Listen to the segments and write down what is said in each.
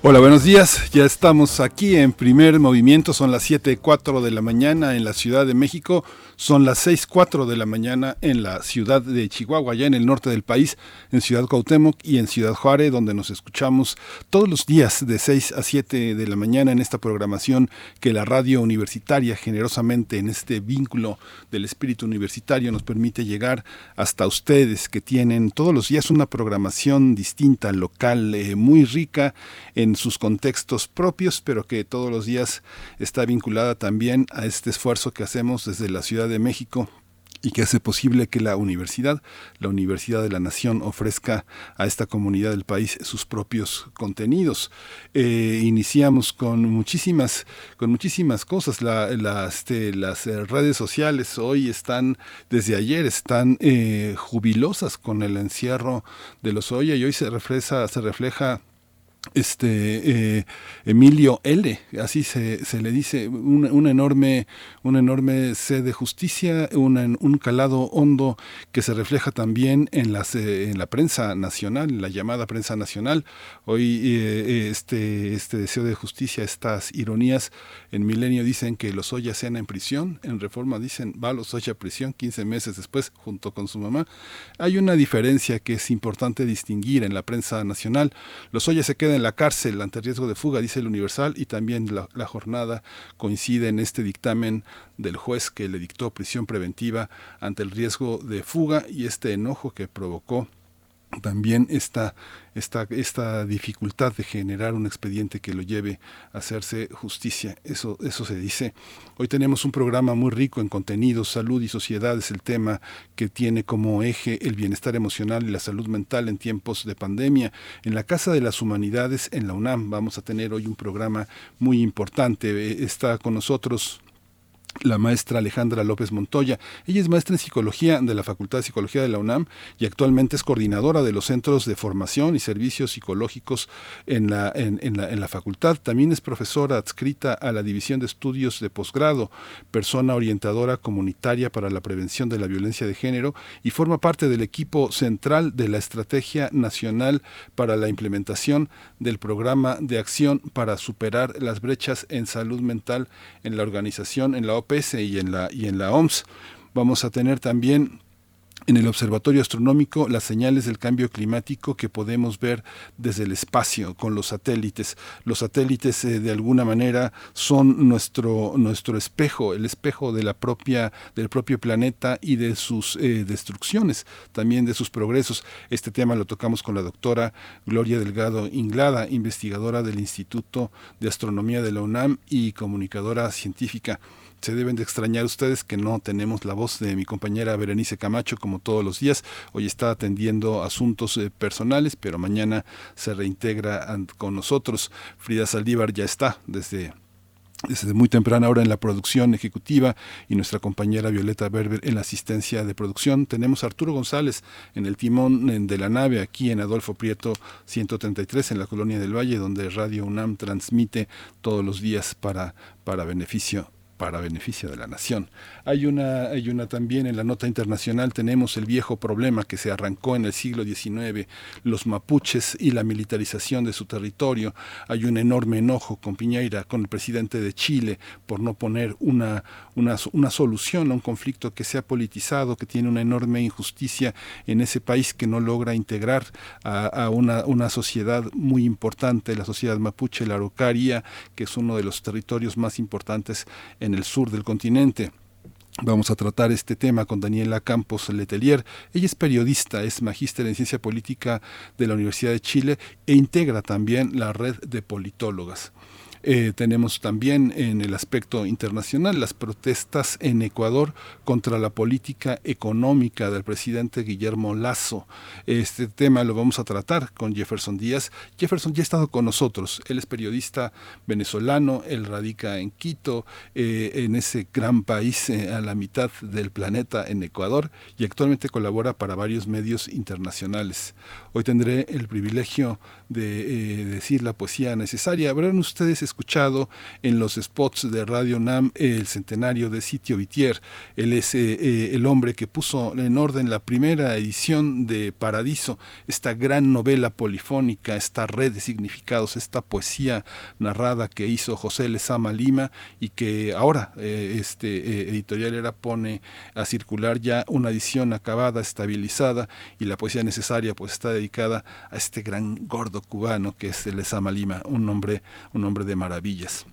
Hola, buenos días. Ya estamos aquí en primer movimiento. Son las 7.04 de la mañana en la Ciudad de México. Son las 6.04 de la mañana en la ciudad de Chihuahua, allá en el norte del país, en Ciudad Cuauhtémoc y en Ciudad Juárez, donde nos escuchamos todos los días de 6 a 7 de la mañana en esta programación que la radio universitaria generosamente en este vínculo del espíritu universitario nos permite llegar hasta ustedes que tienen todos los días una programación distinta, local, eh, muy rica en sus contextos propios, pero que todos los días está vinculada también a este esfuerzo que hacemos desde la Ciudad de México y que hace posible que la universidad, la Universidad de la Nación, ofrezca a esta comunidad del país sus propios contenidos. Eh, iniciamos con muchísimas, con muchísimas cosas. este, las eh, redes sociales hoy están, desde ayer, están eh, jubilosas con el encierro de los hoy y hoy se refleja, se refleja este eh, Emilio L, así se, se le dice, un, enorme, un enorme sed de justicia, un calado hondo que se refleja también en, las, eh, en la prensa nacional, en la llamada prensa nacional. Hoy eh, este, este deseo de justicia, estas ironías, en Milenio dicen que los Oya sean en prisión, en Reforma dicen va los Oya a prisión 15 meses después junto con su mamá. Hay una diferencia que es importante distinguir en la prensa nacional. Los Oya se quedan la cárcel ante riesgo de fuga, dice el Universal, y también la, la jornada coincide en este dictamen del juez que le dictó prisión preventiva ante el riesgo de fuga y este enojo que provocó también esta, esta, esta dificultad de generar un expediente que lo lleve a hacerse justicia. Eso, eso se dice. Hoy tenemos un programa muy rico en contenidos, salud y sociedad es el tema que tiene como eje el bienestar emocional y la salud mental en tiempos de pandemia. En la Casa de las Humanidades, en la UNAM, vamos a tener hoy un programa muy importante. Está con nosotros la maestra Alejandra López Montoya. Ella es maestra en psicología de la Facultad de Psicología de la UNAM y actualmente es coordinadora de los centros de formación y servicios psicológicos en la, en, la, en la facultad. También es profesora adscrita a la División de Estudios de Posgrado, persona orientadora comunitaria para la prevención de la violencia de género y forma parte del equipo central de la Estrategia Nacional para la Implementación del Programa de Acción para Superar las Brechas en Salud Mental en la organización, en la OPS y en la, y en la OMS. Vamos a tener también en el Observatorio Astronómico las señales del cambio climático que podemos ver desde el espacio con los satélites. Los satélites eh, de alguna manera son nuestro, espejo, el espejo de la propia, del propio planeta y de sus eh, destrucciones, también de sus progresos. Este tema lo tocamos con la doctora Gloria Delgado Inglada, investigadora del Instituto de Astronomía de la UNAM y comunicadora científica se deben de extrañar ustedes que no tenemos la voz de mi compañera Berenice Camacho como todos los días. Hoy está atendiendo asuntos eh, personales, pero mañana se reintegra con nosotros. Frida Saldívar ya está desde desde muy temprana hora en la producción ejecutiva y nuestra compañera Violeta Berber en la asistencia de producción. Tenemos a Arturo González en el timón de la nave aquí en Adolfo Prieto 133 en la Colonia del Valle, donde Radio UNAM transmite todos los días para, para beneficio para beneficio de la nación. Hay una, hay una también en la nota internacional, tenemos el viejo problema que se arrancó en el siglo XIX, los mapuches y la militarización de su territorio. Hay un enorme enojo con Piñeira, con el presidente de Chile, por no poner una, una, una solución a un conflicto que se ha politizado, que tiene una enorme injusticia en ese país que no logra integrar a, a una, una sociedad muy importante, la sociedad mapuche, la Araucaria, que es uno de los territorios más importantes en el sur del continente. Vamos a tratar este tema con Daniela Campos Letelier. Ella es periodista, es magíster en ciencia política de la Universidad de Chile e integra también la red de politólogas. Eh, tenemos también en el aspecto internacional las protestas en Ecuador contra la política económica del presidente Guillermo Lazo. Este tema lo vamos a tratar con Jefferson Díaz. Jefferson ya ha estado con nosotros. Él es periodista venezolano, él radica en Quito, eh, en ese gran país eh, a la mitad del planeta en Ecuador y actualmente colabora para varios medios internacionales. Hoy tendré el privilegio de decir la poesía necesaria. Habrán ustedes escuchado en los spots de Radio NAM el centenario de Sitio Vitier. Él es eh, eh, el hombre que puso en orden la primera edición de Paradiso, esta gran novela polifónica, esta red de significados, esta poesía narrada que hizo José Lezama Lima y que ahora eh, este editorial era pone a circular ya una edición acabada, estabilizada y la poesía necesaria pues está dedicada a este gran gordo cubano que es Lezama Lima, un hombre, un hombre de maravillas.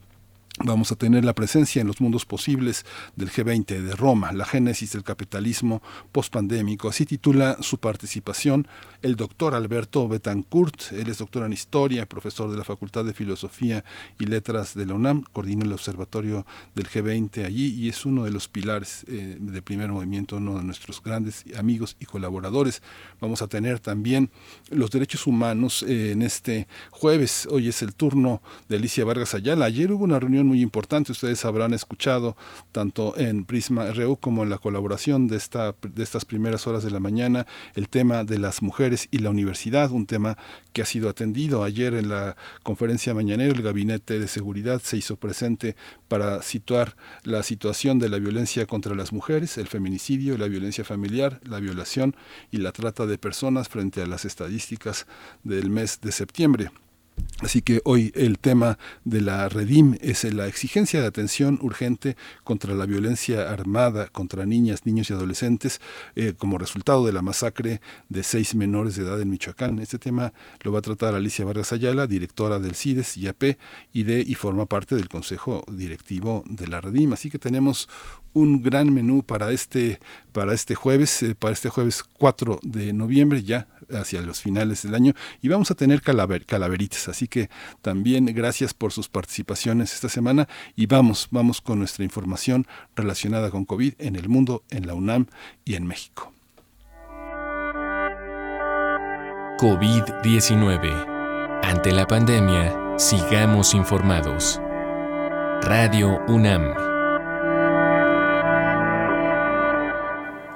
Vamos a tener la presencia en los mundos posibles del G20 de Roma, la génesis del capitalismo postpandémico. Así titula su participación el doctor Alberto Betancourt. Él es doctor en historia, profesor de la Facultad de Filosofía y Letras de la UNAM, coordina el observatorio del G20 allí y es uno de los pilares eh, del primer movimiento, uno de nuestros grandes amigos y colaboradores. Vamos a tener también los derechos humanos eh, en este jueves. Hoy es el turno de Alicia Vargas Ayala. Ayer hubo una reunión muy importante. Ustedes habrán escuchado tanto en Prisma RU como en la colaboración de, esta, de estas primeras horas de la mañana el tema de las mujeres y la universidad, un tema que ha sido atendido. Ayer en la conferencia mañanera el Gabinete de Seguridad se hizo presente para situar la situación de la violencia contra las mujeres, el feminicidio, la violencia familiar, la violación y la trata de personas frente a las estadísticas del mes de septiembre. Así que hoy el tema de la Redim es la exigencia de atención urgente contra la violencia armada contra niñas, niños y adolescentes eh, como resultado de la masacre de seis menores de edad en Michoacán. Este tema lo va a tratar Alicia Vargas Ayala, directora del CIDES IAP y, de, y forma parte del Consejo Directivo de la Redim. Así que tenemos un gran menú para este, para este jueves, eh, para este jueves 4 de noviembre, ya hacia los finales del año, y vamos a tener calaver, calaveritas. Así que también gracias por sus participaciones esta semana y vamos, vamos con nuestra información relacionada con COVID en el mundo, en la UNAM y en México. COVID-19. Ante la pandemia, sigamos informados. Radio UNAM.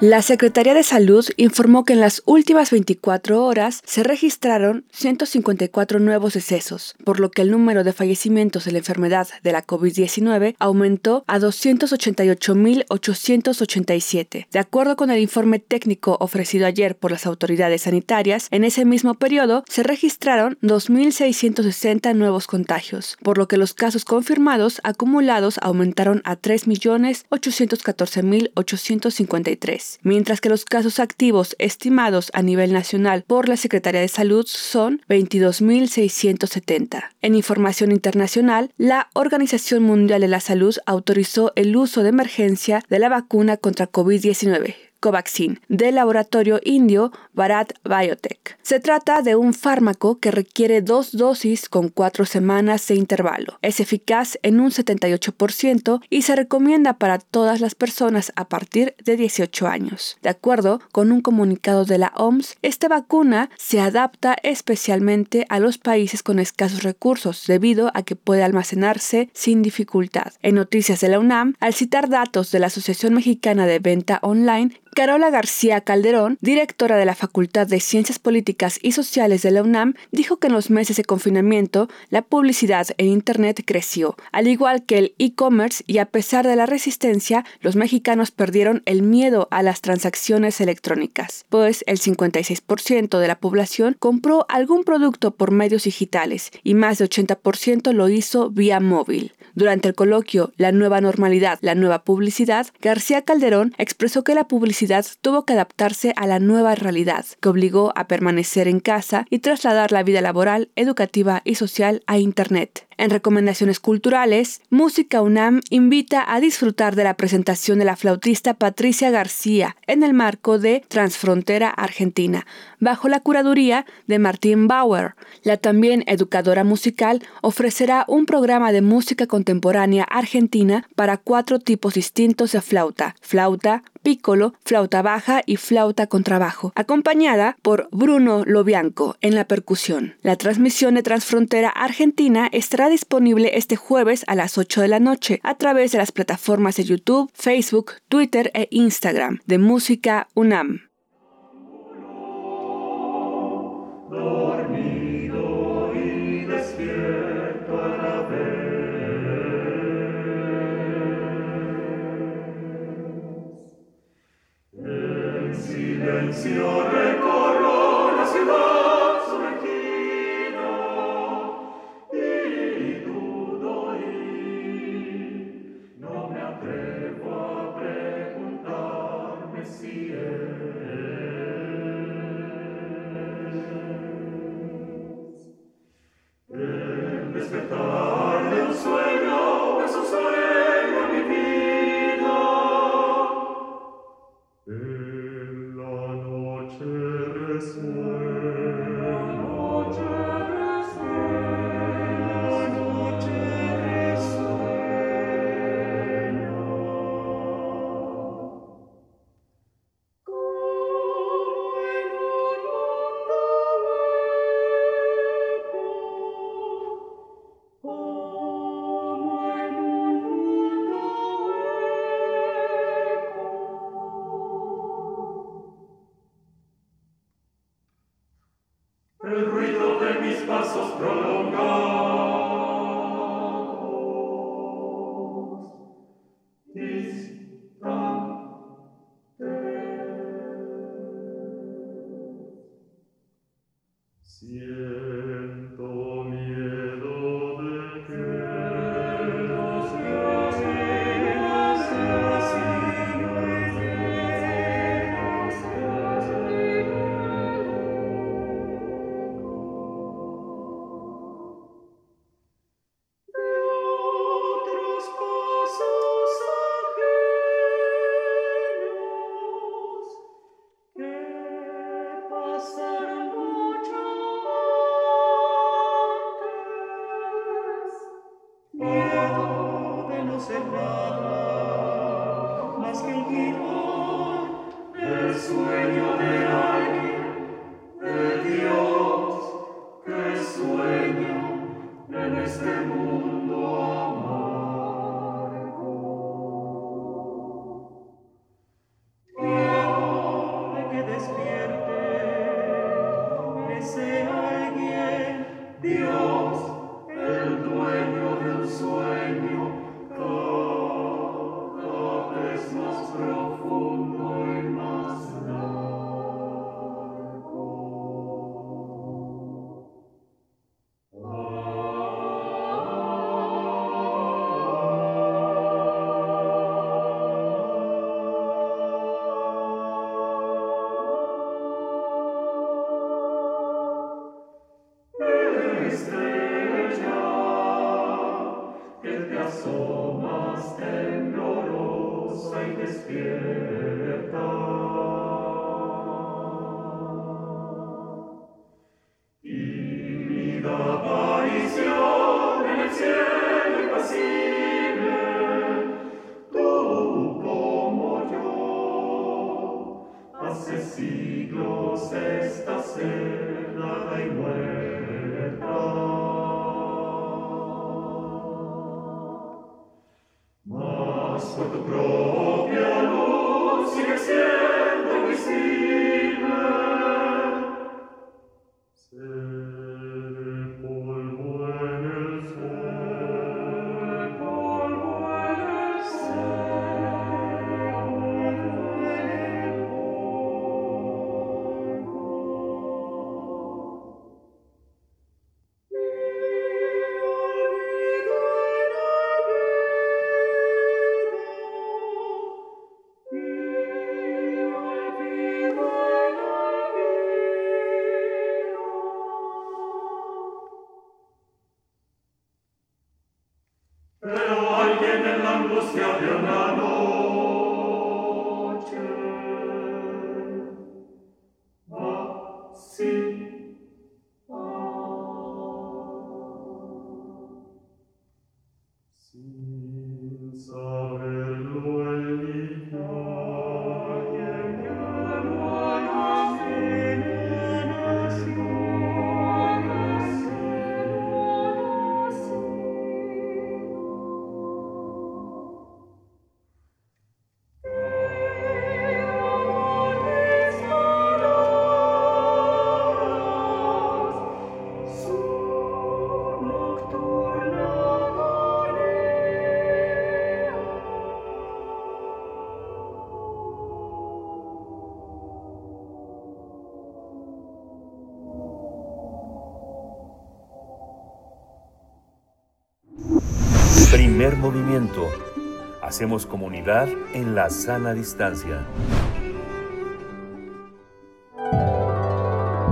La Secretaría de Salud informó que en las últimas 24 horas se registraron 154 nuevos decesos, por lo que el número de fallecimientos de la enfermedad de la COVID-19 aumentó a 288.887. De acuerdo con el informe técnico ofrecido ayer por las autoridades sanitarias, en ese mismo periodo se registraron 2.660 nuevos contagios, por lo que los casos confirmados acumulados aumentaron a 3.814.853 mientras que los casos activos estimados a nivel nacional por la Secretaría de Salud son 22.670. En información internacional, la Organización Mundial de la Salud autorizó el uso de emergencia de la vacuna contra COVID-19 Covaxin del laboratorio indio Bharat Biotech. Se trata de un fármaco que requiere dos dosis con cuatro semanas de intervalo. Es eficaz en un 78% y se recomienda para todas las personas a partir de 18 años. De acuerdo con un comunicado de la OMS, esta vacuna se adapta especialmente a los países con escasos recursos debido a que puede almacenarse sin dificultad. En noticias de la UNAM, al citar datos de la Asociación Mexicana de Venta Online, Carola García Calderón, directora de la Facultad de Ciencias Políticas y Sociales de la UNAM, dijo que en los meses de confinamiento la publicidad en Internet creció, al igual que el e-commerce y a pesar de la resistencia, los mexicanos perdieron el miedo a las transacciones electrónicas, pues el 56% de la población compró algún producto por medios digitales y más de 80% lo hizo vía móvil. Durante el coloquio La nueva normalidad, la nueva publicidad, García Calderón expresó que la publicidad tuvo que adaptarse a la nueva realidad, que obligó a permanecer en casa y trasladar la vida laboral, educativa y social a Internet. En recomendaciones culturales, Música UNAM invita a disfrutar de la presentación de la flautista Patricia García en el marco de Transfrontera Argentina, bajo la curaduría de Martín Bauer. La también educadora musical ofrecerá un programa de música contemporánea argentina para cuatro tipos distintos de flauta, flauta, pícolo, flauta baja y flauta contrabajo, acompañada por Bruno Lobianco en la percusión. La transmisión de Transfrontera Argentina estará disponible este jueves a las 8 de la noche a través de las plataformas de YouTube, Facebook, Twitter e Instagram de Música UNAM. El despertar Primer movimiento. Hacemos comunidad en la sana distancia.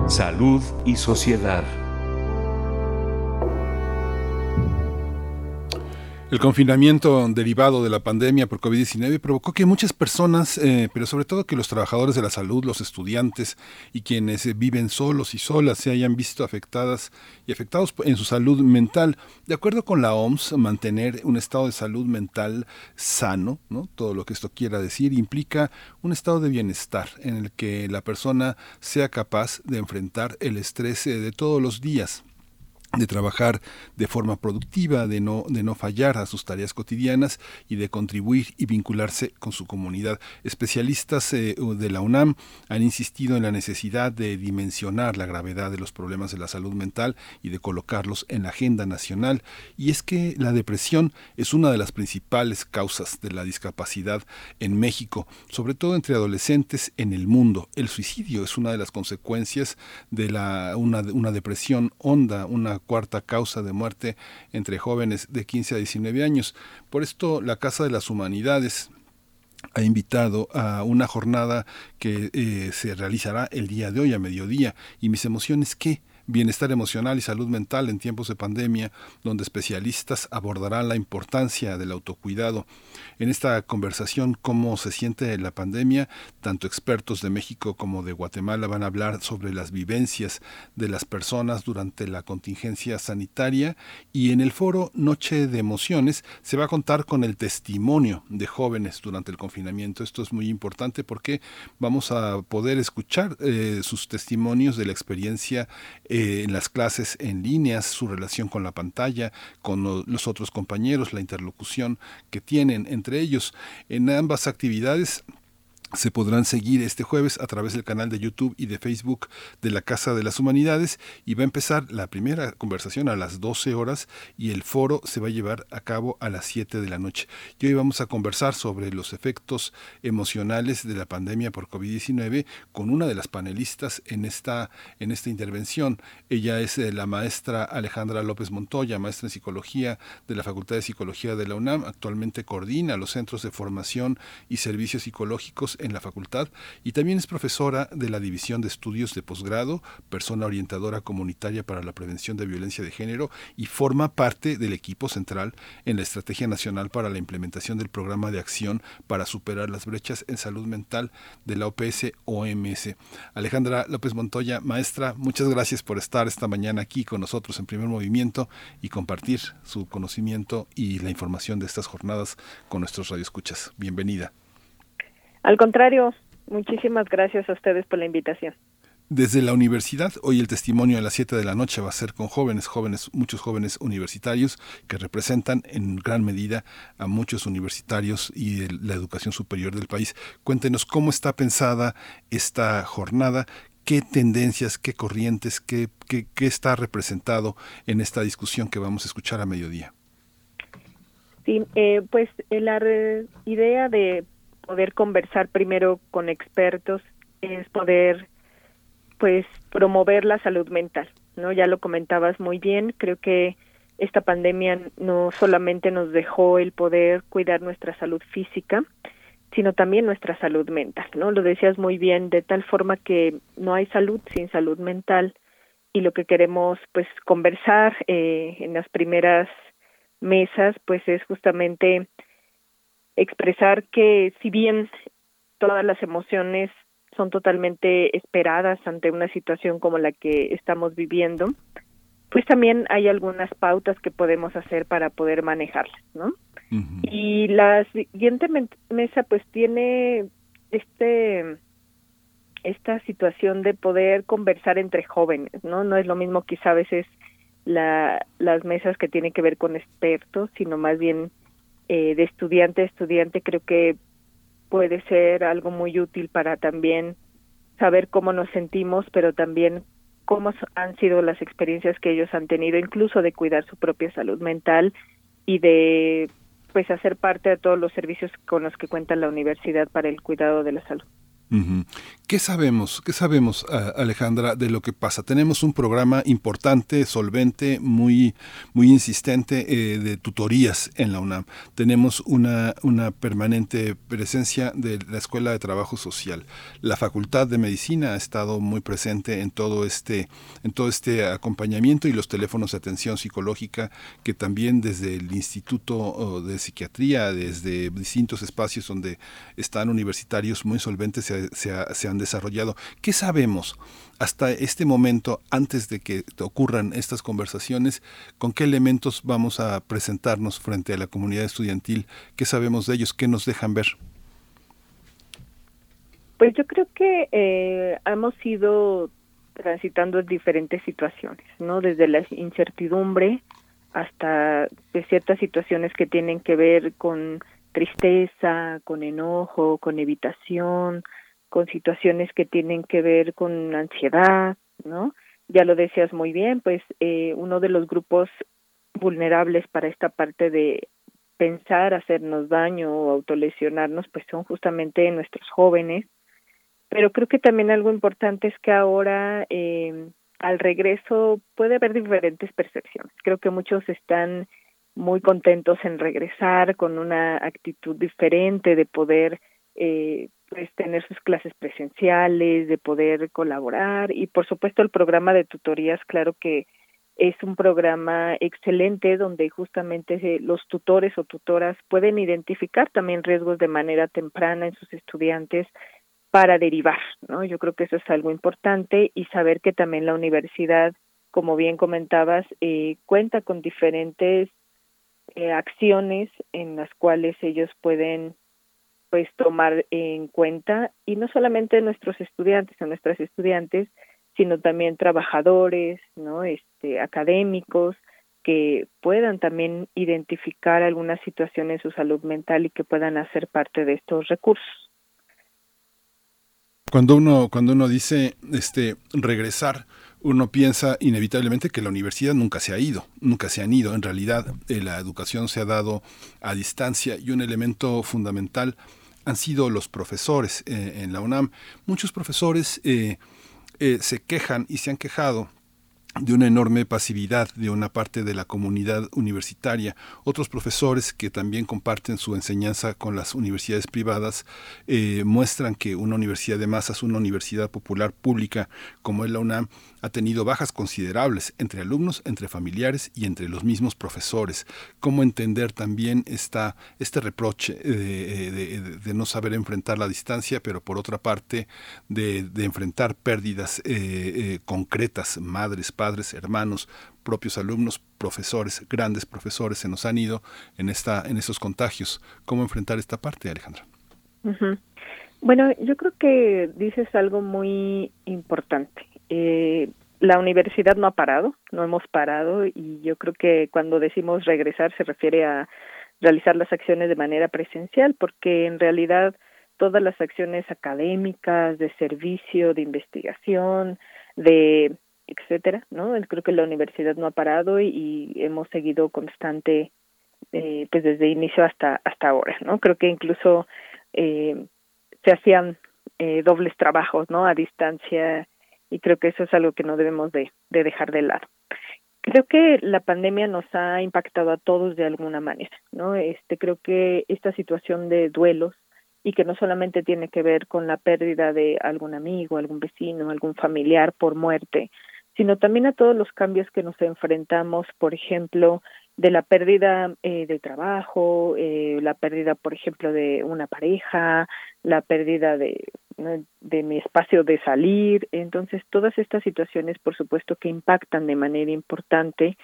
Salud y sociedad. El confinamiento derivado de la pandemia por COVID-19 provocó que muchas personas, eh, pero sobre todo que los trabajadores de la salud, los estudiantes y quienes eh, viven solos y solas se hayan visto afectadas y afectados en su salud mental. De acuerdo con la OMS, mantener un estado de salud mental sano, ¿no? todo lo que esto quiera decir, implica un estado de bienestar en el que la persona sea capaz de enfrentar el estrés eh, de todos los días de trabajar de forma productiva, de no, de no fallar a sus tareas cotidianas y de contribuir y vincularse con su comunidad. Especialistas eh, de la UNAM han insistido en la necesidad de dimensionar la gravedad de los problemas de la salud mental y de colocarlos en la agenda nacional. Y es que la depresión es una de las principales causas de la discapacidad en México, sobre todo entre adolescentes en el mundo. El suicidio es una de las consecuencias de la, una, una depresión honda, una cuarta causa de muerte entre jóvenes de 15 a 19 años. Por esto, la Casa de las Humanidades ha invitado a una jornada que eh, se realizará el día de hoy a mediodía. ¿Y mis emociones qué? Bienestar emocional y salud mental en tiempos de pandemia, donde especialistas abordarán la importancia del autocuidado. En esta conversación, cómo se siente la pandemia, tanto expertos de México como de Guatemala van a hablar sobre las vivencias de las personas durante la contingencia sanitaria y en el foro Noche de Emociones se va a contar con el testimonio de jóvenes durante el confinamiento. Esto es muy importante porque vamos a poder escuchar eh, sus testimonios de la experiencia en las clases en líneas, su relación con la pantalla, con los otros compañeros, la interlocución que tienen entre ellos. En ambas actividades se podrán seguir este jueves a través del canal de YouTube y de Facebook de la Casa de las Humanidades y va a empezar la primera conversación a las 12 horas y el foro se va a llevar a cabo a las 7 de la noche. Y hoy vamos a conversar sobre los efectos emocionales de la pandemia por COVID-19 con una de las panelistas en esta, en esta intervención. Ella es eh, la maestra Alejandra López Montoya, maestra en psicología de la Facultad de Psicología de la UNAM. Actualmente coordina los centros de formación y servicios psicológicos en la facultad y también es profesora de la División de Estudios de Posgrado, persona orientadora comunitaria para la prevención de violencia de género y forma parte del equipo central en la Estrategia Nacional para la implementación del Programa de Acción para superar las brechas en salud mental de la OPS OMS. Alejandra López Montoya, maestra, muchas gracias por estar esta mañana aquí con nosotros en primer movimiento y compartir su conocimiento y la información de estas jornadas con nuestros radioescuchas. Bienvenida. Al contrario, muchísimas gracias a ustedes por la invitación. Desde la universidad, hoy el testimonio a las 7 de la noche va a ser con jóvenes, jóvenes, muchos jóvenes universitarios que representan en gran medida a muchos universitarios y la educación superior del país. Cuéntenos cómo está pensada esta jornada, qué tendencias, qué corrientes, qué, qué, qué está representado en esta discusión que vamos a escuchar a mediodía. Sí, eh, pues eh, la idea de poder conversar primero con expertos es poder pues promover la salud mental, ¿no? Ya lo comentabas muy bien, creo que esta pandemia no solamente nos dejó el poder cuidar nuestra salud física, sino también nuestra salud mental, ¿no? Lo decías muy bien, de tal forma que no hay salud sin salud mental y lo que queremos pues conversar eh, en las primeras mesas pues es justamente expresar que si bien todas las emociones son totalmente esperadas ante una situación como la que estamos viviendo, pues también hay algunas pautas que podemos hacer para poder manejarlas, ¿no? Y la siguiente mesa pues tiene este esta situación de poder conversar entre jóvenes, ¿no? No es lo mismo quizá a veces la, las mesas que tienen que ver con expertos, sino más bien eh, de estudiante a estudiante creo que puede ser algo muy útil para también saber cómo nos sentimos, pero también cómo han sido las experiencias que ellos han tenido, incluso de cuidar su propia salud mental y de pues hacer parte de todos los servicios con los que cuenta la universidad para el cuidado de la salud. ¿Qué sabemos, qué sabemos, Alejandra, de lo que pasa? Tenemos un programa importante, solvente, muy, muy insistente eh, de tutorías en la UNAM. Tenemos una, una permanente presencia de la Escuela de Trabajo Social. La Facultad de Medicina ha estado muy presente en todo este, en todo este acompañamiento y los teléfonos de atención psicológica que también desde el Instituto de Psiquiatría, desde distintos espacios donde están universitarios muy solventes, se, se han desarrollado. ¿Qué sabemos hasta este momento, antes de que ocurran estas conversaciones? ¿Con qué elementos vamos a presentarnos frente a la comunidad estudiantil? ¿Qué sabemos de ellos? ¿Qué nos dejan ver? Pues yo creo que eh, hemos ido transitando diferentes situaciones, ¿no? Desde la incertidumbre hasta de ciertas situaciones que tienen que ver con tristeza, con enojo, con evitación, con situaciones que tienen que ver con ansiedad, ¿no? Ya lo decías muy bien, pues eh, uno de los grupos vulnerables para esta parte de pensar hacernos daño o autolesionarnos, pues son justamente nuestros jóvenes. Pero creo que también algo importante es que ahora eh, al regreso puede haber diferentes percepciones. Creo que muchos están muy contentos en regresar con una actitud diferente de poder eh, pues tener sus clases presenciales, de poder colaborar y por supuesto el programa de tutorías, claro que es un programa excelente donde justamente los tutores o tutoras pueden identificar también riesgos de manera temprana en sus estudiantes para derivar, ¿no? Yo creo que eso es algo importante y saber que también la universidad, como bien comentabas, eh, cuenta con diferentes eh, acciones en las cuales ellos pueden pues tomar en cuenta y no solamente nuestros estudiantes o nuestras estudiantes sino también trabajadores no este académicos que puedan también identificar alguna situación en su salud mental y que puedan hacer parte de estos recursos. Cuando uno cuando uno dice este regresar uno piensa inevitablemente que la universidad nunca se ha ido, nunca se han ido. En realidad, eh, la educación se ha dado a distancia y un elemento fundamental han sido los profesores eh, en la UNAM. Muchos profesores eh, se quejan y se han quejado de una enorme pasividad de una parte de la comunidad universitaria. Otros profesores que también comparten su enseñanza con las universidades privadas muestran que una universidad de masas, una universidad popular pública como es la UNAM, ha tenido bajas considerables entre alumnos, entre familiares y entre los mismos profesores. ¿Cómo entender también esta, este reproche de, no saber enfrentar la distancia, pero por otra parte de, enfrentar pérdidas eh, eh, concretas, madres, padres, hermanos, propios alumnos, profesores, grandes profesores se nos han ido en, esta, en estos contagios? ¿Cómo enfrentar esta parte, Alejandra? Bueno, yo creo que dices algo muy importante. Eh, la universidad no ha parado, no hemos parado y yo creo que cuando decimos regresar se refiere a realizar las acciones de manera presencial porque en realidad todas las acciones académicas, de servicio, de investigación, de etcétera, ¿no? Creo que la universidad no ha parado y, hemos seguido constante eh, pues desde inicio hasta hasta ahora, ¿no? Creo que incluso eh, se hacían eh, dobles trabajos, ¿no? A distancia y creo que eso es algo que no debemos de, de dejar de lado. Creo que la pandemia nos ha impactado a todos de alguna manera, ¿no? Este creo que esta situación de duelos y que no solamente tiene que ver con la pérdida de algún amigo, algún vecino, algún familiar por muerte, sino también a todos los cambios que nos enfrentamos, por ejemplo, de la pérdida eh, de trabajo, eh, la pérdida, por ejemplo, de una pareja, la pérdida de, de mi espacio de salir. Entonces, todas estas situaciones, por supuesto, que impactan de manera importante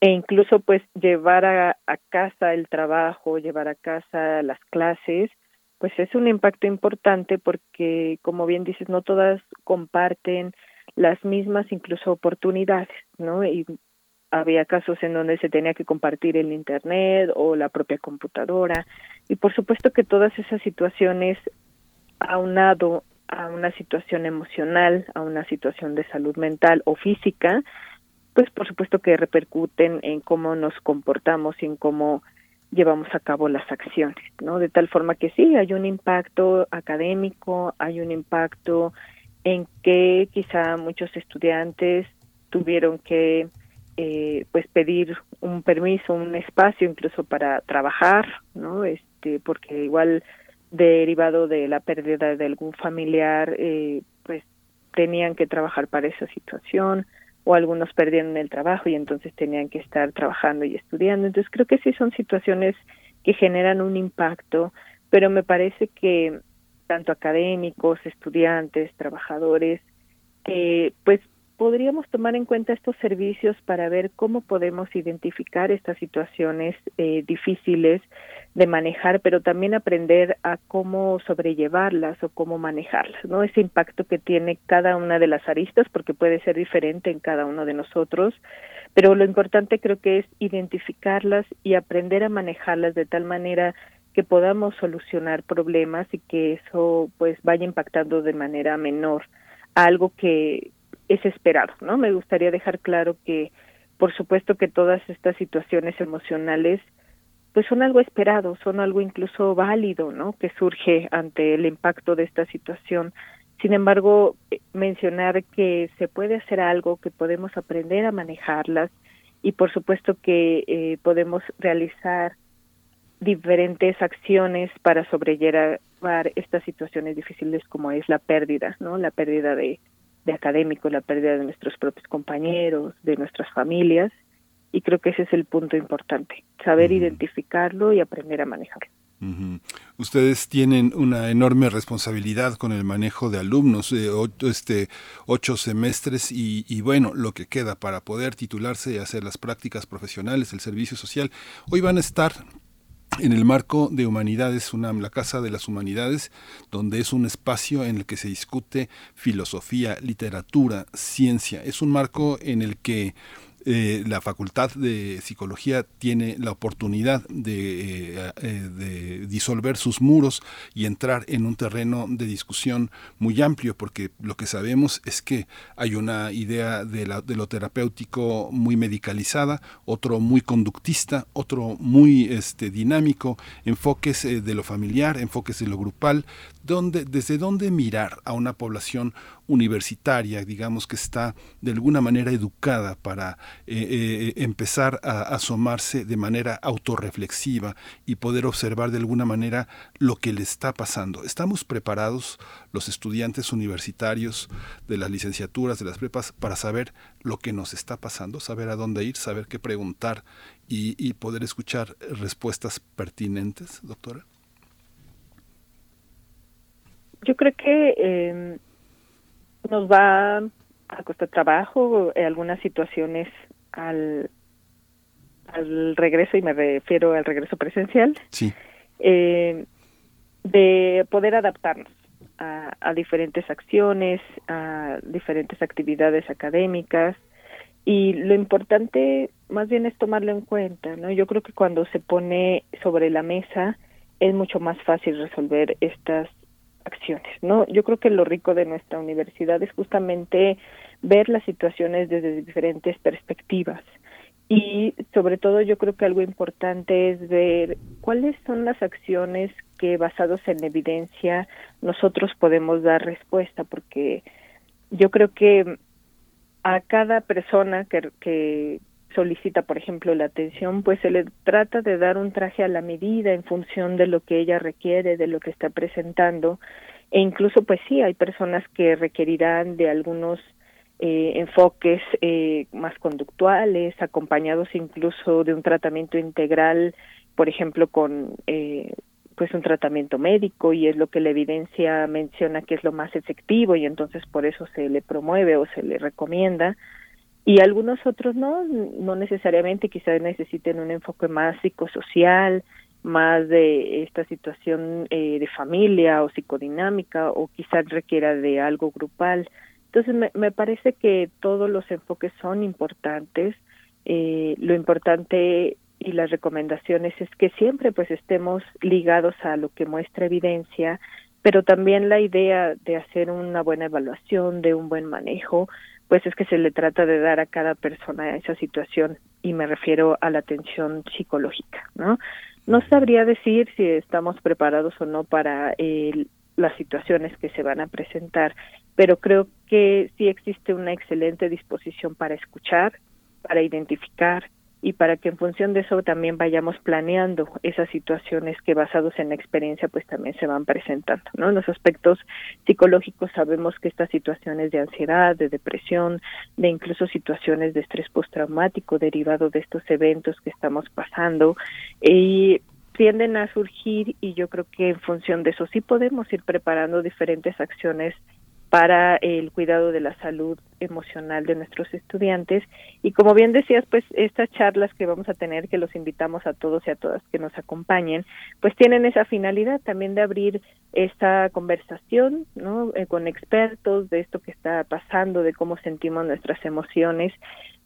e incluso, pues, llevar a, a casa el trabajo, llevar a casa las clases, pues es un impacto importante porque, como bien dices, no todas comparten las mismas incluso oportunidades, ¿no? Y había casos en donde se tenía que compartir el internet o la propia computadora y por supuesto que todas esas situaciones aunado a una situación emocional, a una situación de salud mental o física, pues por supuesto que repercuten en cómo nos comportamos y en cómo llevamos a cabo las acciones, ¿no? De tal forma que sí, hay un impacto académico, hay un impacto en que quizá muchos estudiantes tuvieron que eh, pues pedir un permiso, un espacio incluso para trabajar, ¿no? Este, porque igual derivado de la pérdida de algún familiar, eh, pues tenían que trabajar para esa situación o algunos perdieron el trabajo y entonces tenían que estar trabajando y estudiando. Entonces creo que sí son situaciones que generan un impacto, pero me parece que tanto académicos, estudiantes, trabajadores, eh, pues podríamos tomar en cuenta estos servicios para ver cómo podemos identificar estas situaciones eh, difíciles de manejar, pero también aprender a cómo sobrellevarlas o cómo manejarlas, ¿no? Ese impacto que tiene cada una de las aristas, porque puede ser diferente en cada uno de nosotros, pero lo importante creo que es identificarlas y aprender a manejarlas de tal manera que podamos solucionar problemas y que eso pues vaya impactando de manera menor algo que es esperado, ¿no? Me gustaría dejar claro que, por supuesto, que todas estas situaciones emocionales, pues son algo esperado, son algo incluso válido, ¿no? Que surge ante el impacto de esta situación. Sin embargo, eh, mencionar que se puede hacer algo, que podemos aprender a manejarlas y, por supuesto, que eh, podemos realizar diferentes acciones para sobrellevar estas situaciones difíciles como es la pérdida, ¿no? La pérdida de de académicos, la pérdida de nuestros propios compañeros, de nuestras familias, y creo que ese es el punto importante, saber identificarlo y aprender a manejarlo. Ustedes tienen una enorme responsabilidad con el manejo de alumnos, de ocho, este, ocho semestres y, y, bueno, lo que queda para poder titularse y hacer las prácticas profesionales, el servicio social. Hoy van a estar en el marco de Humanidades UNAM, la Casa de las Humanidades, donde es un espacio en el que se discute filosofía, literatura, ciencia. Es un marco en el que eh, la Facultad de Psicología tiene la oportunidad de, eh, eh, de, disolver sus muros y entrar en un terreno de discusión muy amplio, porque lo que sabemos es que hay una idea de lo terapéutico muy medicalizada, otro muy conductista, otro muy este, dinámico, enfoques de lo familiar, enfoques de lo grupal, donde, desde dónde mirar a una población universitaria, digamos que está de alguna manera educada para eh, eh, empezar a asomarse de manera autorreflexiva y poder observar de alguna manera lo que le está pasando. ¿Estamos preparados los estudiantes universitarios de las licenciaturas, de las prepas, para saber lo que nos está pasando, saber a dónde ir, saber qué preguntar y poder escuchar respuestas pertinentes, doctora? Yo creo que eh, nos va a costar trabajo en algunas situaciones al, al regreso, y me refiero al regreso presencial, sí. eh, de poder adaptarnos a, a diferentes acciones, a diferentes actividades académicas, y lo importante más bien es tomarlo en cuenta, ¿no? Yo creo que cuando se pone sobre la mesa es mucho más fácil resolver estas acciones, ¿no? Yo creo que lo rico de nuestra universidad es justamente ver las situaciones desde diferentes perspectivas y sobre todo yo creo que algo importante es ver cuáles son las acciones que basados en evidencia nosotros podemos dar respuesta porque yo creo que a cada persona que, que solicita, por ejemplo, la atención, pues se le trata de dar un traje a la medida en función de lo que ella requiere, de lo que está presentando, e incluso, pues sí, hay personas que requerirán de algunos eh, enfoques eh, más conductuales, acompañados incluso de un tratamiento integral, por ejemplo, con eh, pues un tratamiento médico y es lo que la evidencia menciona que es lo más efectivo y entonces por eso se le promueve o se le recomienda y algunos otros no, no necesariamente, quizás necesiten un enfoque más psicosocial, más de esta situación eh, de familia o psicodinámica o quizás requiera de algo grupal. Entonces me, me parece que todos los enfoques son importantes. Eh, lo importante y las recomendaciones es que siempre pues estemos ligados a lo que muestra evidencia, pero también la idea de hacer una buena evaluación, de un buen manejo, pues es que se le trata de dar a cada persona esa situación y me refiero a la atención psicológica, ¿no? No sabría decir si estamos preparados o no para las situaciones que se van a presentar, pero creo que sí existe una excelente disposición para escuchar, para identificar y para que en función de eso también vayamos planeando esas situaciones que basados en la experiencia pues también se van presentando, ¿no? Los aspectos psicológicos sabemos que estas situaciones de ansiedad, de depresión, de incluso situaciones de estrés postraumático derivado de estos eventos que estamos pasando y tienden a surgir y yo creo que en función de eso sí podemos ir preparando diferentes acciones para el cuidado de la salud emocional de nuestros estudiantes. Y como bien decías pues estas charlas que vamos a tener que los invitamos a todos y a todas que nos acompañen pues tienen esa finalidad también de abrir esta conversación no eh, con expertos de esto que está pasando de cómo sentimos nuestras emociones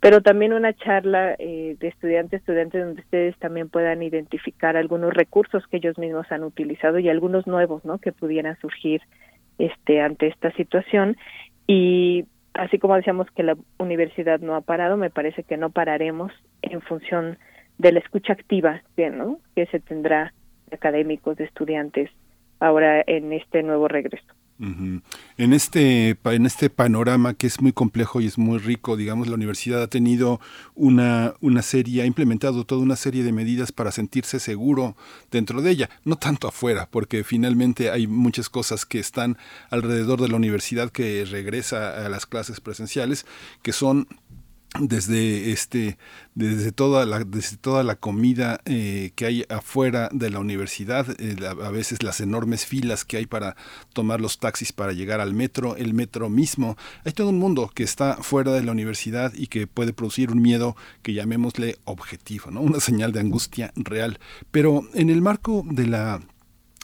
pero también una charla eh, de estudiantes estudiantes donde ustedes también puedan identificar algunos recursos que ellos mismos han utilizado y algunos nuevos no que pudieran surgir este ante esta situación y así como decíamos que la universidad no ha parado, me parece que no pararemos en función de la escucha activa ¿no? que se tendrá de académicos, de estudiantes ahora en este nuevo regreso. En este en este panorama que es muy complejo y es muy rico, digamos, la universidad ha tenido una una serie, ha implementado toda una serie de medidas para sentirse seguro dentro de ella, no tanto afuera, porque finalmente hay muchas cosas que están alrededor de la universidad que regresa a las clases presenciales que son desde este desde toda la desde toda la comida eh, que hay afuera de la universidad eh, a veces las enormes filas que hay para tomar los taxis para llegar al metro el metro mismo. Hay todo un mundo que está fuera de la universidad y que puede producir un miedo que llamémosle objetivo no una señal de angustia real. Pero en el marco de la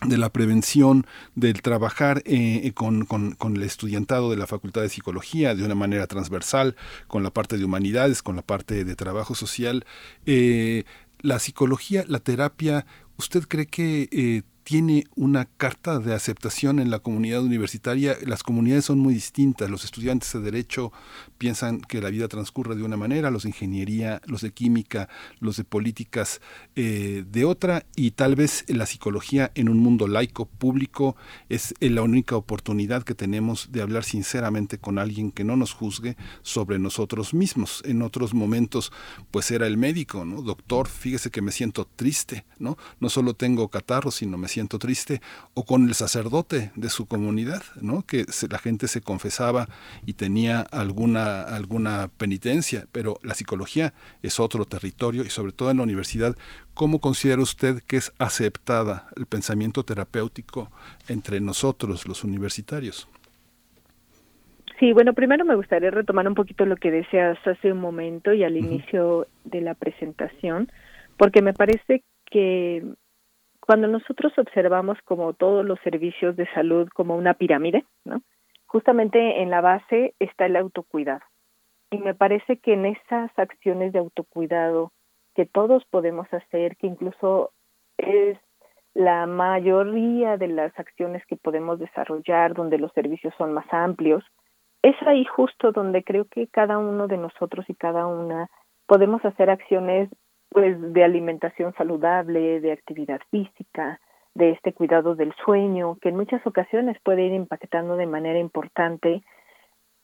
de la prevención, del trabajar eh, eh, con, con, el estudiantado de la Facultad de Psicología de una manera transversal, con la parte de humanidades, con la parte de trabajo social. Eh, la psicología, la terapia, ¿usted cree que tiene una carta de aceptación en la comunidad universitaria. Las comunidades son muy distintas. Los estudiantes de Derecho piensan que la vida transcurre de una manera, los de Ingeniería, los de Química, los de Políticas eh, de otra, y tal vez la psicología en un mundo laico, público, es la única oportunidad que tenemos de hablar sinceramente con alguien que no nos juzgue sobre nosotros mismos. En otros momentos, pues era el médico, ¿no? Doctor, fíjese que me siento triste, ¿no? No solo tengo catarro, sino me siento siento triste, o con el sacerdote de su comunidad, ¿no? que la gente se confesaba y tenía alguna, alguna penitencia, pero la psicología es otro territorio y sobre todo en la universidad, ¿cómo considera usted que es aceptada el pensamiento terapéutico entre nosotros, los universitarios? Sí, bueno, primero me gustaría retomar un poquito lo que decías hace un momento y al inicio de la presentación, porque me parece que cuando nosotros observamos como todos los servicios de salud como una pirámide, ¿no? Justamente en la base está el autocuidado. Y me parece que en esas acciones de autocuidado que todos podemos hacer, que incluso es la mayoría de las acciones que podemos desarrollar, donde los servicios son más amplios, es ahí justo donde creo que cada uno de nosotros y cada una podemos hacer acciones pues de alimentación saludable, de actividad física, de este cuidado del sueño, que en muchas ocasiones puede ir impactando de manera importante,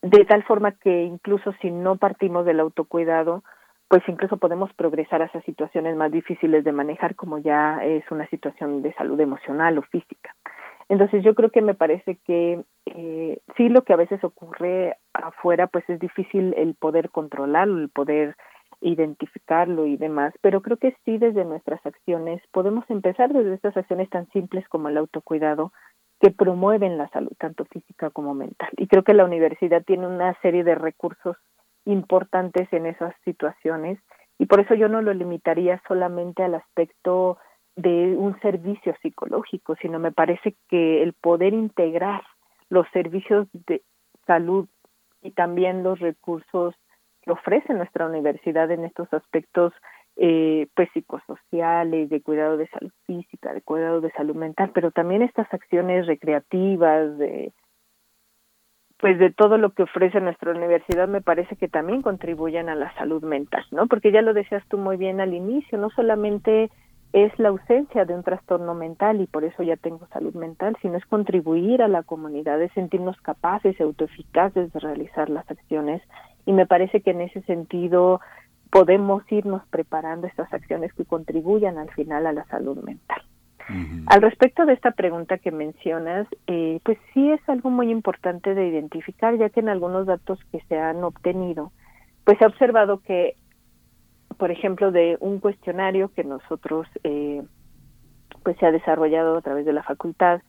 de tal forma que incluso si no partimos del autocuidado, pues incluso podemos progresar a esas situaciones más difíciles de manejar, como ya es una situación de salud emocional o física. Entonces yo creo que me parece que eh, sí lo que a veces ocurre afuera, pues es difícil el poder controlarlo, el poder identificarlo y demás, pero creo que sí desde nuestras acciones podemos empezar desde estas acciones tan simples como el autocuidado que promueven la salud tanto física como mental. Y creo que la universidad tiene una serie de recursos importantes en esas situaciones y por eso yo no lo limitaría solamente al aspecto de un servicio psicológico, sino me parece que el poder integrar los servicios de salud y también los recursos que ofrece nuestra universidad en estos aspectos eh, pues psicosociales, de cuidado de salud física, de cuidado de salud mental, pero también estas acciones recreativas, de pues de todo lo que ofrece nuestra universidad me parece que también contribuyen a la salud mental, ¿no? Porque ya lo decías tú muy bien al inicio, no solamente es la ausencia de un trastorno mental y por eso ya tengo salud mental, sino es contribuir a la comunidad, es sentirnos capaces autoeficaces de realizar las acciones y me parece que en ese sentido podemos irnos preparando estas acciones que contribuyan al final a la salud mental. Al respecto de esta pregunta que mencionas, eh, pues sí es algo muy importante de identificar, ya que en algunos datos que se han obtenido, pues se ha observado que, por ejemplo, de un cuestionario que nosotros, eh, pues se ha desarrollado a través de la facultad,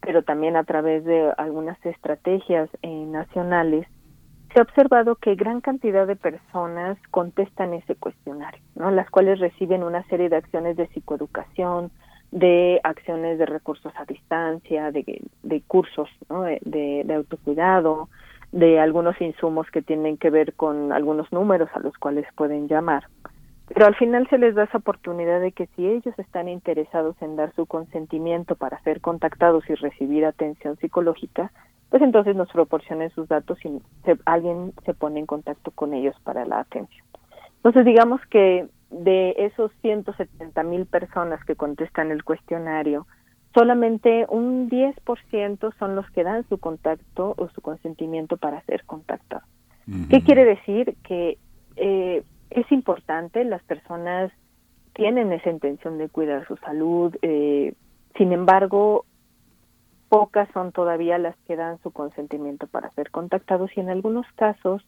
pero también a través de algunas estrategias eh, nacionales, se ha observado que gran cantidad de personas contestan ese cuestionario, ¿no? Las cuales reciben una serie de acciones de psicoeducación, de acciones de recursos a distancia, de, de cursos de, de, autocuidado, de algunos insumos que tienen que ver con algunos números a los cuales pueden llamar. Pero al final se les da esa oportunidad de que si ellos están interesados en dar su consentimiento para ser contactados y recibir atención psicológica, pues entonces nos proporcionen sus datos y alguien se pone en contacto con ellos para la atención. Entonces digamos que de esos 170 mil personas que contestan el cuestionario, solamente un 10% son los que dan su contacto o su consentimiento para ser contactados. ¿Qué quiere decir? Que eh, es importante, las personas tienen esa intención de cuidar su salud, eh, sin embargo, pocas son todavía las que dan su consentimiento para ser contactados y en algunos casos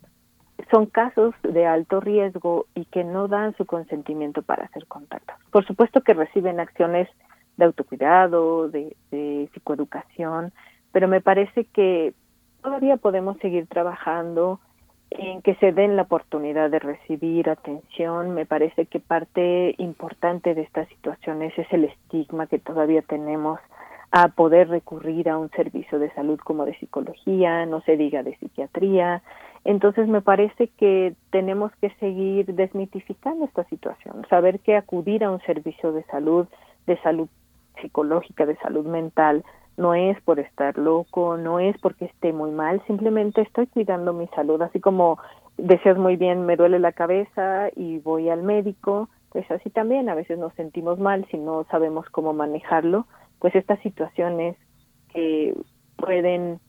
son casos de alto riesgo y que no dan su consentimiento para hacer contactos. Por supuesto que reciben acciones de autocuidado, de, de psicoeducación, pero me parece que todavía podemos seguir trabajando en que se den la oportunidad de recibir atención. Me parece que parte importante de estas situaciones es el estigma que todavía tenemos a poder recurrir a un servicio de salud como de psicología, no se diga de psiquiatría, entonces me parece que tenemos que seguir desmitificando esta situación, saber que acudir a un servicio de salud, de salud psicológica, de salud mental, no es por estar loco, no es porque esté muy mal, simplemente estoy cuidando mi salud, así como decías muy bien, me duele la cabeza y voy al médico, pues así también a veces nos sentimos mal si no sabemos cómo manejarlo, pues estas situaciones que pueden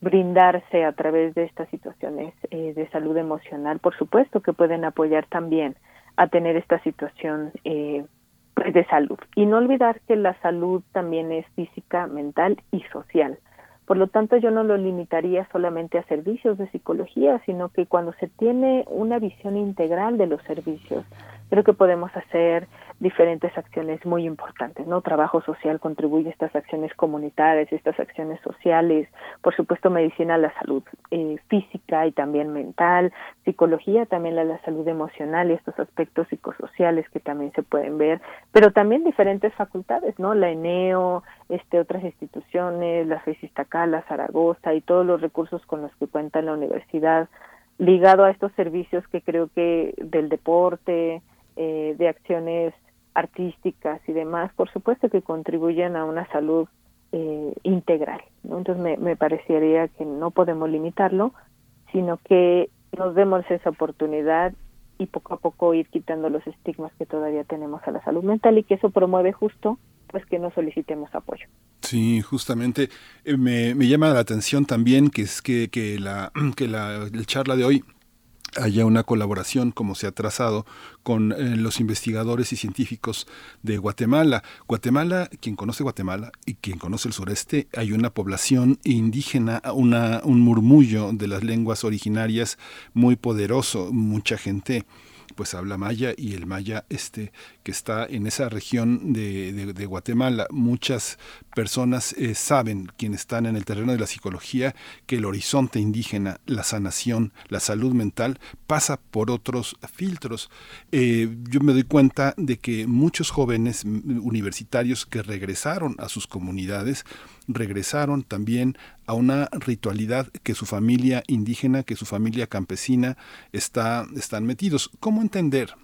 brindarse a través de estas situaciones eh, de salud emocional, por supuesto que pueden apoyar también a tener esta situación eh, pues, de salud. Y no olvidar que la salud también es física, mental y social. Por lo tanto, yo no lo limitaría solamente a servicios de psicología, sino que cuando se tiene una visión integral de los servicios, creo que podemos hacer diferentes acciones muy importantes, ¿no? Trabajo social contribuye a estas acciones comunitarias, estas acciones sociales, por supuesto medicina la salud eh, física y también mental, psicología también a la salud emocional y estos aspectos psicosociales que también se pueden ver, pero también diferentes facultades, ¿no? La ENEO, este, otras instituciones, la la Zaragoza y todos los recursos con los que cuenta la universidad ligado a estos servicios que creo que del deporte, eh, de acciones artísticas y demás, por supuesto que contribuyen a una salud eh, integral. Entonces me, me parecería que no podemos limitarlo, sino que nos demos esa oportunidad y poco a poco ir quitando los estigmas que todavía tenemos a la salud mental y que eso promueve justo pues que no solicitemos apoyo. Sí, justamente eh, me, me, llama la atención también que es que, que la que la charla de hoy haya una colaboración, como se ha trazado, con eh, los investigadores y científicos de Guatemala. Guatemala, quien conoce Guatemala y quien conoce el sureste, hay una población indígena, una, un murmullo de las lenguas originarias muy poderoso, mucha gente pues habla maya y el maya este que está en esa región de, Guatemala. Muchas personas eh, saben, quienes están en el terreno de la psicología, que el horizonte indígena, la sanación, la salud mental, pasa por otros filtros. Eh, yo me doy cuenta de que muchos jóvenes universitarios que regresaron a sus comunidades, regresaron también a una ritualidad que su familia indígena, que su familia campesina está, están metidos. ¿Cómo entender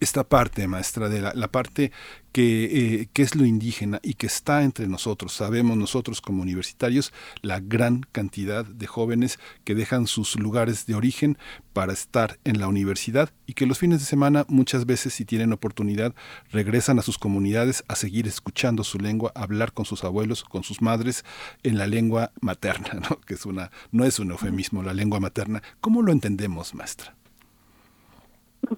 esta parte, maestra, de la, parte que, eh, que, es lo indígena y que está entre nosotros. Sabemos nosotros como universitarios la gran cantidad de jóvenes que dejan sus lugares de origen para estar en la universidad y que los fines de semana muchas veces si tienen oportunidad regresan a sus comunidades a seguir escuchando su lengua, a hablar con sus abuelos, con sus madres en la lengua materna, ¿no? que es una, no es un eufemismo, la lengua materna. ¿Cómo lo entendemos, maestra?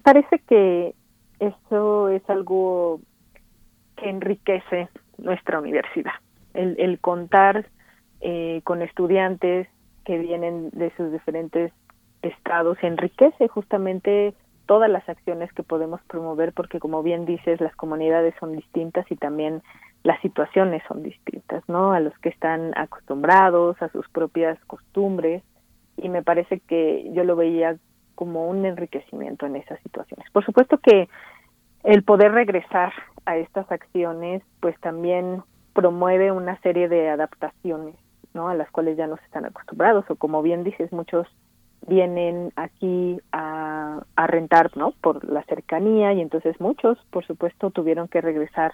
Parece que eso es algo que enriquece nuestra universidad. El, contar eh, con estudiantes que vienen de sus diferentes estados enriquece justamente todas las acciones que podemos promover porque como bien dices las comunidades son distintas y también las situaciones son distintas, ¿no? A los que están acostumbrados a sus propias costumbres y me parece que yo lo veía como un enriquecimiento en esas situaciones. Por supuesto que el poder regresar a estas acciones, pues también promueve una serie de adaptaciones, ¿no? A las cuales ya no se están acostumbrados o como bien dices, muchos vienen aquí a, a rentar, ¿no? Por la cercanía y entonces muchos, por supuesto, tuvieron que regresar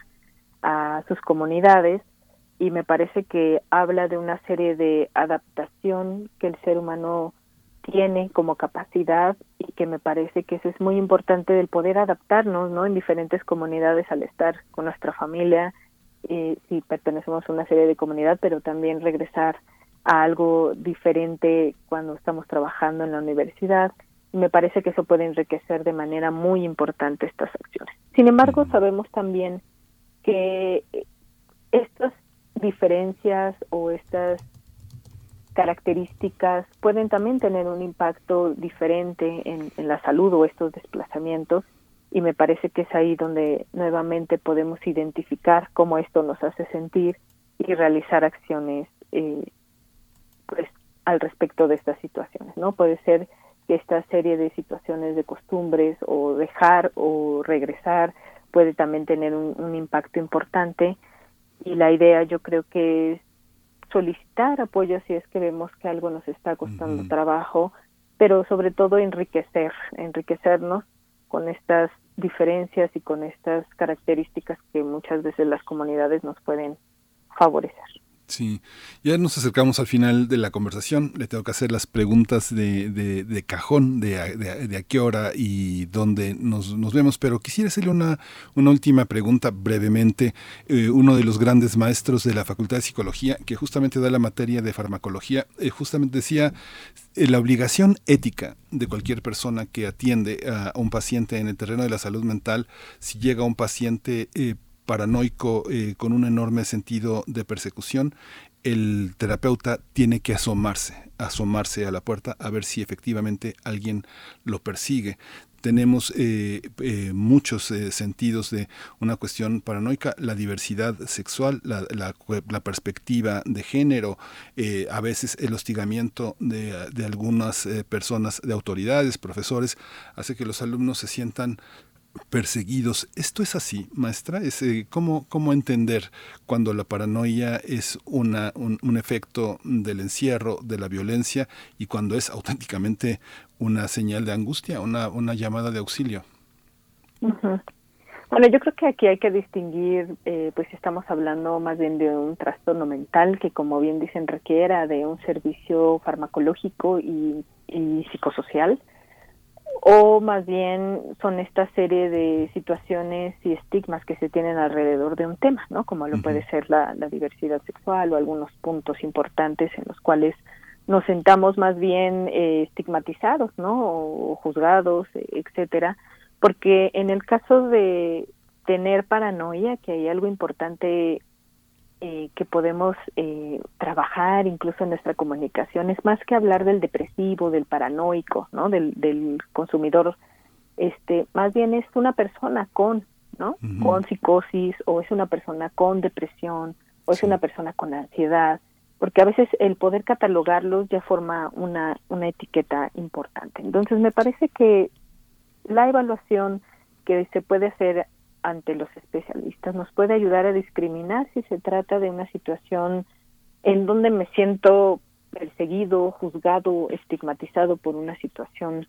a sus comunidades y me parece que habla de una serie de adaptación que el ser humano tiene como capacidad y que me parece que eso es muy importante del poder adaptarnos no en diferentes comunidades al estar con nuestra familia eh, si pertenecemos a una serie de comunidad pero también regresar a algo diferente cuando estamos trabajando en la universidad. Me parece que eso puede enriquecer de manera muy importante estas acciones. Sin embargo sabemos también que estas diferencias o estas características pueden también tener un impacto diferente en, la salud o estos desplazamientos y me parece que es ahí donde nuevamente podemos identificar cómo esto nos hace sentir y realizar acciones eh, pues al respecto de estas situaciones no puede ser que esta serie de situaciones de costumbres o dejar o regresar puede también tener un, un impacto importante y la idea yo creo que es solicitar apoyo si es que vemos que algo nos está costando trabajo, pero sobre todo enriquecer, enriquecernos con estas diferencias y con estas características que muchas veces las comunidades nos pueden favorecer. Sí, ya nos acercamos al final de la conversación. Le tengo que hacer las preguntas de, de, cajón, de, de, a qué hora y dónde nos, vemos, pero quisiera hacerle una, última pregunta brevemente. Eh, uno de los grandes maestros de la Facultad de Psicología, que justamente da la materia de farmacología, eh, justamente decía eh, la obligación ética de cualquier persona que atiende a un paciente en el terreno de la salud mental, si llega un paciente paranoico eh, con un enorme sentido de persecución, el terapeuta tiene que asomarse, asomarse a la puerta a ver si efectivamente alguien lo persigue. Tenemos eh, eh, muchos sentidos de una cuestión paranoica, la diversidad sexual, la, perspectiva de género, a veces el hostigamiento de algunas personas, de autoridades, profesores, hace que los alumnos se sientan perseguidos. ¿Esto es así, maestra? Es, eh, ¿cómo, ¿Cómo entender cuando la paranoia es una, un, efecto del encierro, de la violencia, y cuando es auténticamente una señal de angustia, una, una llamada de auxilio? Bueno, yo creo que aquí hay que distinguir, eh, pues estamos hablando más bien de un trastorno mental que, como bien dicen, requiera de un servicio farmacológico y, y psicosocial o más bien son esta serie de situaciones y estigmas que se tienen alrededor de un tema, ¿no? Como lo puede ser la, diversidad sexual o algunos puntos importantes en los cuales nos sentamos más bien eh, estigmatizados, ¿no? O, juzgados, etcétera, porque en el caso de tener paranoia, que hay algo importante eh, que podemos eh, trabajar incluso en nuestra comunicación es más que hablar del depresivo, del paranoico, ¿no? Del, del consumidor, este, más bien es una persona con, ¿no? Con psicosis o es una persona con depresión o es una persona con ansiedad, porque a veces el poder catalogarlos ya forma una, una etiqueta importante. Entonces me parece que la evaluación que se puede hacer ante los especialistas nos puede ayudar a discriminar si se trata de una situación en donde me siento perseguido, juzgado, estigmatizado por una situación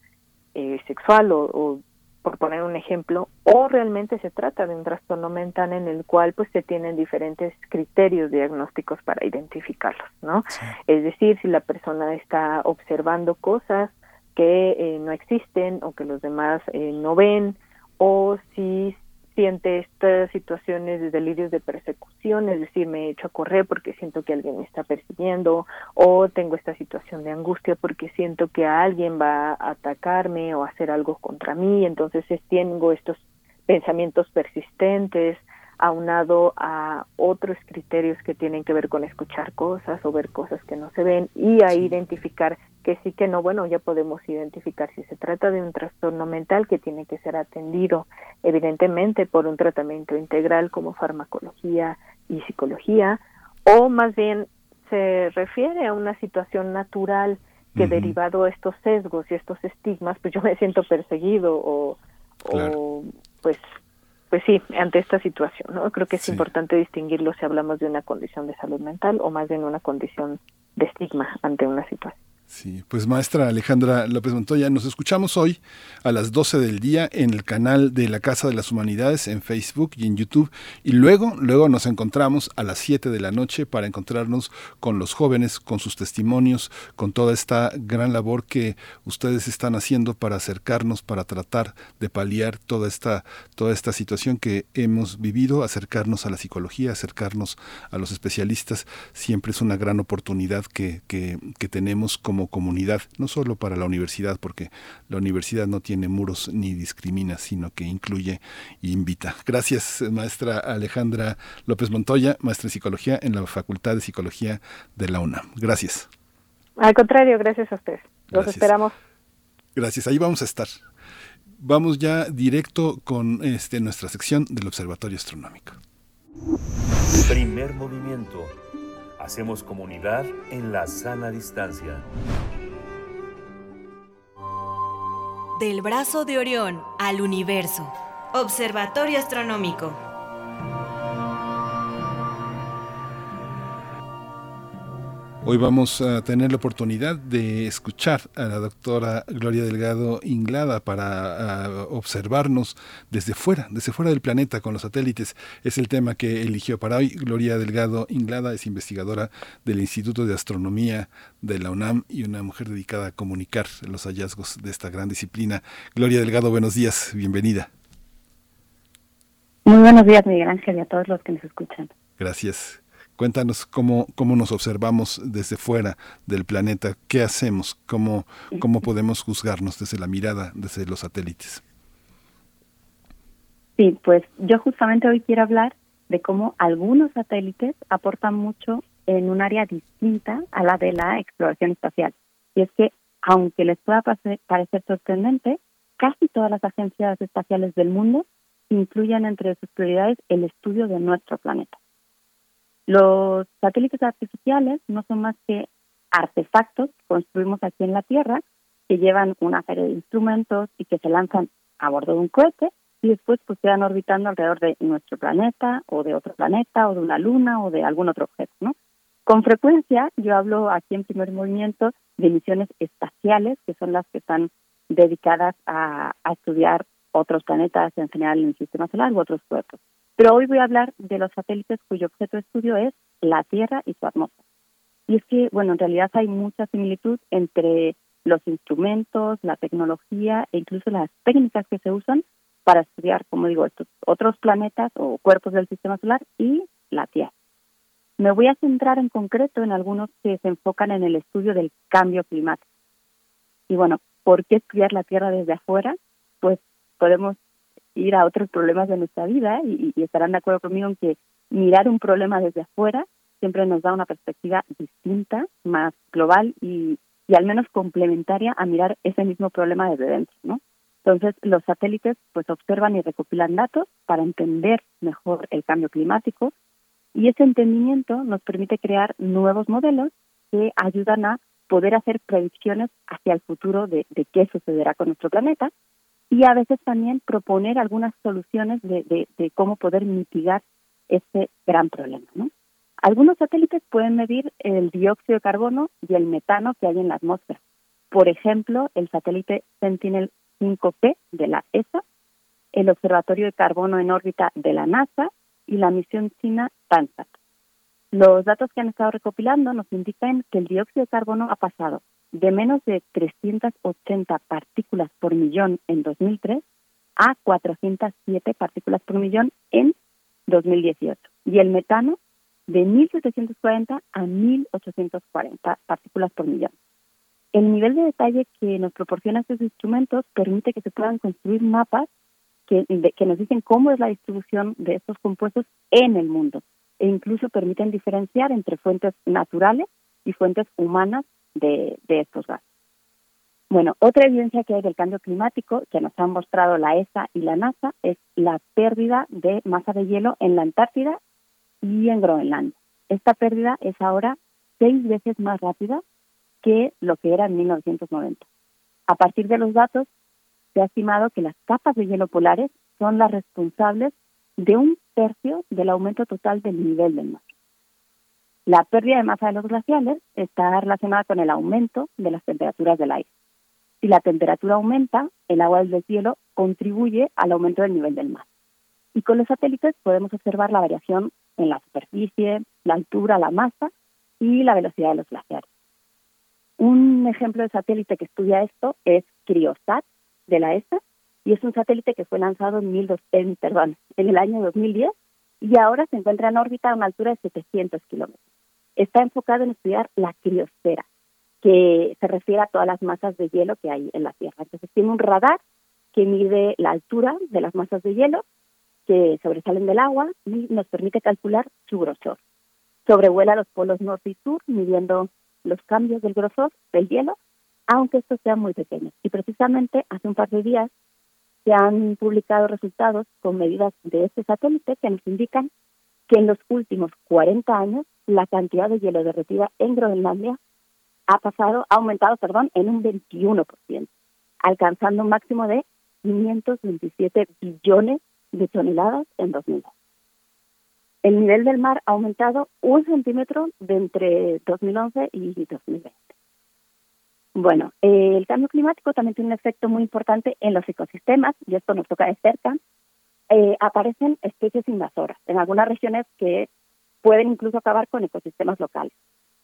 eh, sexual o, por poner un ejemplo, o realmente se trata de un trastorno mental en el cual pues se tienen diferentes criterios diagnósticos para identificarlos, ¿no? Es decir, si la persona está observando cosas que eh, no existen o que los demás eh, no ven, o si siente estas situaciones de delirios de persecución, es decir, me echo a correr porque siento que alguien me está persiguiendo, o tengo esta situación de angustia porque siento que alguien va a atacarme o hacer algo contra mí, entonces tengo estos pensamientos persistentes, aunado a otros criterios que tienen que ver con escuchar cosas o ver cosas que no se ven y a identificar que sí que no, bueno, ya podemos identificar si se trata de un trastorno mental que tiene que ser atendido evidentemente por un tratamiento integral como farmacología y psicología o más bien se refiere a una situación natural que derivado a estos sesgos y estos estigmas, pues yo me siento perseguido o, o pues pues sí, ante esta situación, ¿no? Creo que es importante distinguirlo si hablamos de una condición de salud mental o más bien una condición de estigma ante una situación. Sí, pues maestra Alejandra López Montoya, nos escuchamos hoy a las 12 del día en el canal de la Casa de las Humanidades en Facebook y en YouTube. Y luego luego nos encontramos a las 7 de la noche para encontrarnos con los jóvenes, con sus testimonios, con toda esta gran labor que ustedes están haciendo para acercarnos, para tratar de paliar toda esta toda esta situación que hemos vivido, acercarnos a la psicología, acercarnos a los especialistas, siempre es una gran oportunidad que, que, que tenemos como comunidad, no solo para la universidad, porque la universidad no tiene muros ni discrimina, sino que incluye e invita. Gracias, maestra Alejandra López Montoya, maestra en psicología en la Facultad de Psicología de la UNAM. Gracias. Al contrario, gracias a ustedes. Los esperamos. Gracias, ahí vamos a estar. Vamos ya directo con este, nuestra sección del Observatorio Astronómico. Primer movimiento Hacemos comunidad en la sana distancia. Del brazo de Orión al universo. Observatorio Astronómico. Hoy vamos a tener la oportunidad de escuchar a la doctora Gloria Delgado Inglada para observarnos desde fuera, desde fuera del planeta con los satélites. Es el tema que eligió para hoy. Gloria Delgado Inglada es investigadora del Instituto de Astronomía de la UNAM y una mujer dedicada a comunicar los hallazgos de esta gran disciplina. Gloria Delgado, buenos días, bienvenida. Muy buenos días, Miguel Ángel, y a todos los que nos escuchan. Gracias. Cuéntanos cómo, cómo nos observamos desde fuera del planeta, qué hacemos, cómo, cómo podemos juzgarnos desde la mirada, desde los satélites. Sí, pues yo justamente hoy quiero hablar de cómo algunos satélites aportan mucho en un área distinta a la de la exploración espacial. Y es que, aunque les pueda parecer sorprendente, casi todas las agencias espaciales del mundo incluyen entre sus prioridades el estudio de nuestro planeta. Los satélites artificiales no son más que artefactos que construimos aquí en la Tierra, que llevan una serie de instrumentos y que se lanzan a bordo de un cohete y después pues quedan orbitando alrededor de nuestro planeta o de otro planeta o de una luna o de algún otro objeto, ¿no? Con frecuencia yo hablo aquí en primer movimiento de misiones espaciales, que son las que están dedicadas a, a estudiar otros planetas en general en el sistema solar u otros cuerpos. Pero hoy voy a hablar de los satélites cuyo objeto de estudio es la Tierra y su atmósfera. Y es que, bueno, en realidad hay mucha similitud entre los instrumentos, la tecnología e incluso las técnicas que se usan para estudiar, como digo, estos otros planetas o cuerpos del sistema solar y la Tierra. Me voy a centrar en concreto en algunos que se enfocan en el estudio del cambio climático. Y bueno, ¿por qué estudiar la Tierra desde afuera? Pues podemos ir a otros problemas de nuestra vida y, estarán de acuerdo conmigo en que mirar un problema desde afuera siempre nos da una perspectiva distinta, más global y, y al menos complementaria a mirar ese mismo problema desde dentro, ¿no? Entonces, los satélites pues observan y recopilan datos para entender mejor el cambio climático y ese entendimiento nos permite crear nuevos modelos que ayudan a poder hacer predicciones hacia el futuro de, de qué sucederá con nuestro planeta y a veces también proponer algunas soluciones de, cómo poder mitigar este gran problema. ¿no? Algunos satélites pueden medir el dióxido de carbono y el metano que hay en la atmósfera. Por ejemplo, el satélite Sentinel-5P de la ESA el Observatorio de Carbono en órbita de la NASA y la misión china Tansat. Los datos que han estado recopilando nos indican que el dióxido de carbono ha pasado de menos de 380 partículas por millón en 2003 a 407 partículas por millón en 2018 y el metano de 1.740 a 1.840 partículas por millón. El nivel de detalle que nos proporciona estos instrumentos permite que se puedan construir mapas que, que nos dicen cómo es la distribución de estos compuestos en el mundo e incluso permiten diferenciar entre fuentes naturales y fuentes humanas de, estos gases. Bueno, otra evidencia que hay del cambio climático que nos han mostrado la ESA y la NASA es la pérdida de masa de hielo en la Antártida y en Groenlandia. Esta pérdida es ahora seis veces más rápida que lo que era en 1990. A partir de los datos, se ha estimado que las capas de hielo polares son las responsables de un tercio del aumento total del nivel del mar. La pérdida de masa de los glaciales está relacionada con el aumento de las temperaturas del aire. Si la temperatura aumenta, el agua del deshielo contribuye al aumento del nivel del mar. Y con los satélites podemos observar la variación en la superficie, la altura, la masa y la velocidad de los glaciares. Un ejemplo de satélite que estudia esto es Cryosat de la ESA, y es un satélite que fue lanzado en, mil dos, en, perdón, en el año 2010 y ahora se encuentra en órbita a una altura de 700 kilómetros. Está enfocado en estudiar la criosfera, que se refiere a todas las masas de hielo que hay en la Tierra. Entonces tiene un radar que mide la altura de las masas de hielo que sobresalen del agua y nos permite calcular su grosor. Sobrevuela los polos norte y sur, midiendo los cambios del grosor del hielo, aunque estos sean muy pequeños. Y precisamente hace un par de días se han publicado resultados con medidas de este satélite que nos indican que en los últimos 40 años la cantidad de hielo derretida en Groenlandia ha pasado, ha aumentado, perdón, en un 21%, alcanzando un máximo de 527 billones de toneladas en 2002. El nivel del mar ha aumentado un centímetro entre 2011 y 2020. Bueno, eh, el cambio climático también tiene un efecto muy importante en los ecosistemas, y esto nos toca de cerca. Eh, aparecen especies invasoras en algunas regiones que pueden incluso acabar con ecosistemas locales.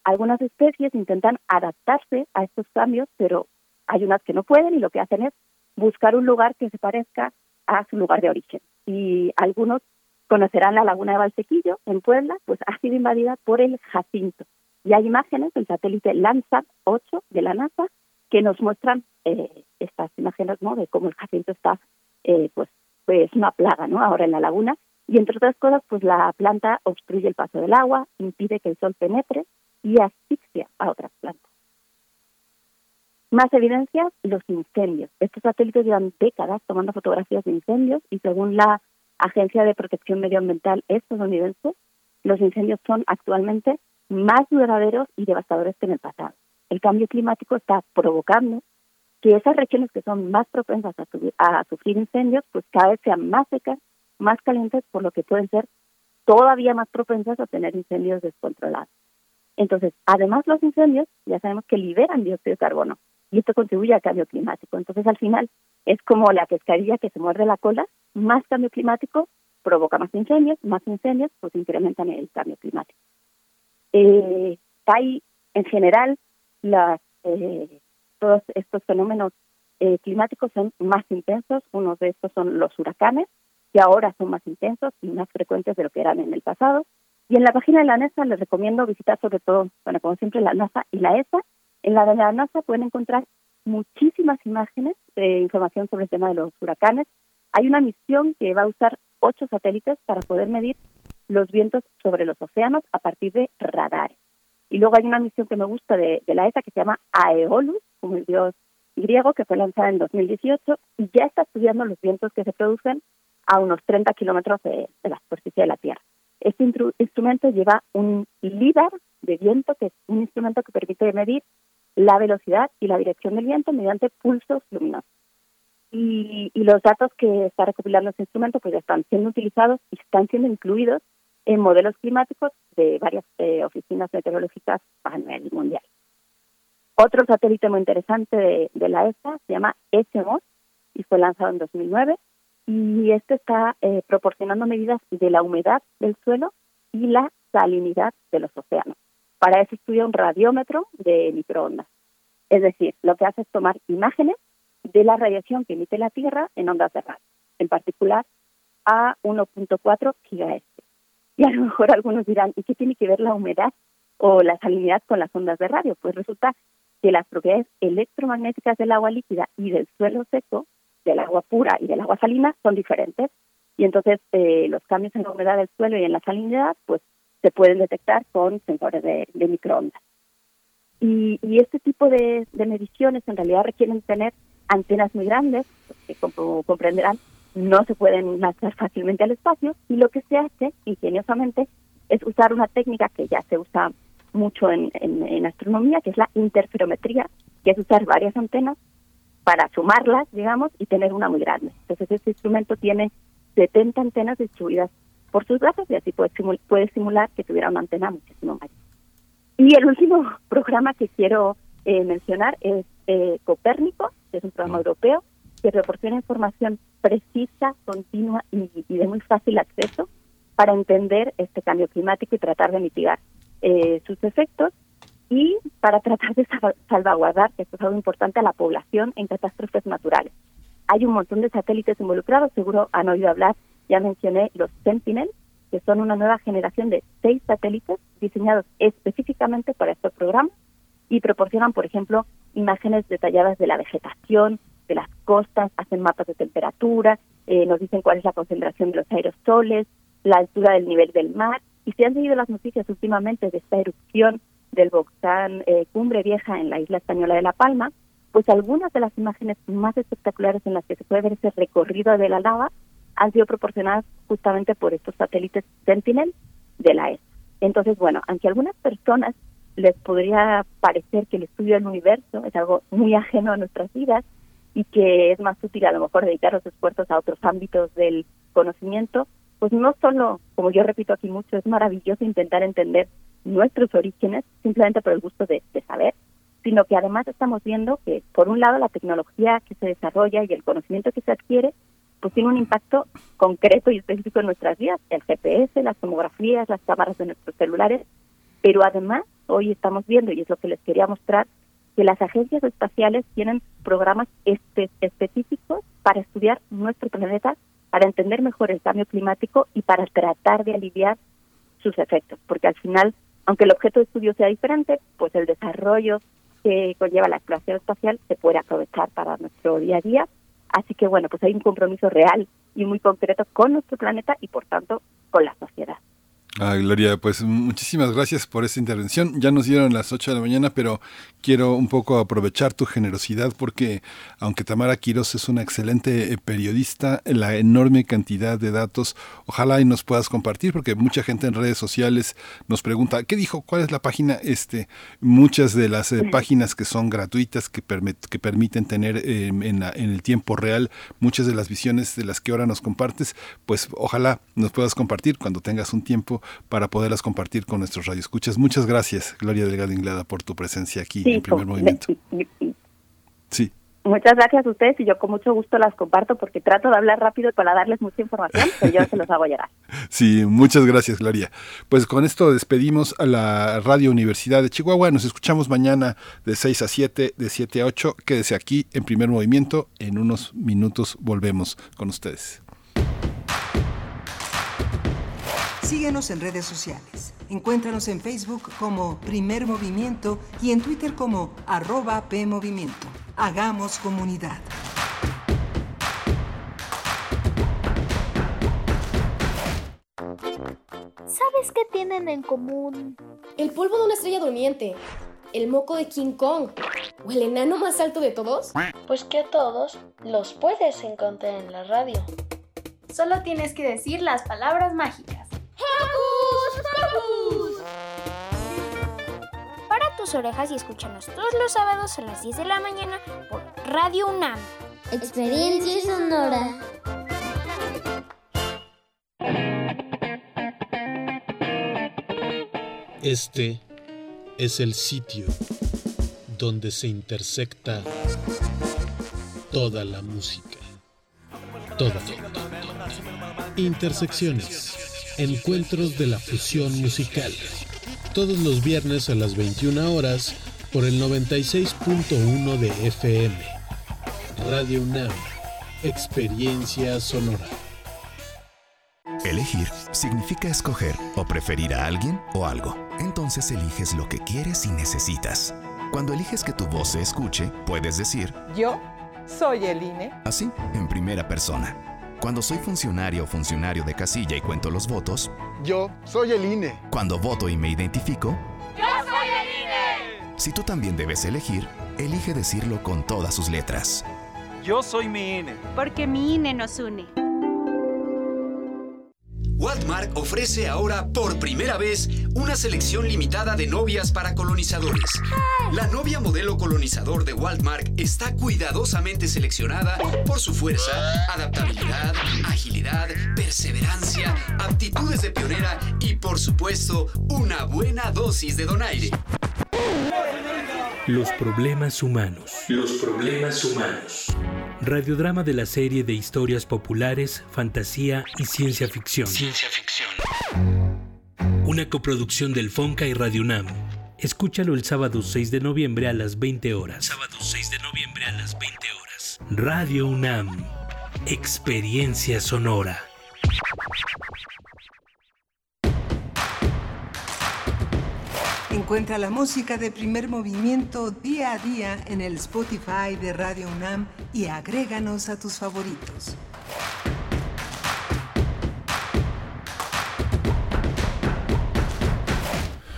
Algunas especies intentan adaptarse a estos cambios, pero hay unas que no pueden y lo que hacen es buscar un lugar que se parezca a su lugar de origen. Y algunos conocerán la laguna de Valsequillo en Puebla, pues ha sido invadida por el jacinto. Y hay imágenes del satélite Landsat 8 de la NASA que nos muestran eh, estas imágenes ¿no? de cómo el jacinto está, eh, pues, pues una plaga ¿no? ahora en la laguna. Y entre otras cosas, pues la planta obstruye el paso del agua, impide que el sol penetre y asfixia a otras plantas. Más evidencias, los incendios. Estos satélites llevan décadas tomando fotografías de incendios y según la Agencia de Protección Medioambiental estadounidense, los incendios son actualmente más duraderos y devastadores que en el pasado. El cambio climático está provocando que esas regiones que son más propensas a, sufrir incendios, pues cada vez sean más secas, más calientes, por lo que pueden ser todavía más propensas a tener incendios descontrolados. Entonces, además los incendios ya sabemos que liberan dióxido de carbono y esto contribuye al cambio climático. Entonces, al final es como la pescadilla que se muerde la cola, más cambio climático provoca más incendios, más incendios pues incrementan el cambio climático. Eh, hay en general las, eh, todos estos fenómenos eh, climáticos son más intensos. Uno de estos son los huracanes, que ahora son más intensos y más frecuentes de lo que eran en el pasado. Y en la página de la NASA les recomiendo visitar sobre todo, bueno, como siempre, la NASA y la ESA. En la de la NASA pueden encontrar muchísimas imágenes de información sobre el tema de los huracanes. Hay una misión que va a usar ocho satélites para poder medir los vientos sobre los océanos a partir de radares. Y luego hay una misión que me gusta de, la ESA que se llama Aeolus, como el dios griego, que fue lanzada en 2018 y ya está estudiando los vientos que se producen a unos 30 kilómetros de, la superficie de la Tierra. Este instrumento lleva un LIDAR de viento, que es un instrumento que permite medir la velocidad y la dirección del viento mediante pulsos luminosos. Y, y, los datos que está recopilando este instrumento pues ya están siendo utilizados y están siendo incluidos en modelos climáticos de varias eh, oficinas meteorológicas a nivel mundial. Otro satélite muy interesante de, la ESA se llama SMOS y fue lanzado en 2009 y este está eh, proporcionando medidas de la humedad del suelo y la salinidad de los océanos. Para eso estudia un radiómetro de microondas. Es decir, lo que hace es tomar imágenes de la radiación que emite la Tierra en ondas de radio, en particular a 1.4 GHz. Y a lo mejor algunos dirán, ¿y qué tiene que ver la humedad o la salinidad con las ondas de radio? Pues resulta que las propiedades electromagnéticas del agua líquida y del suelo seco, del agua pura y del agua salina, son diferentes. Y entonces eh, los cambios en la humedad del suelo y en la salinidad, pues se pueden detectar con sensores de, microondas. Y, este tipo de, mediciones en realidad requieren tener antenas muy grandes, que como comprenderán, no se pueden lanzar fácilmente al espacio, y lo que se hace ingeniosamente es usar una técnica que ya se usa mucho en, en, astronomía, que es la interferometría, que es usar varias antenas para sumarlas, digamos, y tener una muy grande. Entonces, este instrumento tiene 70 antenas distribuidas por sus brazos y así puede, puede simular que tuviera una antena muchísimo mayor. Y el último programa que quiero eh, mencionar es eh, Copérnico, que es un programa europeo que proporciona información precisa, continua y, de muy fácil acceso para entender este cambio climático y tratar de mitigar eh, sus efectos y para tratar de salvaguardar, que esto es algo importante, a la población en catástrofes naturales. Hay un montón de satélites involucrados, seguro han oído hablar ya mencioné los Sentinel, que son una nueva generación de seis satélites diseñados específicamente para este programa y proporcionan, por ejemplo, imágenes detalladas de la vegetación, de las costas, hacen mapas de temperatura, eh, nos dicen cuál es la concentración de los aerosoles, la altura del nivel del mar. Y si han seguido las noticias últimamente de esta erupción del volcán eh, Cumbre Vieja en la isla española de La Palma, pues algunas de las imágenes más espectaculares en las que se puede ver ese recorrido de la lava han sido proporcionadas justamente por estos satélites Sentinel de la ESA. Entonces, bueno, aunque a algunas personas les podría parecer que el estudio del universo es algo muy ajeno a nuestras vidas y que es más útil a lo mejor dedicar los esfuerzos a otros ámbitos del conocimiento, pues no solo, como yo repito aquí mucho, es maravilloso intentar entender nuestros orígenes simplemente por el gusto de, saber, sino que además estamos viendo que, por un lado, la tecnología que se desarrolla y el conocimiento que se adquiere pues tiene un impacto concreto y específico en nuestras vidas, el GPS, las tomografías, las cámaras de nuestros celulares, pero además hoy estamos viendo, y es lo que les quería mostrar, que las agencias espaciales tienen programas específicos para estudiar nuestro planeta, para entender mejor el cambio climático y para tratar de aliviar sus efectos, porque al final, aunque el objeto de estudio sea diferente, pues el desarrollo que conlleva la exploración espacial se puede aprovechar para nuestro día a día Así que bueno, pues hay un compromiso real y muy concreto con nuestro planeta y por tanto con la sociedad. Ah, Gloria, pues muchísimas gracias por esta intervención. Ya nos dieron las 8 de la mañana, pero quiero un poco aprovechar tu generosidad porque aunque Tamara Quiroz es una excelente eh, periodista, la enorme cantidad de datos, ojalá y nos puedas compartir porque mucha gente en redes sociales nos pregunta, ¿qué dijo? ¿Cuál es la página? Este, muchas de las eh, páginas que son gratuitas, que, permiten tener em, en, en el tiempo real muchas de las visiones de las que ahora nos compartes, pues ojalá nos puedas compartir cuando tengas un tiempo para poderlas compartir con nuestros radioescuchas. Muchas gracias, Gloria Delgado Inglada, por tu presencia aquí en Primer Movimiento. Sí. Muchas gracias a ustedes y yo con mucho gusto las comparto porque trato de hablar rápido para darles mucha información, pero yo se los hago llegar. Sí, muchas gracias, Gloria. Pues con esto despedimos a la Radio Universidad de Chihuahua. Nos escuchamos mañana de 6 a 7, de 7 a 8. Quédese aquí en primer movimiento. En unos minutos volvemos con ustedes. Síguenos en redes sociales. Encuéntranos en Facebook como Primer Movimiento y en Twitter como arroba PMovimiento. Hagamos comunidad. ¿Sabes qué tienen en común? El polvo de una estrella durmiente, el moco de King Kong o el enano más alto de todos. Pues que a todos los puedes encontrar en la radio. Solo tienes que decir las palabras mágicas. Para tus orejas y escúchanos todos los sábados a las 10 de la mañana por Radio UNAM. Experiencia sonora. Este es el sitio donde se intersecta toda la música. toda. Intersecciones. Encuentros de la fusión musical. Todos los viernes a las 21 horas por el 96.1 de FM. Radio UNAM. Experiencia sonora. Elegir significa escoger o preferir a alguien o algo. Entonces eliges lo que quieres y necesitas. Cuando eliges que tu voz se escuche, puedes decir, Yo soy el INE. así, en primera persona. Cuando soy funcionario o funcionario de casilla y cuento los votos, Yo soy el INE. cuando voto y me identifico, ¡Yo soy el INE! si tú también debes elegir, elige decirlo con todas sus letras. Yo soy mi INE. Porque mi INE nos une. Walmart ofrece ahora por primera vez una selección limitada de novias para colonizadores. La novia modelo colonizador de Walmart está cuidadosamente seleccionada por su fuerza, adaptabilidad, agilidad, perseverancia, aptitudes de pionera y por supuesto una buena dosis de donaire. Los problemas humanos. Los problemas humanos. Radiodrama de la serie de historias populares, fantasía y ciencia ficción. Ciencia ficción. Una coproducción del Fonca y Radio UNAM. Escúchalo el sábado 6 de noviembre a las 20 horas. Sábado 6 de noviembre a las 20 horas. Radio UNAM. Experiencia sonora. Encuentra la música de primer movimiento día a día en el Spotify de Radio UNAM y agréganos a tus favoritos.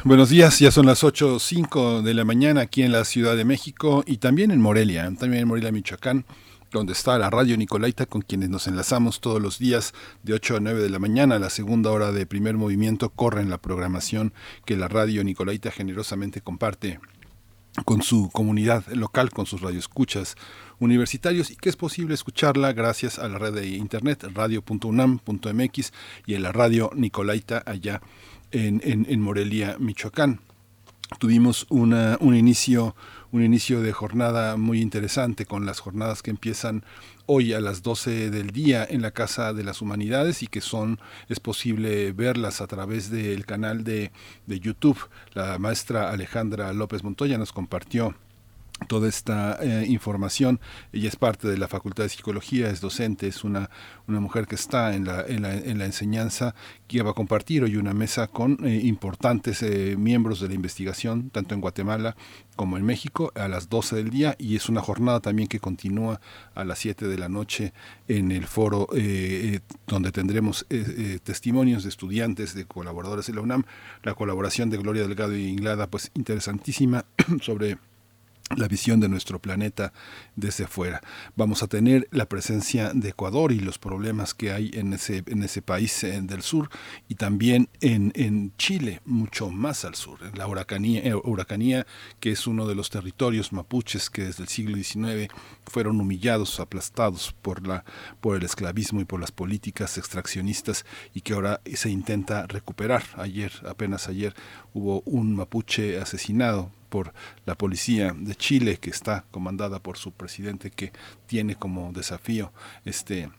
Buenos días, ya son las 8.05 de la mañana aquí en la Ciudad de México y también en Morelia, también en Morelia, Michoacán, donde está la radio Nicolaita con quienes nos enlazamos todos los días de 8 a 9 de la mañana. La segunda hora de primer movimiento corre en la programación que la radio Nicolaita generosamente comparte con su comunidad local, con sus radioescuchas universitarios y que es posible escucharla gracias a la red de internet radio.unam.mx y en la radio Nicolaita allá en, en, Morelia, Michoacán. Tuvimos una, un inicio un inicio de jornada muy interesante con las jornadas que empiezan hoy a las 12 del día en la Casa de las Humanidades y que son es posible verlas a través del canal de, de YouTube. La maestra Alejandra López Montoya nos compartió toda esta eh, información. Ella es parte de la Facultad de Psicología, es docente, es una, una mujer que está en la, en la, en la enseñanza, que va a compartir hoy una mesa con eh, importantes eh, miembros de la investigación, tanto en Guatemala como en México, a las 12 del día, y es una jornada también que continúa a las 7 de la noche en el foro donde tendremos testimonios de estudiantes, de colaboradores de la UNAM, la colaboración de Gloria Delgado y Inglada, pues interesantísima sobre la visión de nuestro planeta desde fuera. Vamos a tener la presencia de Ecuador y los problemas que hay en ese, en ese país eh, del sur y también en, en Chile, mucho más al sur, en la huracanía, eh, huracanía, que es uno de los territorios mapuches que desde el siglo XIX fueron humillados, aplastados por, la, por el esclavismo y por las políticas extraccionistas y que ahora se intenta recuperar. Ayer, apenas ayer, hubo un mapuche asesinado por la policía de Chile que está comandada por su presidente que tiene como desafío este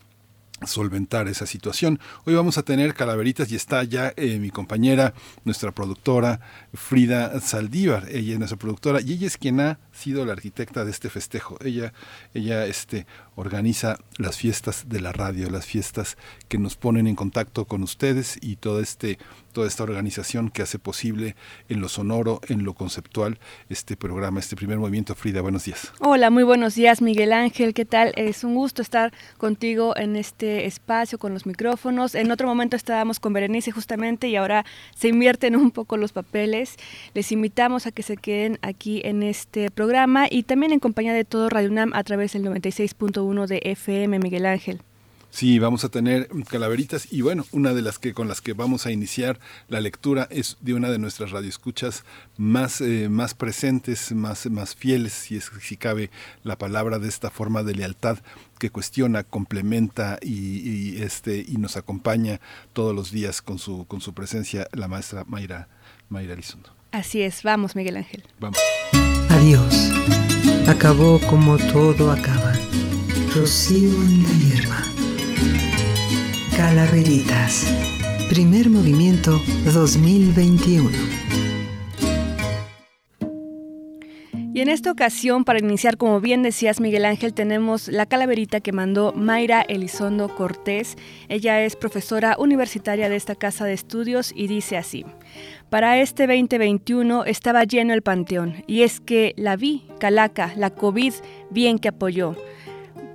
solventar esa situación. Hoy vamos a tener calaveritas y está ya eh, mi compañera, nuestra productora Frida Saldívar. Ella es nuestra productora y ella es quien ha sido la arquitecta de este festejo. Ella, ella este, organiza las fiestas de la radio, las fiestas que nos ponen en contacto con ustedes y todo este, toda esta organización que hace posible en lo sonoro, en lo conceptual, este programa, este primer movimiento. Frida, buenos días. Hola, muy buenos días, Miguel Ángel. ¿Qué tal? Es un gusto estar contigo en este espacio con los micrófonos. En otro momento estábamos con Berenice justamente y ahora se invierten un poco los papeles. Les invitamos a que se queden aquí en este programa y también en compañía de todo Radio UNAM a través del 96.1 de FM, Miguel Ángel. Sí, vamos a tener calaveritas y bueno, una de las que con las que vamos a iniciar la lectura es de una de nuestras radioescuchas más, eh, más presentes, más, más fieles, si es si cabe la palabra de esta forma de lealtad que cuestiona, complementa y, y, este y nos acompaña todos los días con su con su presencia la maestra Mayra Mayra Elizondo. Así es, vamos Miguel Ángel. Vamos. Adiós. Acabó como todo acaba. Rocío en la hierba. Calaveritas. Primer movimiento 2021. Y en esta ocasión, para iniciar, como bien decías Miguel Ángel, tenemos la calaverita que mandó Mayra Elizondo Cortés. Ella es profesora universitaria de esta casa de estudios y dice así. Para este 2021 estaba lleno el panteón y es que la vi, Calaca, la COVID, bien que apoyó.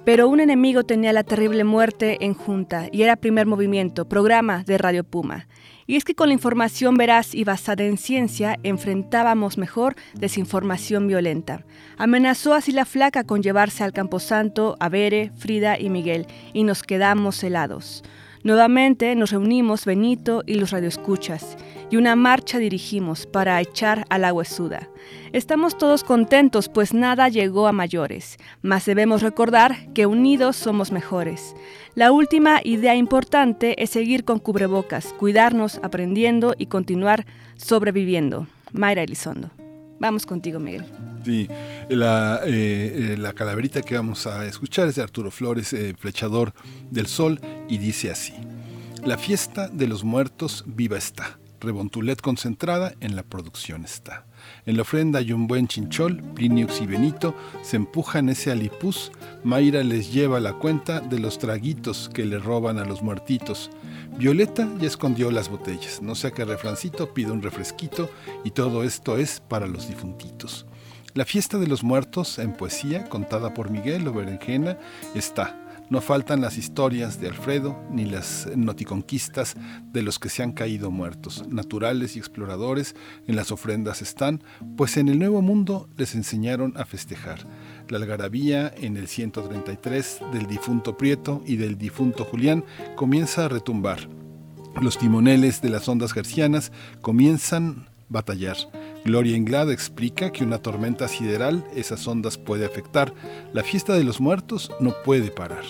Pero un enemigo tenía la terrible muerte en junta y era primer movimiento, programa de Radio Puma. Y es que con la información veraz y basada en ciencia enfrentábamos mejor desinformación violenta. Amenazó así la flaca con llevarse al Camposanto a Bere, Frida y Miguel, y nos quedamos helados. Nuevamente nos reunimos Benito y los radioescuchas y una marcha dirigimos para echar al agua suda. Estamos todos contentos pues nada llegó a mayores, mas debemos recordar que unidos somos mejores. La última idea importante es seguir con cubrebocas, cuidarnos, aprendiendo y continuar sobreviviendo. Mayra Elizondo. Vamos contigo, Miguel. Sí, la, eh, eh, la calaverita que vamos a escuchar es de Arturo Flores, eh, flechador del sol, y dice así. La fiesta de los muertos viva está, Rebontulet concentrada en la producción está. En la ofrenda hay un buen chinchol, Pliniux y Benito se empujan ese alipuz, Mayra les lleva la cuenta de los traguitos que le roban a los muertitos. Violeta ya escondió las botellas, no sea que refrancito pide un refresquito y todo esto es para los difuntitos. La fiesta de los muertos en poesía, contada por Miguel o Berenjena, está. No faltan las historias de Alfredo ni las noticonquistas de los que se han caído muertos. Naturales y exploradores en las ofrendas están, pues en el Nuevo Mundo les enseñaron a festejar. La algarabía en el 133 del difunto Prieto y del difunto Julián comienza a retumbar. Los timoneles de las ondas gercianas comienzan a batallar. Gloria Inglada explica que una tormenta sideral esas ondas puede afectar. La fiesta de los muertos no puede parar.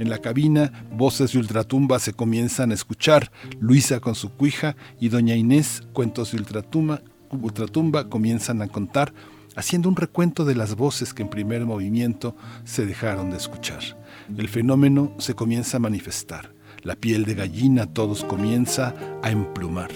En la cabina, voces de ultratumba se comienzan a escuchar. Luisa con su cuija y doña Inés, cuentos de ultratumba, ultratumba comienzan a contar, haciendo un recuento de las voces que en primer movimiento se dejaron de escuchar. El fenómeno se comienza a manifestar. La piel de gallina todos comienza a emplumar.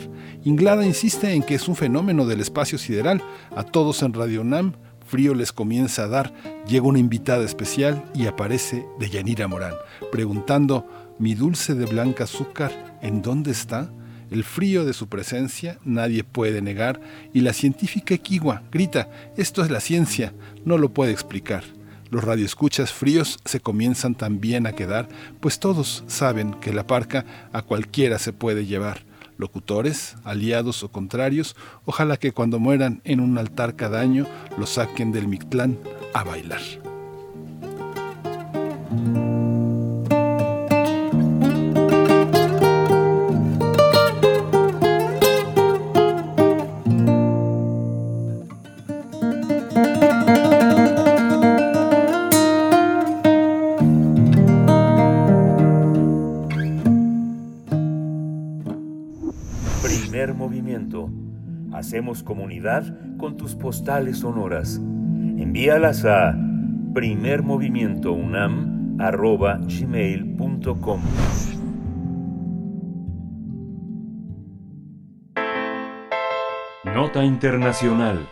Inglada insiste en que es un fenómeno del espacio sideral. A todos en Radio Nam frío les comienza a dar. Llega una invitada especial y aparece Deyanira Morán, preguntando, mi dulce de blanca azúcar, ¿en dónde está? El frío de su presencia nadie puede negar y la científica equigua grita, esto es la ciencia, no lo puede explicar. Los radioescuchas fríos se comienzan también a quedar, pues todos saben que la parca a cualquiera se puede llevar locutores, aliados o contrarios, ojalá que cuando mueran en un altar cada año lo saquen del Mictlán a bailar. Hacemos comunidad con tus postales sonoras. Envíalas a primermovimientounam.gmail.com Nota Internacional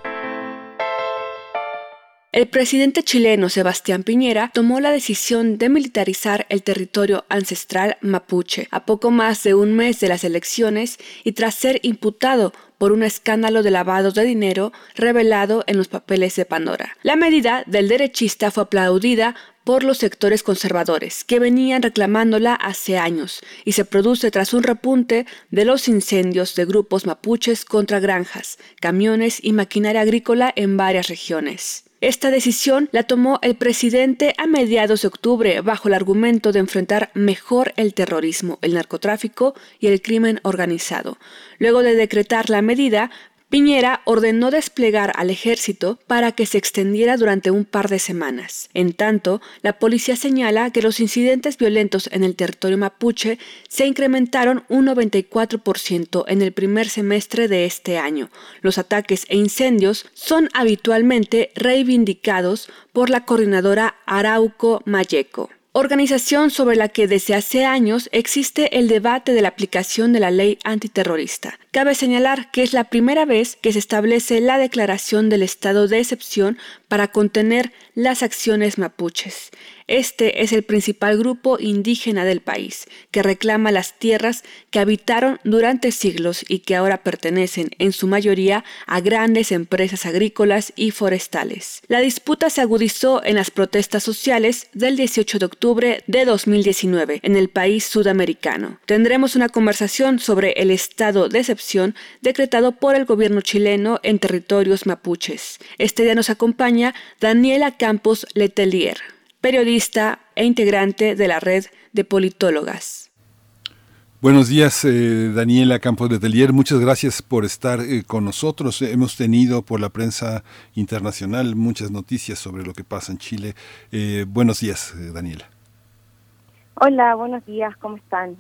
el presidente chileno Sebastián Piñera tomó la decisión de militarizar el territorio ancestral mapuche a poco más de un mes de las elecciones y tras ser imputado por un escándalo de lavado de dinero revelado en los papeles de Pandora. La medida del derechista fue aplaudida por los sectores conservadores, que venían reclamándola hace años, y se produce tras un repunte de los incendios de grupos mapuches contra granjas, camiones y maquinaria agrícola en varias regiones. Esta decisión la tomó el presidente a mediados de octubre bajo el argumento de enfrentar mejor el terrorismo, el narcotráfico y el crimen organizado. Luego de decretar la medida, Piñera ordenó desplegar al ejército para que se extendiera durante un par de semanas. En tanto, la policía señala que los incidentes violentos en el territorio mapuche se incrementaron un 94% en el primer semestre de este año. Los ataques e incendios son habitualmente reivindicados por la coordinadora Arauco Mayeco. organización sobre la que desde hace años existe el debate de la aplicación de la ley antiterrorista. Cabe señalar que es la primera vez que se establece la declaración del estado de excepción para contener las acciones mapuches. Este es el principal grupo indígena del país, que reclama las tierras que habitaron durante siglos y que ahora pertenecen en su mayoría a grandes empresas agrícolas y forestales. La disputa se agudizó en las protestas sociales del 18 de octubre de 2019 en el país sudamericano. Tendremos una conversación sobre el estado de excepción decretado por el gobierno chileno en territorios mapuches. Este día nos acompaña Daniela Campos Letelier periodista e integrante de la red de politólogas. Buenos días, eh, Daniela Campos de Telier. Muchas gracias por estar eh, con nosotros. Hemos tenido por la prensa internacional muchas noticias sobre lo que pasa en Chile. Eh, buenos días, Daniela. Hola, buenos días. ¿Cómo están?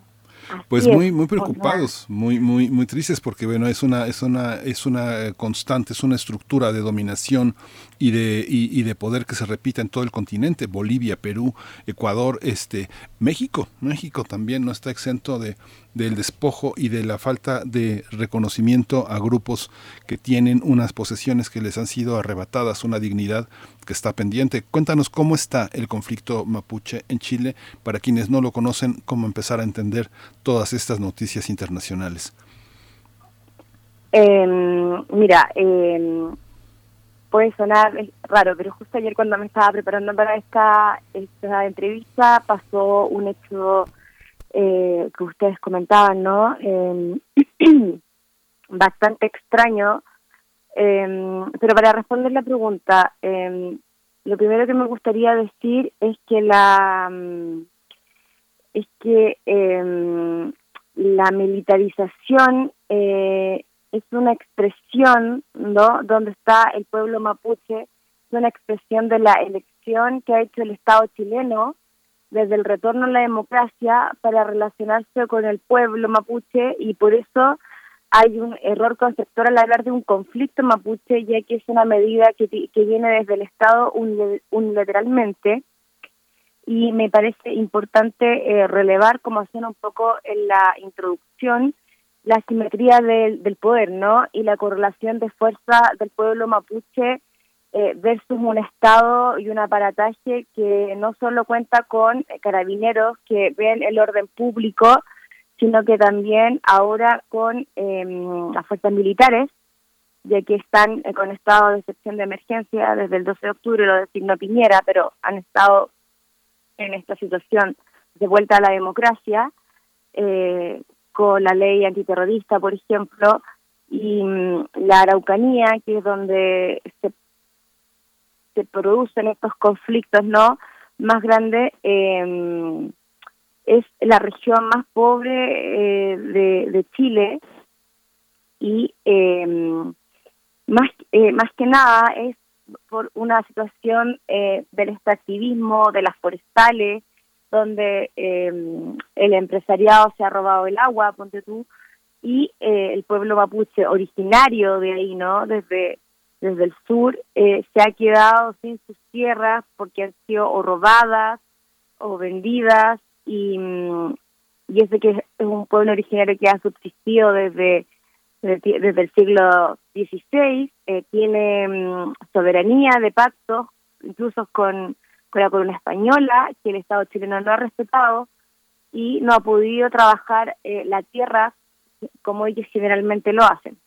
Pues muy muy preocupados, muy muy muy tristes porque bueno, es una es una es una constante, es una estructura de dominación y de y, de poder que se repita en todo el continente, Bolivia, Perú, Ecuador, este México, México también no está exento de del despojo y de la falta de reconocimiento a grupos que tienen unas posesiones que les han sido arrebatadas, una dignidad que está pendiente. Cuéntanos cómo está el conflicto mapuche en Chile, para quienes no lo conocen, cómo empezar a entender todas estas noticias internacionales. Em, mira, eh, puede sonar raro, pero justo ayer cuando me estaba preparando para esta, esta entrevista pasó un hecho eh, que ustedes comentaban, ¿no? Em, bastante extraño. Em, pero para responder la pregunta, em, lo primero que me gustaría decir es que la mm, es que la militarización eh, es una expresión, ¿no? Donde está el pueblo mapuche, es una expresión de la elección que ha hecho el Estado chileno desde el retorno a la democracia para relacionarse con el pueblo mapuche y por eso hay un error conceptual al hablar de un conflicto mapuche, ya que es una medida que, que viene desde el Estado unilateralmente. Y me parece importante eh, relevar, como hacían un poco en la introducción, la simetría del, del poder, ¿no? Y la correlación de fuerza del pueblo mapuche eh, versus un Estado y un aparataje que no solo cuenta con carabineros que ven el orden público, sino que también ahora con em, las fuerzas militares, ya que están eh, con estado de excepción de emergencia desde el 12 de octubre, lo designó Piñera, pero han estado en esta situación de vuelta a la democracia, eh, con la ley antiterrorista, por ejemplo, y mm, la Araucanía, que es donde se se producen estos conflictos no más grandes eh, es la región más pobre eh, de, Chile y eh, más más que nada es por una situación del extractivismo de las forestales donde el empresariado se ha robado el agua ponte tú y el pueblo mapuche originario de ahí no desde desde el sur eh, se ha quedado sin sus tierras porque han sido o robadas o vendidas y, mm, y ese que es un pueblo originario que ha subsistido desde desde, el siglo XVI, eh, tiene mm, soberanía de pactos, incluso con, con la corona española, que el Estado chileno no ha respetado y no ha podido trabajar eh, la tierra como ellos generalmente lo hacen.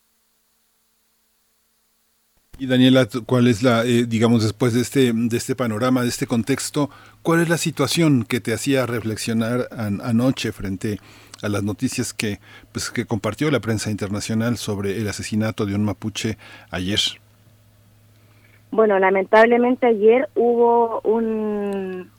Y Daniela, ¿cuál es la, eh, digamos, después de este, de este panorama, de este contexto, cuál es la situación que te hacía reflexionar anoche frente a las noticias que, pues, que compartió la prensa internacional sobre el asesinato de un mapuche ayer? Bueno, lamentablemente ayer hubo un,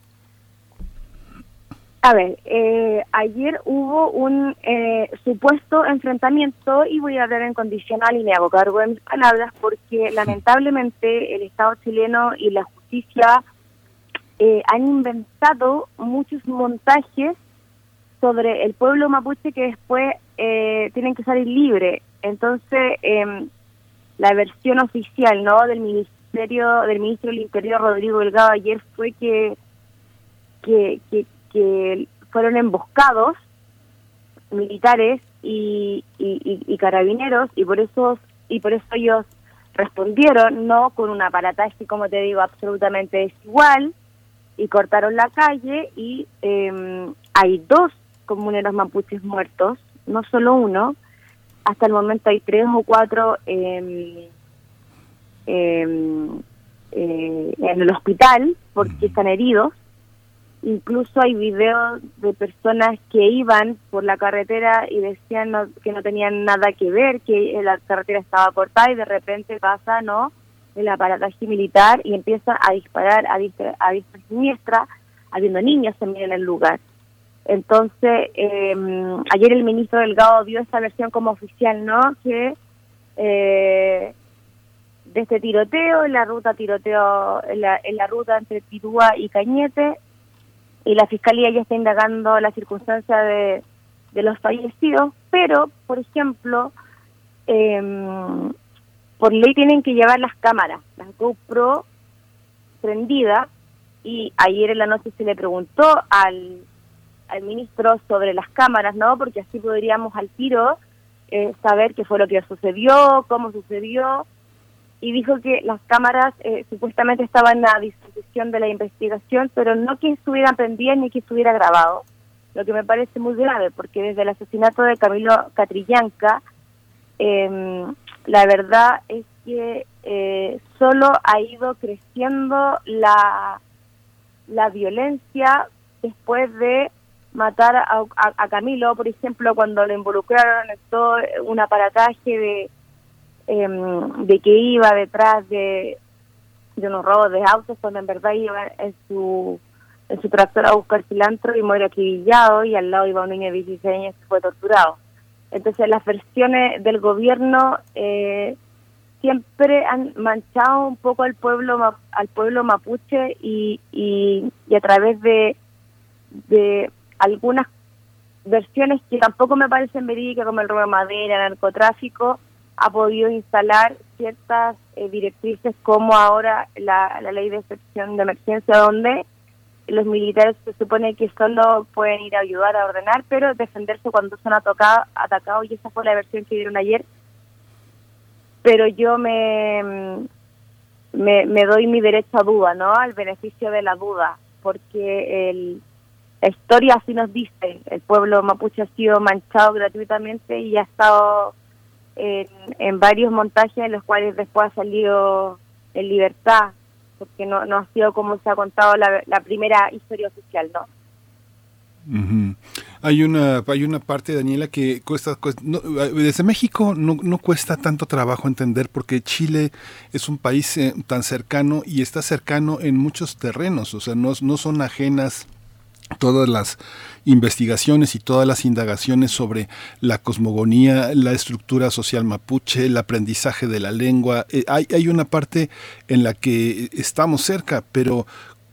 a ver, eh, ayer hubo un eh, supuesto enfrentamiento y voy a hablar en condicional y me hago cargo de mis palabras porque lamentablemente el Estado chileno y la justicia eh, han inventado muchos montajes sobre el pueblo mapuche que después tienen que salir libre. Entonces, em, la versión oficial no del ministerio del ministro del Interior Rodrigo Delgado ayer fue que que, que, fueron emboscados militares y, y, y, carabineros y por eso y por eso ellos respondieron no con un aparataje como te digo absolutamente desigual y cortaron la calle y eh, hay dos comuneros mapuches muertos no solo uno. Hasta el momento hay tres o cuatro eh, en el hospital porque están heridos Incluso hay videos de personas que iban por la carretera y decían que no tenían nada que ver, que la carretera estaba cortada y de repente pasa, ¿no? El aparataje militar y empieza a disparar a diestra, a siniestra, habiendo niños también en el lugar. Entonces, em, ayer el ministro Delgado dio esta versión como oficial, ¿no? Que eh, de este tiroteo, en la ruta tiroteo, en la, en la ruta entre Tirúa y Cañete, y la fiscalía ya está indagando la circunstancia de, los fallecidos, pero, por ejemplo, em, por ley tienen que llevar las cámaras, las GoPro prendidas, y ayer en la noche se le preguntó al, al ministro sobre las cámaras, ¿no? Porque así podríamos al tiro eh, saber qué fue lo que sucedió, cómo sucedió, y dijo que las cámaras eh, supuestamente estaban a disposición de la investigación, pero no que estuvieran prendidas ni que estuviera grabado, lo que me parece muy grave, porque desde el asesinato de Camilo Catrillanca, em, la verdad es que eh, solo ha ido creciendo la, la violencia después de matar a, a Camilo, por ejemplo, cuando lo involucraron en todo un aparataje de Em, de que iba detrás de, de unos robos de autos cuando en verdad iba en su en su tractor a buscar cilantro y muere acribillado y al lado iba un niño de 16 años que fue torturado. Entonces las versiones del gobierno eh, siempre han manchado un poco al pueblo al pueblo mapuche y, y, a través de, de algunas versiones que tampoco me parecen verídicas como el robo de madera, narcotráfico, ha podido instalar ciertas eh, directrices como ahora la, ley de excepción de emergencia donde los militares se supone que solo pueden ir a ayudar a ordenar, pero defenderse cuando son atacados, atacados y esa fue la versión que dieron ayer. Pero yo me, me, me doy mi derecho a duda, ¿no? Al beneficio de la duda, porque el, la historia así nos dice, el pueblo mapuche ha sido manchado gratuitamente y ha estado en, varios montajes en los cuales después ha salido en libertad, porque no, no ha sido como se ha contado la, primera historia oficial, ¿no? Hay una hay una parte, Daniela, que cuesta, desde México no, no, cuesta tanto trabajo entender porque Chile es un país eh, tan cercano y está cercano en muchos terrenos, o sea, no, no son ajenas todas las investigaciones y todas las indagaciones sobre la cosmogonía, la estructura social mapuche, el aprendizaje de la lengua. Eh, hay, hay una parte en la que estamos cerca, pero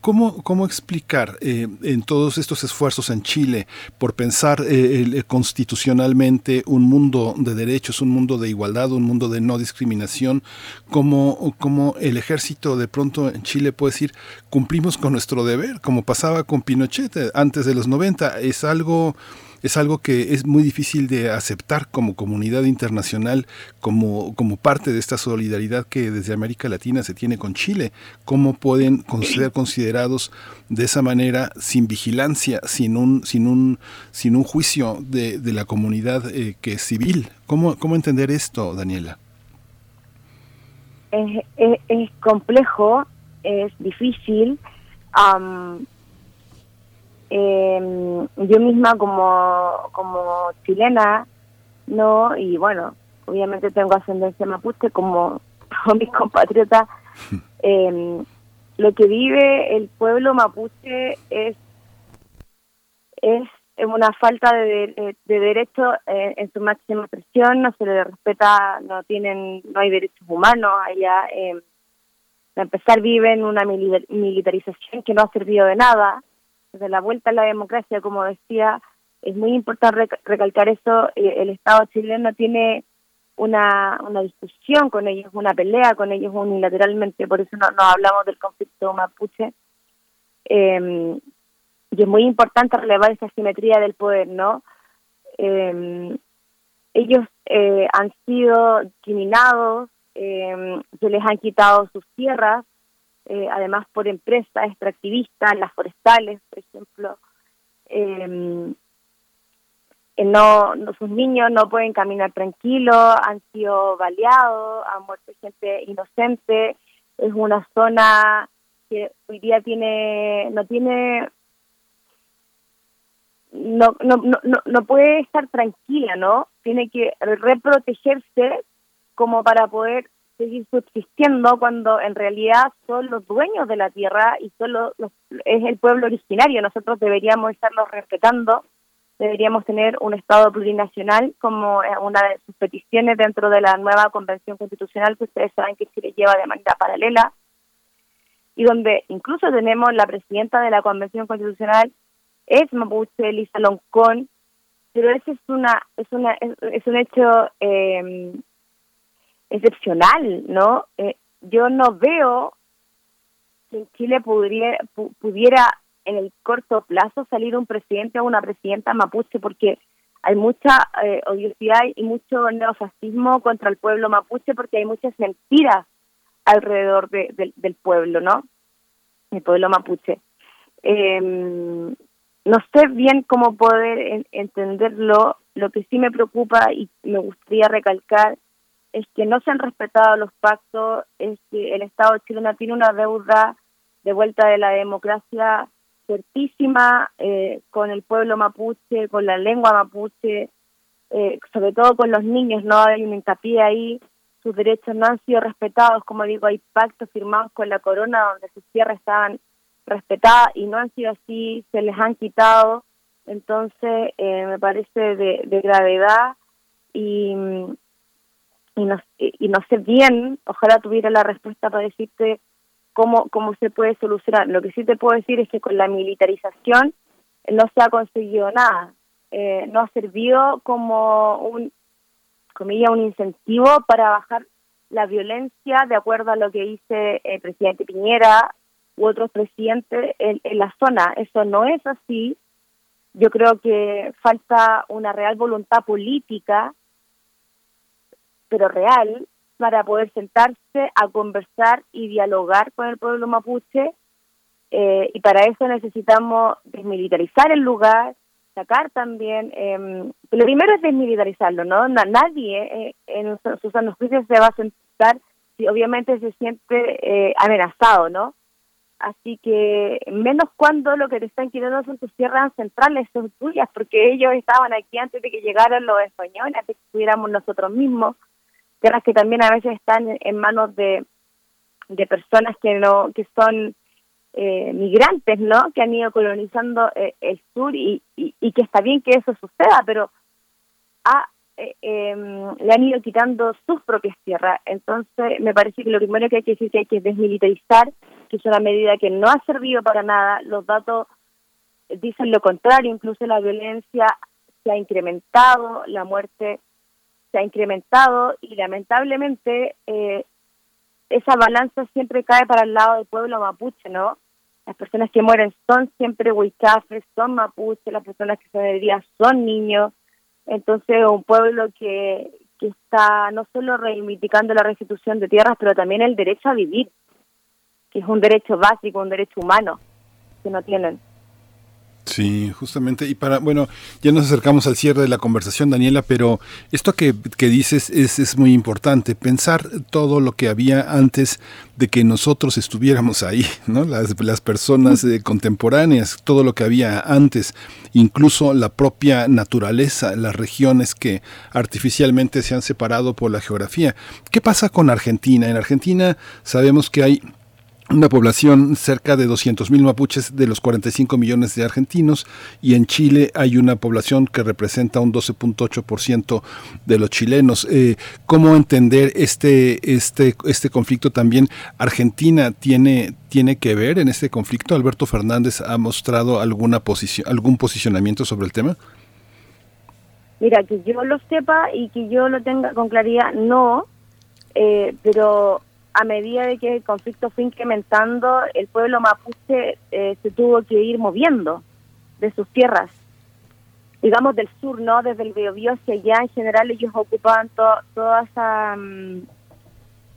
¿Cómo, cómo explicar eh, en todos estos esfuerzos en Chile por pensar eh, constitucionalmente un mundo de derechos, un mundo de igualdad, un mundo de no discriminación, cómo, cómo el ejército de pronto en Chile puede decir cumplimos con nuestro deber, como pasaba con Pinochet antes de los 90? Es algo es algo que es muy difícil de aceptar como comunidad internacional, como, como parte de esta solidaridad que desde América Latina se tiene con Chile. ¿Cómo pueden ser considerados de esa manera sin vigilancia, sin un, sin un, sin un juicio de, de la comunidad eh, que es civil? ¿Cómo, ¿Cómo entender esto, Daniela? Es, es, complejo, es difícil. Eh, yo misma como, como chilena, ¿no? Y bueno, obviamente tengo ascendencia mapuche como todos mis compatriotas. Eh, lo que vive el pueblo mapuche es es una falta de, de, derecho eh, en su máxima expresión, no se le respeta, no tienen, no hay derechos humanos allá. Eh, empezar viven una militarización que no ha servido de nada de la vuelta a la democracia, como decía, es muy importante recalcar eso, eh, el Estado chileno tiene una, una discusión con ellos, una pelea con ellos unilateralmente, por eso no, hablamos del conflicto mapuche. Em, y es muy importante relevar esa simetría del poder, ¿no? Eh, ellos eh, han sido discriminados, eh, se les han quitado sus tierras, eh, además por empresas extractivistas, las forestales, por ejemplo. Eh, eh, no, no, sus niños no pueden caminar tranquilos, han sido baleados, ha muerto gente inocente. Es una zona que hoy día tiene no tiene no, no, no, no puede estar tranquila, ¿no? Tiene que reprotegerse como para poder seguir subsistiendo cuando en realidad son los dueños de la tierra y son los, es el pueblo originario. Nosotros deberíamos estarlos respetando, deberíamos tener un Estado plurinacional como una de sus peticiones dentro de la nueva Convención Constitucional que ustedes saben que Chile lleva de manera paralela y donde incluso tenemos la presidenta de la Convención Constitucional es mapuche, Elisa Loncón, pero ese es una es una es, un hecho eh, excepcional, ¿no? Eh, yo no veo que en Chile pudiera, pudiera en el corto plazo salir un presidente o una presidenta mapuche porque hay mucha eh, odiosidad y mucho neofascismo contra el pueblo mapuche porque hay muchas mentiras alrededor de, del pueblo, ¿no? El pueblo mapuche. Eh, no sé bien cómo poder entenderlo. Lo que sí me preocupa y me gustaría recalcar es que no se han respetado los pactos, es que el Estado chileno tiene una deuda de vuelta de la democracia certísima eh, con el pueblo mapuche, con la lengua mapuche, eh, sobre todo con los niños, no hay un hincapié ahí, sus derechos no han sido respetados, como digo, hay pactos firmados con la corona donde sus tierras estaban respetadas y no han sido así, se les han quitado, entonces eh, me parece de, de gravedad y, y no, y no sé bien, ojalá tuviera la respuesta para decirte cómo, cómo se puede solucionar. Lo que sí te puedo decir es que con la militarización no se ha conseguido nada. Eh, no ha servido como un, comilla, un incentivo para bajar la violencia de acuerdo a lo que dice el presidente Piñera u otros presidentes en, en la zona. Eso no es así. Yo creo que falta una real voluntad política pero real, para poder sentarse a conversar y dialogar con el pueblo mapuche. Eh, y para eso necesitamos desmilitarizar el lugar, sacar también. Eh, lo primero es desmilitarizarlo, ¿no? Nadie eh, en sus juicios se va a sentar si obviamente se siente eh, amenazado, ¿no? Así que menos cuando lo que te están quitando son tus tierras centrales, son tuyas, porque ellos estaban aquí antes de que llegaran los españoles, antes que estuviéramos nosotros mismos tierras que también a veces están en manos de, de personas que no que son eh, migrantes, ¿no? Que han ido colonizando eh, el sur y, y, que está bien que eso suceda, pero a, eh, em, le han ido quitando sus propias tierras. Entonces, me parece que lo primero que hay que decir que hay que desmilitarizar, que es una medida que no ha servido para nada. Los datos dicen lo contrario, incluso la violencia se ha incrementado, la muerte se ha incrementado y lamentablemente eh, esa balanza siempre cae para el lado del pueblo mapuche, ¿no? Las personas que mueren son siempre huichafres, son mapuche, las personas que se día son niños. Entonces, un pueblo que, que está no solo reivindicando la restitución de tierras, pero también el derecho a vivir, que es un derecho básico, un derecho humano que no tienen. Sí, justamente. Y para, bueno, ya nos acercamos al cierre de la conversación, Daniela, pero esto que, que dices es, es, muy importante, pensar todo lo que había antes de que nosotros estuviéramos ahí, ¿no? Las, las personas eh, contemporáneas, todo lo que había antes, incluso la propia naturaleza, las regiones que artificialmente se han separado por la geografía. ¿Qué pasa con Argentina? En Argentina sabemos que hay una población cerca de 200.000 mapuches de los 45 millones de argentinos y en Chile hay una población que representa un 12.8% de los chilenos. Eh, ¿Cómo entender este, este, este conflicto también? ¿Argentina tiene, tiene que ver en este conflicto? ¿Alberto Fernández ha mostrado alguna posición, algún posicionamiento sobre el tema? Mira, que yo lo sepa y que yo lo tenga con claridad, no, eh, pero a medida de que el conflicto fue incrementando, el pueblo mapuche eh, se tuvo que ir moviendo. de sus tierras, digamos del sur, ¿no? Desde el Biobío hacia allá, en general ellos ocupaban toda esa mm,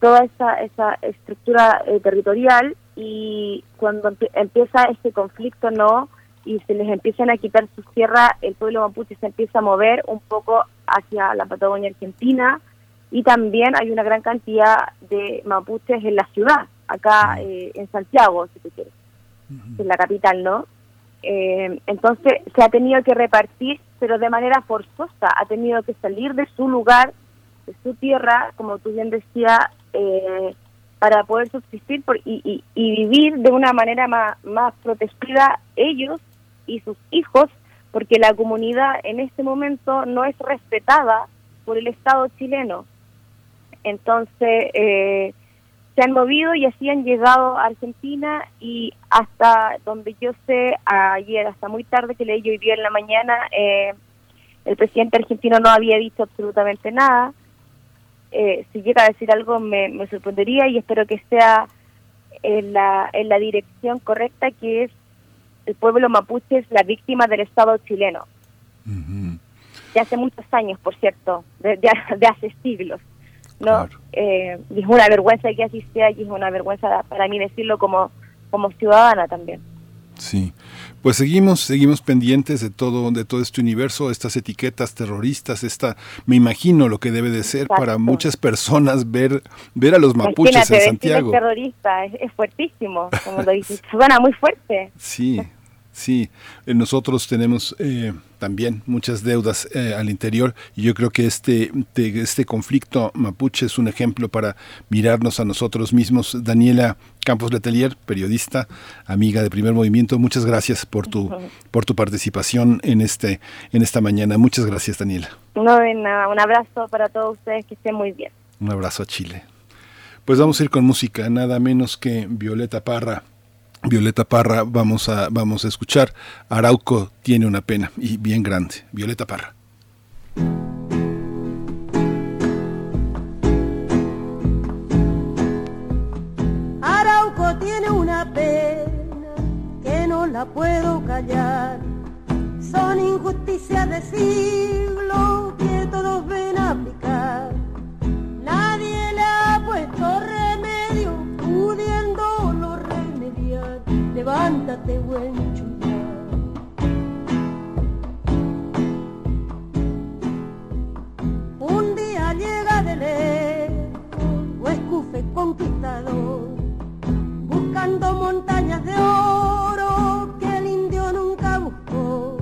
toda esa, esa estructura eh, territorial y cuando empieza este conflicto, ¿no? Y se les empiezan a quitar sus tierras, el pueblo mapuche se empieza a mover un poco hacia la Patagonia Argentina y también hay una gran cantidad de mapuches en la ciudad, acá eh, en Santiago, si tú quieres, en la capital, ¿no? Eh, entonces se ha tenido que repartir, pero de manera forzosa, ha tenido que salir de su lugar, de su tierra, como tú bien decías, eh, para poder subsistir por, y, vivir de una manera más, más protegida ellos y sus hijos, porque la comunidad en este momento no es respetada por el Estado chileno. Entonces, eh, se han movido y así han llegado a Argentina y hasta donde yo sé, ayer, hasta muy tarde que leí hoy día en la mañana, eh, el presidente argentino no había dicho absolutamente nada. Eh, si llega a decir algo me, me, sorprendería y espero que sea en la, en la dirección correcta, que es el pueblo mapuche es la víctima del Estado chileno. De hace muchos años, por cierto, de, de hace siglos. ¿No? Eh, y es una vergüenza que así sea y es una vergüenza para mí decirlo como, como ciudadana también. Sí, pues seguimos, seguimos pendientes de todo, de todo este universo, estas etiquetas terroristas, esta, me imagino lo que debe de ser para muchas personas ver, ver a los mapuches en Santiago. terrorista, es, fuertísimo, como lo dices, suena muy fuerte. Sí, Sí, eh, nosotros tenemos eh, también muchas deudas eh, al interior y yo creo que este, este conflicto mapuche es un ejemplo para mirarnos a nosotros mismos. Daniela Campos Letelier, periodista, amiga de Primer Movimiento, muchas gracias por tu, por tu participación en, este, en esta mañana. Muchas gracias, Daniela. No, de nada. Un abrazo para todos ustedes, que estén muy bien. Un abrazo a Chile. Pues vamos a ir con música, nada menos que Violeta Parra Violeta Parra, vamos a, vamos a escuchar. Arauco tiene una pena y bien grande. Violeta Parra. Arauco tiene una pena que no la puedo callar. Son injusticias de siglo que todos ven aplicar. Nadie le ha puesto levántate buen Un día llega de lejos, escufe conquistador, buscando montañas de oro que el indio nunca buscó.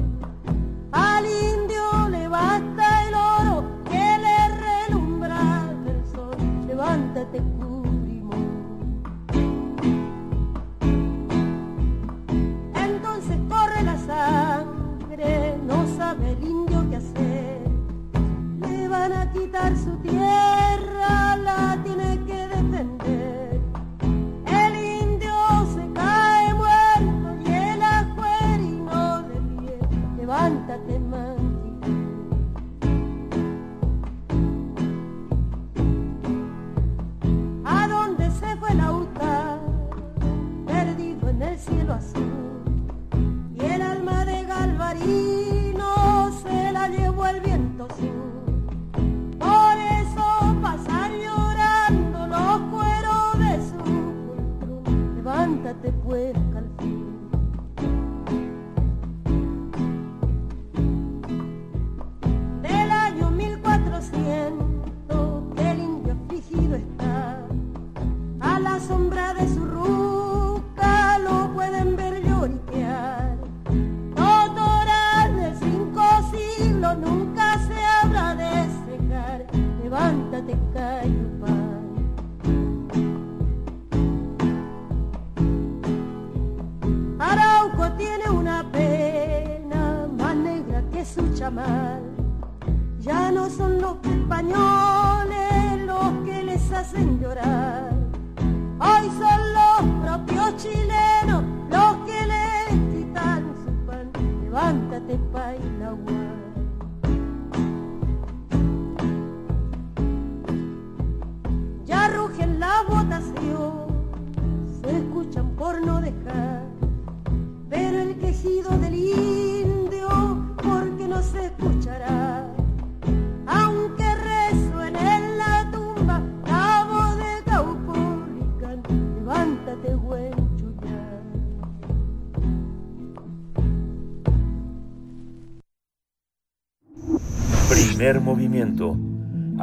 Al indio le basta el oro que le relumbra el sol, levántate su tierra, la tiene que defender. El indio se cae muerto y el ajuerino de pie. Levántate, manti. ¿A dónde se fue la UTA? Perdido en el cielo azul el alma de Galvarino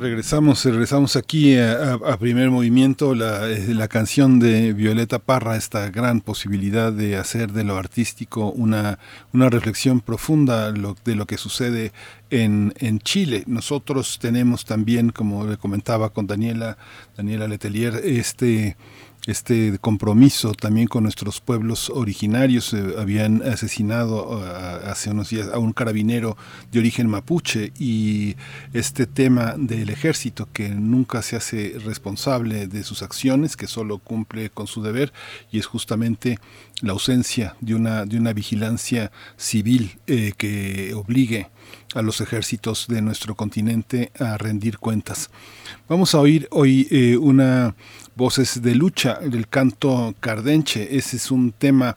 Regresamos, regresamos aquí a, primer movimiento, la, la canción de Violeta Parra, esta gran posibilidad de hacer de lo artístico una, una reflexión profunda lo- de lo que sucede en, en Chile. Nosotros tenemos también, como le comentaba con Daniela, Daniela Letelier, este este compromiso también con nuestros pueblos originarios. Eh, habían asesinado eh, hace unos días a un carabinero de origen mapuche y este tema del ejército que nunca se hace responsable de sus acciones, que solo cumple con su deber y es justamente la ausencia de una, de una vigilancia civil eh, que obligue a los ejércitos de nuestro continente a rendir cuentas. Vamos a oír hoy una voces de lucha del canto cardenche. Ese es un tema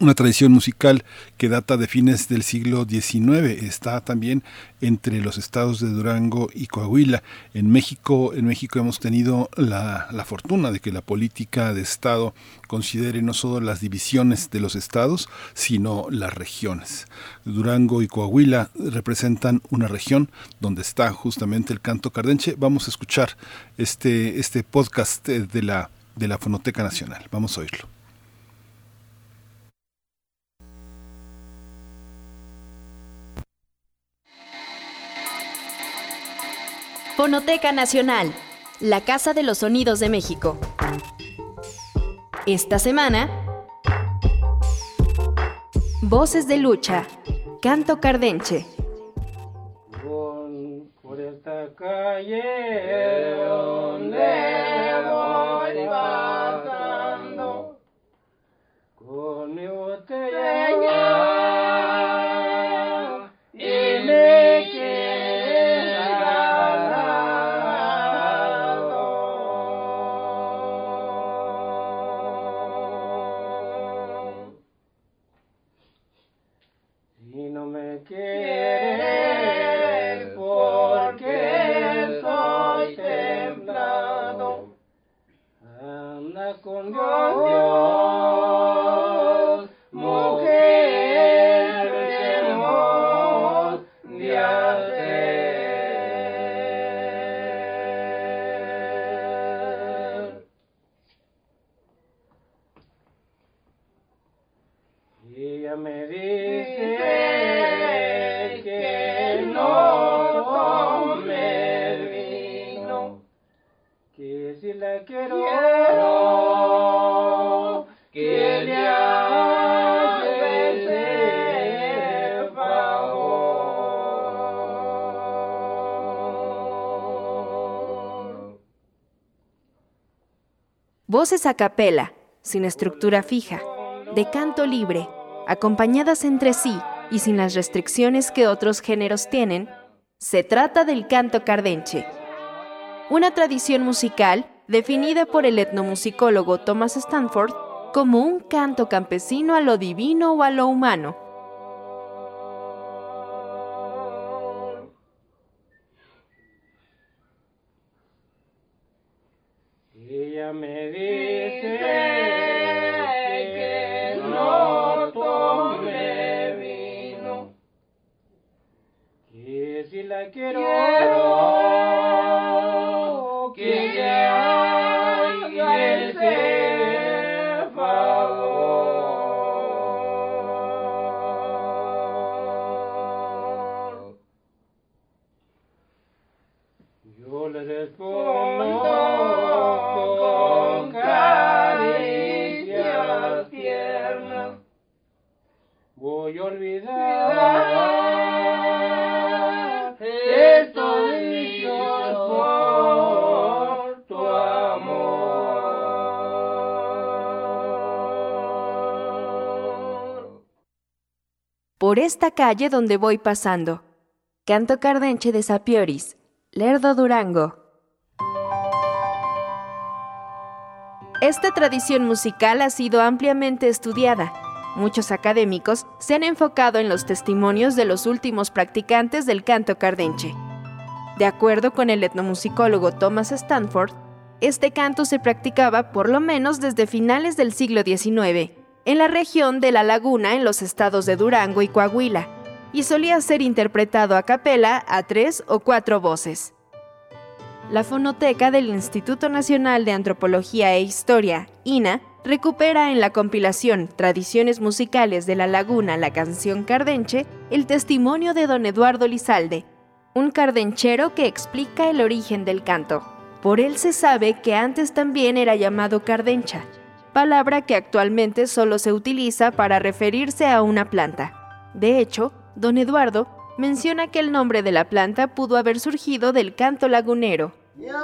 una tradición musical que data de fines del siglo XIX. Está también entre los estados de Durango y Coahuila. En México, en México hemos tenido la, la fortuna de que la política de Estado considere no solo las divisiones de los estados, sino las regiones. Durango y Coahuila representan una región donde está justamente el canto cardenche. Vamos a escuchar este, este podcast de la, de la Fonoteca Nacional. Vamos a oírlo. Fonoteca Nacional, la Casa de los Sonidos de México. Esta semana, Voces de Lucha, Canto Cardenche. por esta calle pasando con mi botella Voces a capela, sin estructura fija, de canto libre, acompañadas entre sí y sin las restricciones que otros géneros tienen, se trata del canto cardenche. Una tradición musical definida por el etnomusicólogo Thomas Stanford como un canto campesino a lo divino o a lo humano. Quiero, que Por esta calle donde voy pasando. Canto cardenche de Sapioris, Lerdo Durango. Esta tradición musical ha sido ampliamente estudiada. Muchos académicos se han enfocado en los testimonios de los últimos practicantes del canto cardenche. De acuerdo con el etnomusicólogo Thomas Stanford, este canto se practicaba por lo menos desde finales del siglo XIX en la región de La Laguna en los estados de Durango y Coahuila, y solía ser interpretado a capela a tres o cuatro voces. La fonoteca del Instituto Nacional de Antropología e Historia, INA, recupera en la compilación Tradiciones Musicales de la Laguna la canción Cardenche el testimonio de don Eduardo Lizalde, un cardenchero que explica el origen del canto. Por él se sabe que antes también era llamado cardencha, palabra que actualmente solo se utiliza para referirse a una planta. De hecho, don Eduardo menciona que el nombre de la planta pudo haber surgido del canto lagunero. Primer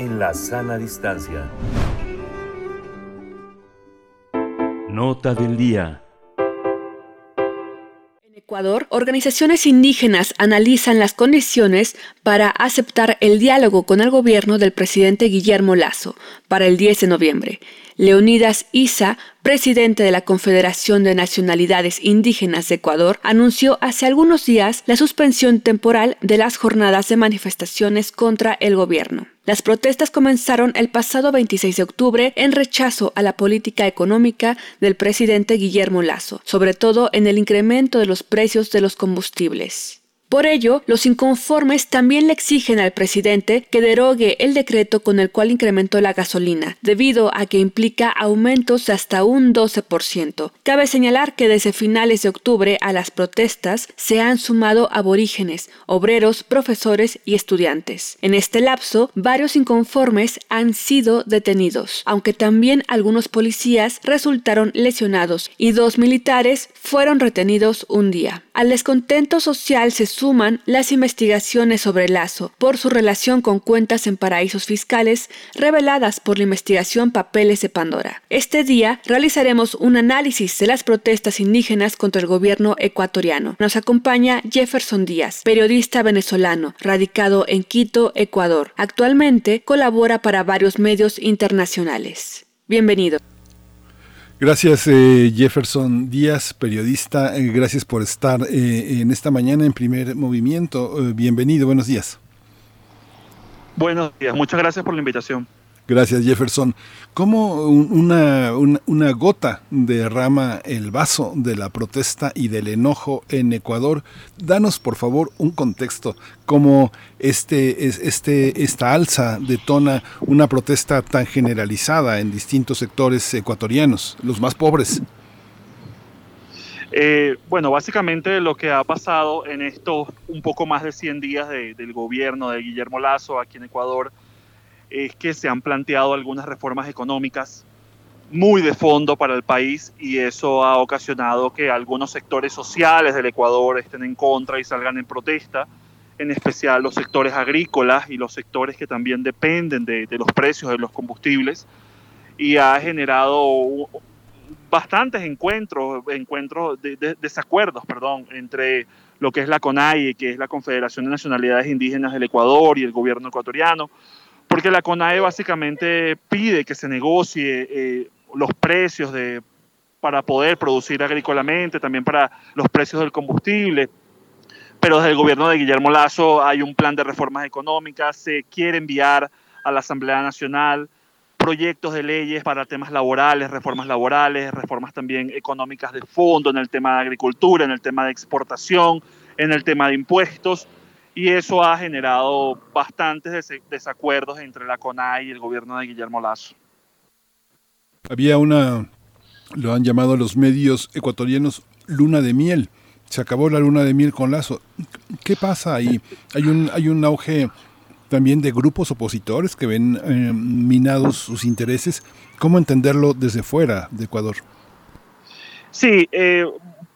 en la sana distancia. Nota del día. En Ecuador, organizaciones indígenas analizan las condiciones para aceptar el diálogo con el gobierno del presidente Guillermo Lazo para el 10 de noviembre. Leonidas Isa, presidente de la Confederación de Nacionalidades Indígenas de Ecuador, anunció hace algunos días la suspensión temporal de las jornadas de manifestaciones contra el gobierno. Las protestas comenzaron el pasado 26 de octubre en rechazo a la política económica del presidente Guillermo Lazo, sobre todo en el incremento de los precios de los combustibles. Por ello, los inconformes también le exigen al presidente que derogue el decreto con el cual incrementó la gasolina, debido a que implica aumentos de hasta un 12%. Cabe señalar que desde finales de octubre a las protestas se han sumado aborígenes, obreros, profesores y estudiantes. En este lapso, varios inconformes han sido detenidos, aunque también algunos policías resultaron lesionados y dos militares fueron retenidos un día. Al descontento social se suman las investigaciones sobre Lazo por su relación con cuentas en paraísos fiscales reveladas por la investigación Papeles de Pandora. Este día realizaremos un análisis de las protestas indígenas contra el gobierno ecuatoriano. Nos acompaña Jefferson Díaz, periodista venezolano, radicado en Quito, Ecuador. Actualmente colabora para varios medios internacionales. Bienvenido. Gracias eh, Jefferson Díaz, periodista. Eh, gracias por estar eh, en esta mañana en primer movimiento. Eh, bienvenido, buenos días. Buenos días, muchas gracias por la invitación. Gracias Jefferson. ¿Cómo un- una, una, gota derrama el vaso de la protesta y del enojo en Ecuador? Danos por favor un contexto, cómo este, es- este, esta alza detona una protesta tan generalizada en distintos sectores ecuatorianos, los más pobres. Eh, bueno, básicamente lo que ha pasado en estos un poco más de 100 días de- del gobierno de Guillermo Lazo aquí en Ecuador es que se han planteado algunas reformas económicas muy de fondo para el país y eso ha ocasionado que algunos sectores sociales del Ecuador estén en contra y salgan en protesta, en especial los sectores agrícolas y los sectores que también dependen de, de los precios de los combustibles. Y ha generado bastantes encuentros, encuentros de, de- desacuerdos, perdón, entre lo que es la CONAIE, que es la Confederación de Nacionalidades Indígenas del Ecuador y el gobierno ecuatoriano, porque la CONAE básicamente pide que se negocie eh, los precios de, para poder producir agrícolamente, también para los precios del combustible. Pero desde el gobierno de Guillermo Lazo hay un plan de reformas económicas, se quiere enviar a la Asamblea Nacional proyectos de leyes para temas laborales, reformas laborales, reformas también económicas de fondo en el tema de agricultura, en el tema de exportación, en el tema de impuestos, y eso ha generado bastantes desacuerdos entre la CONAI y el gobierno de Guillermo Lazo. Había una, lo han llamado los medios ecuatorianos, luna de miel. Se acabó la luna de miel con Lazo. ¿Qué pasa ahí? Hay un, hay un auge también de grupos opositores que ven eh, minados sus intereses. ¿Cómo entenderlo desde fuera de Ecuador? Sí, eh,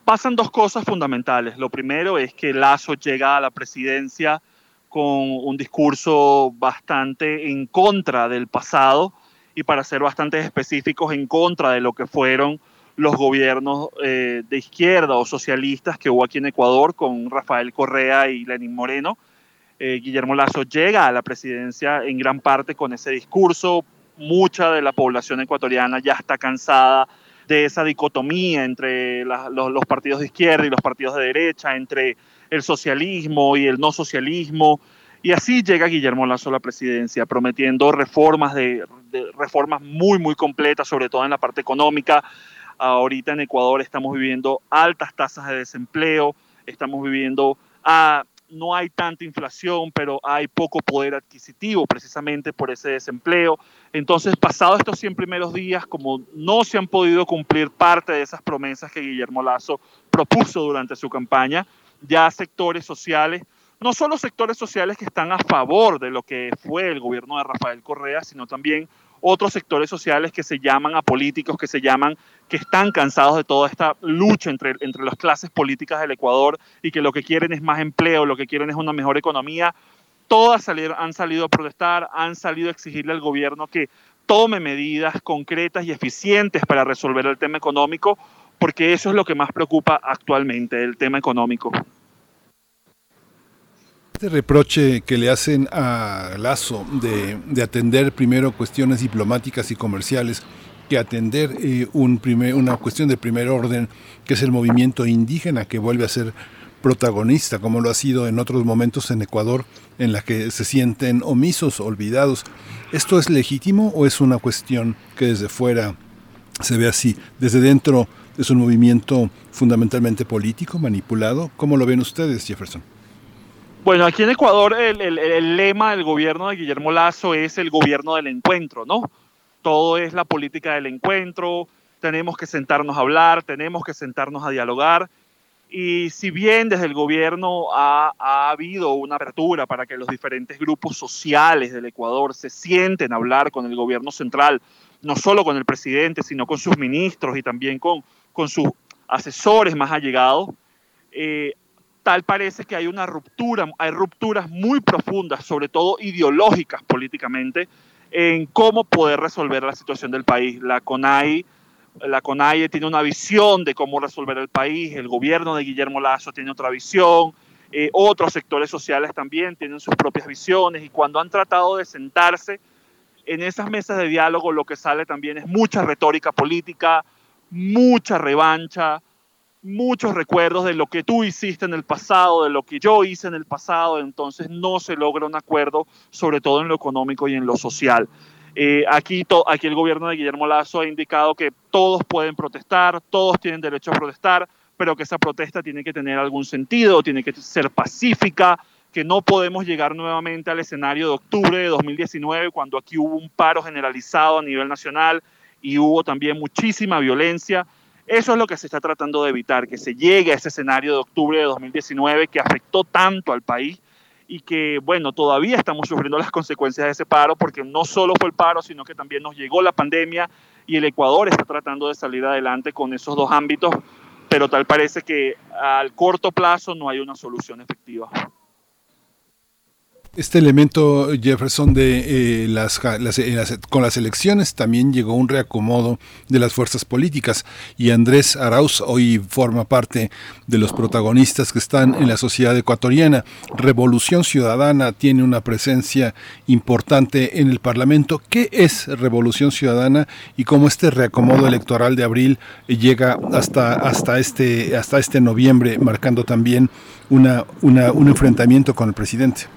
pasan dos cosas fundamentales. Lo primero es que Lazo llega a la presidencia con un discurso bastante en contra del pasado y para ser bastante específicos en contra de lo que fueron los gobiernos eh, de izquierda o socialistas que hubo aquí en Ecuador con Rafael Correa y Lenín Moreno. Eh, Guillermo Lazo llega a la presidencia en gran parte con ese discurso. Mucha de la población ecuatoriana ya está cansada de esa dicotomía entre los, partidos de izquierda y los partidos de derecha, entre el socialismo y el no socialismo. Y así llega Guillermo Lazo a la presidencia, prometiendo reformas, de, de, reformas muy, muy completas, sobre todo en la parte económica. Ahorita en Ecuador estamos viviendo altas tasas de desempleo, estamos viviendo a no hay tanta inflación, pero hay poco poder adquisitivo precisamente por ese desempleo. Entonces, pasados estos 100 primeros días, como no se han podido cumplir parte de esas promesas que Guillermo Lazo propuso durante su campaña, ya sectores sociales, no solo sectores sociales que están a favor de lo que fue el gobierno de Rafael Correa, sino también otros sectores sociales que se llaman a políticos, que se llaman, que están cansados de toda esta lucha entre, entre las clases políticas del Ecuador y que lo que quieren es más empleo, lo que quieren es una mejor economía. Todas han salido a protestar, han salido a exigirle al gobierno que tome medidas concretas y eficientes para resolver el tema económico, porque eso es lo que más preocupa actualmente, el tema económico. Este reproche que le hacen a Lazo de, de atender primero cuestiones diplomáticas y comerciales que atender eh, una cuestión de primer orden, que es el movimiento indígena que vuelve a ser protagonista, como lo ha sido en otros momentos en Ecuador, en la que se sienten omisos, olvidados. ¿Esto es legítimo o es una cuestión que desde fuera se ve así? Desde dentro es un movimiento fundamentalmente político, manipulado. ¿Cómo lo ven ustedes, Jefferson? Bueno, aquí en Ecuador el, el, el, lema del gobierno de Guillermo Lazo es el gobierno del encuentro, ¿no? Todo es la política del encuentro, tenemos que sentarnos a hablar, tenemos que sentarnos a dialogar. Y si bien desde el gobierno ha, ha habido una apertura para que los diferentes grupos sociales del Ecuador se sienten a hablar con el gobierno central, no solo con el presidente, sino con sus ministros y también con, con sus asesores más allegados, eh, tal parece que hay una ruptura, hay rupturas muy profundas, sobre todo ideológicas políticamente, en cómo poder resolver la situación del país. La CONAI, la CONAI tiene una visión de cómo resolver el país, el gobierno de Guillermo Lazo tiene otra visión, eh, otros sectores sociales también tienen sus propias visiones y cuando han tratado de sentarse en esas mesas de diálogo lo que sale también es mucha retórica política, mucha revancha, muchos recuerdos de lo que tú hiciste en el pasado, de lo que yo hice en el pasado, entonces no se logra un acuerdo, sobre todo en lo económico y en lo social. Eh, aquí, aquí el gobierno de Guillermo Lazo ha indicado que todos pueden protestar, todos tienen derecho a protestar, pero que esa protesta tiene que tener algún sentido, tiene que ser pacífica, que no podemos llegar nuevamente al escenario de octubre de 2019, cuando aquí hubo un paro generalizado a nivel nacional y hubo también muchísima violencia. Eso es lo que se está tratando de evitar, que se llegue a ese escenario de octubre de 2019 que afectó tanto al país y que, bueno, todavía estamos sufriendo las consecuencias de ese paro porque no solo fue el paro, sino que también nos llegó la pandemia y el Ecuador está tratando de salir adelante con esos dos ámbitos, pero tal parece que al corto plazo no hay una solución efectiva. Este elemento, Jefferson, de eh, las, las, las, con las elecciones también llegó un reacomodo de las fuerzas políticas y Andrés Arauz hoy forma parte de los protagonistas que están en la sociedad ecuatoriana. Revolución Ciudadana tiene una presencia importante en el Parlamento. ¿Qué es Revolución Ciudadana y cómo este reacomodo electoral de abril llega hasta, hasta, este, hasta este noviembre, marcando también una, una, un enfrentamiento con el presidente?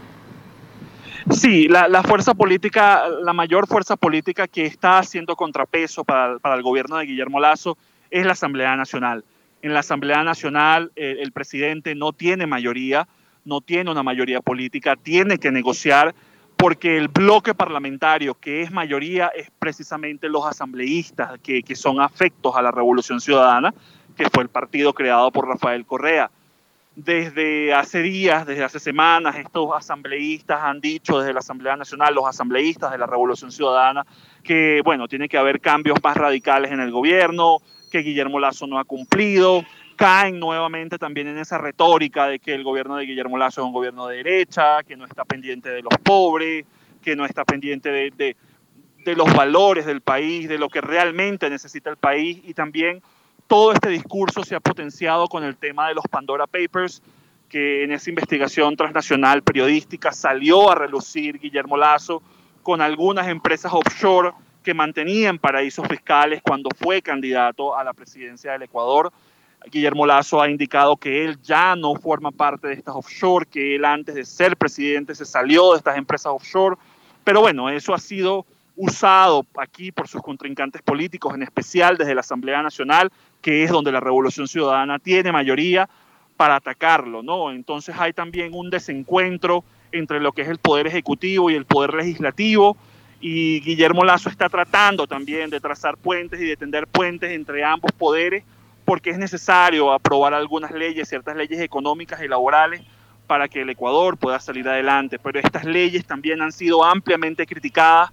Sí, la, fuerza política, la mayor fuerza política que está haciendo contrapeso para, para, el gobierno de Guillermo Lazo es la Asamblea Nacional. En la Asamblea Nacional el, el presidente no tiene mayoría, no tiene una mayoría política, tiene que negociar porque el bloque parlamentario que es mayoría es precisamente los asambleístas que, que son afectos a la Revolución Ciudadana, que fue el partido creado por Rafael Correa desde hace días, desde hace semanas, estos asambleístas han dicho desde la Asamblea Nacional, los asambleístas de la Revolución Ciudadana, que bueno, tiene que haber cambios más radicales en el gobierno, que Guillermo Lazo no ha cumplido, caen nuevamente también en esa retórica de que el gobierno de Guillermo Lazo es un gobierno de derecha, que no está pendiente de los pobres, que no está pendiente de, de, de los valores del país, de lo que realmente necesita el país y también todo este discurso se ha potenciado con el tema de los Pandora Papers, que en esa investigación transnacional periodística salió a relucir Guillermo Lazo con algunas empresas offshore que mantenían paraísos fiscales cuando fue candidato a la presidencia del Ecuador. Guillermo Lazo ha indicado que él ya no forma parte de estas offshore, que él antes de ser presidente se salió de estas empresas offshore. Pero bueno, eso ha sido usado aquí por sus contrincantes políticos, en especial desde la Asamblea Nacional, que es donde la Revolución Ciudadana tiene mayoría para atacarlo, ¿no? Entonces hay también un desencuentro entre lo que es el poder ejecutivo y el poder legislativo y Guillermo Lazo está tratando también de trazar puentes y de tender puentes entre ambos poderes porque es necesario aprobar algunas leyes, ciertas leyes económicas y laborales para que el Ecuador pueda salir adelante, pero estas leyes también han sido ampliamente criticadas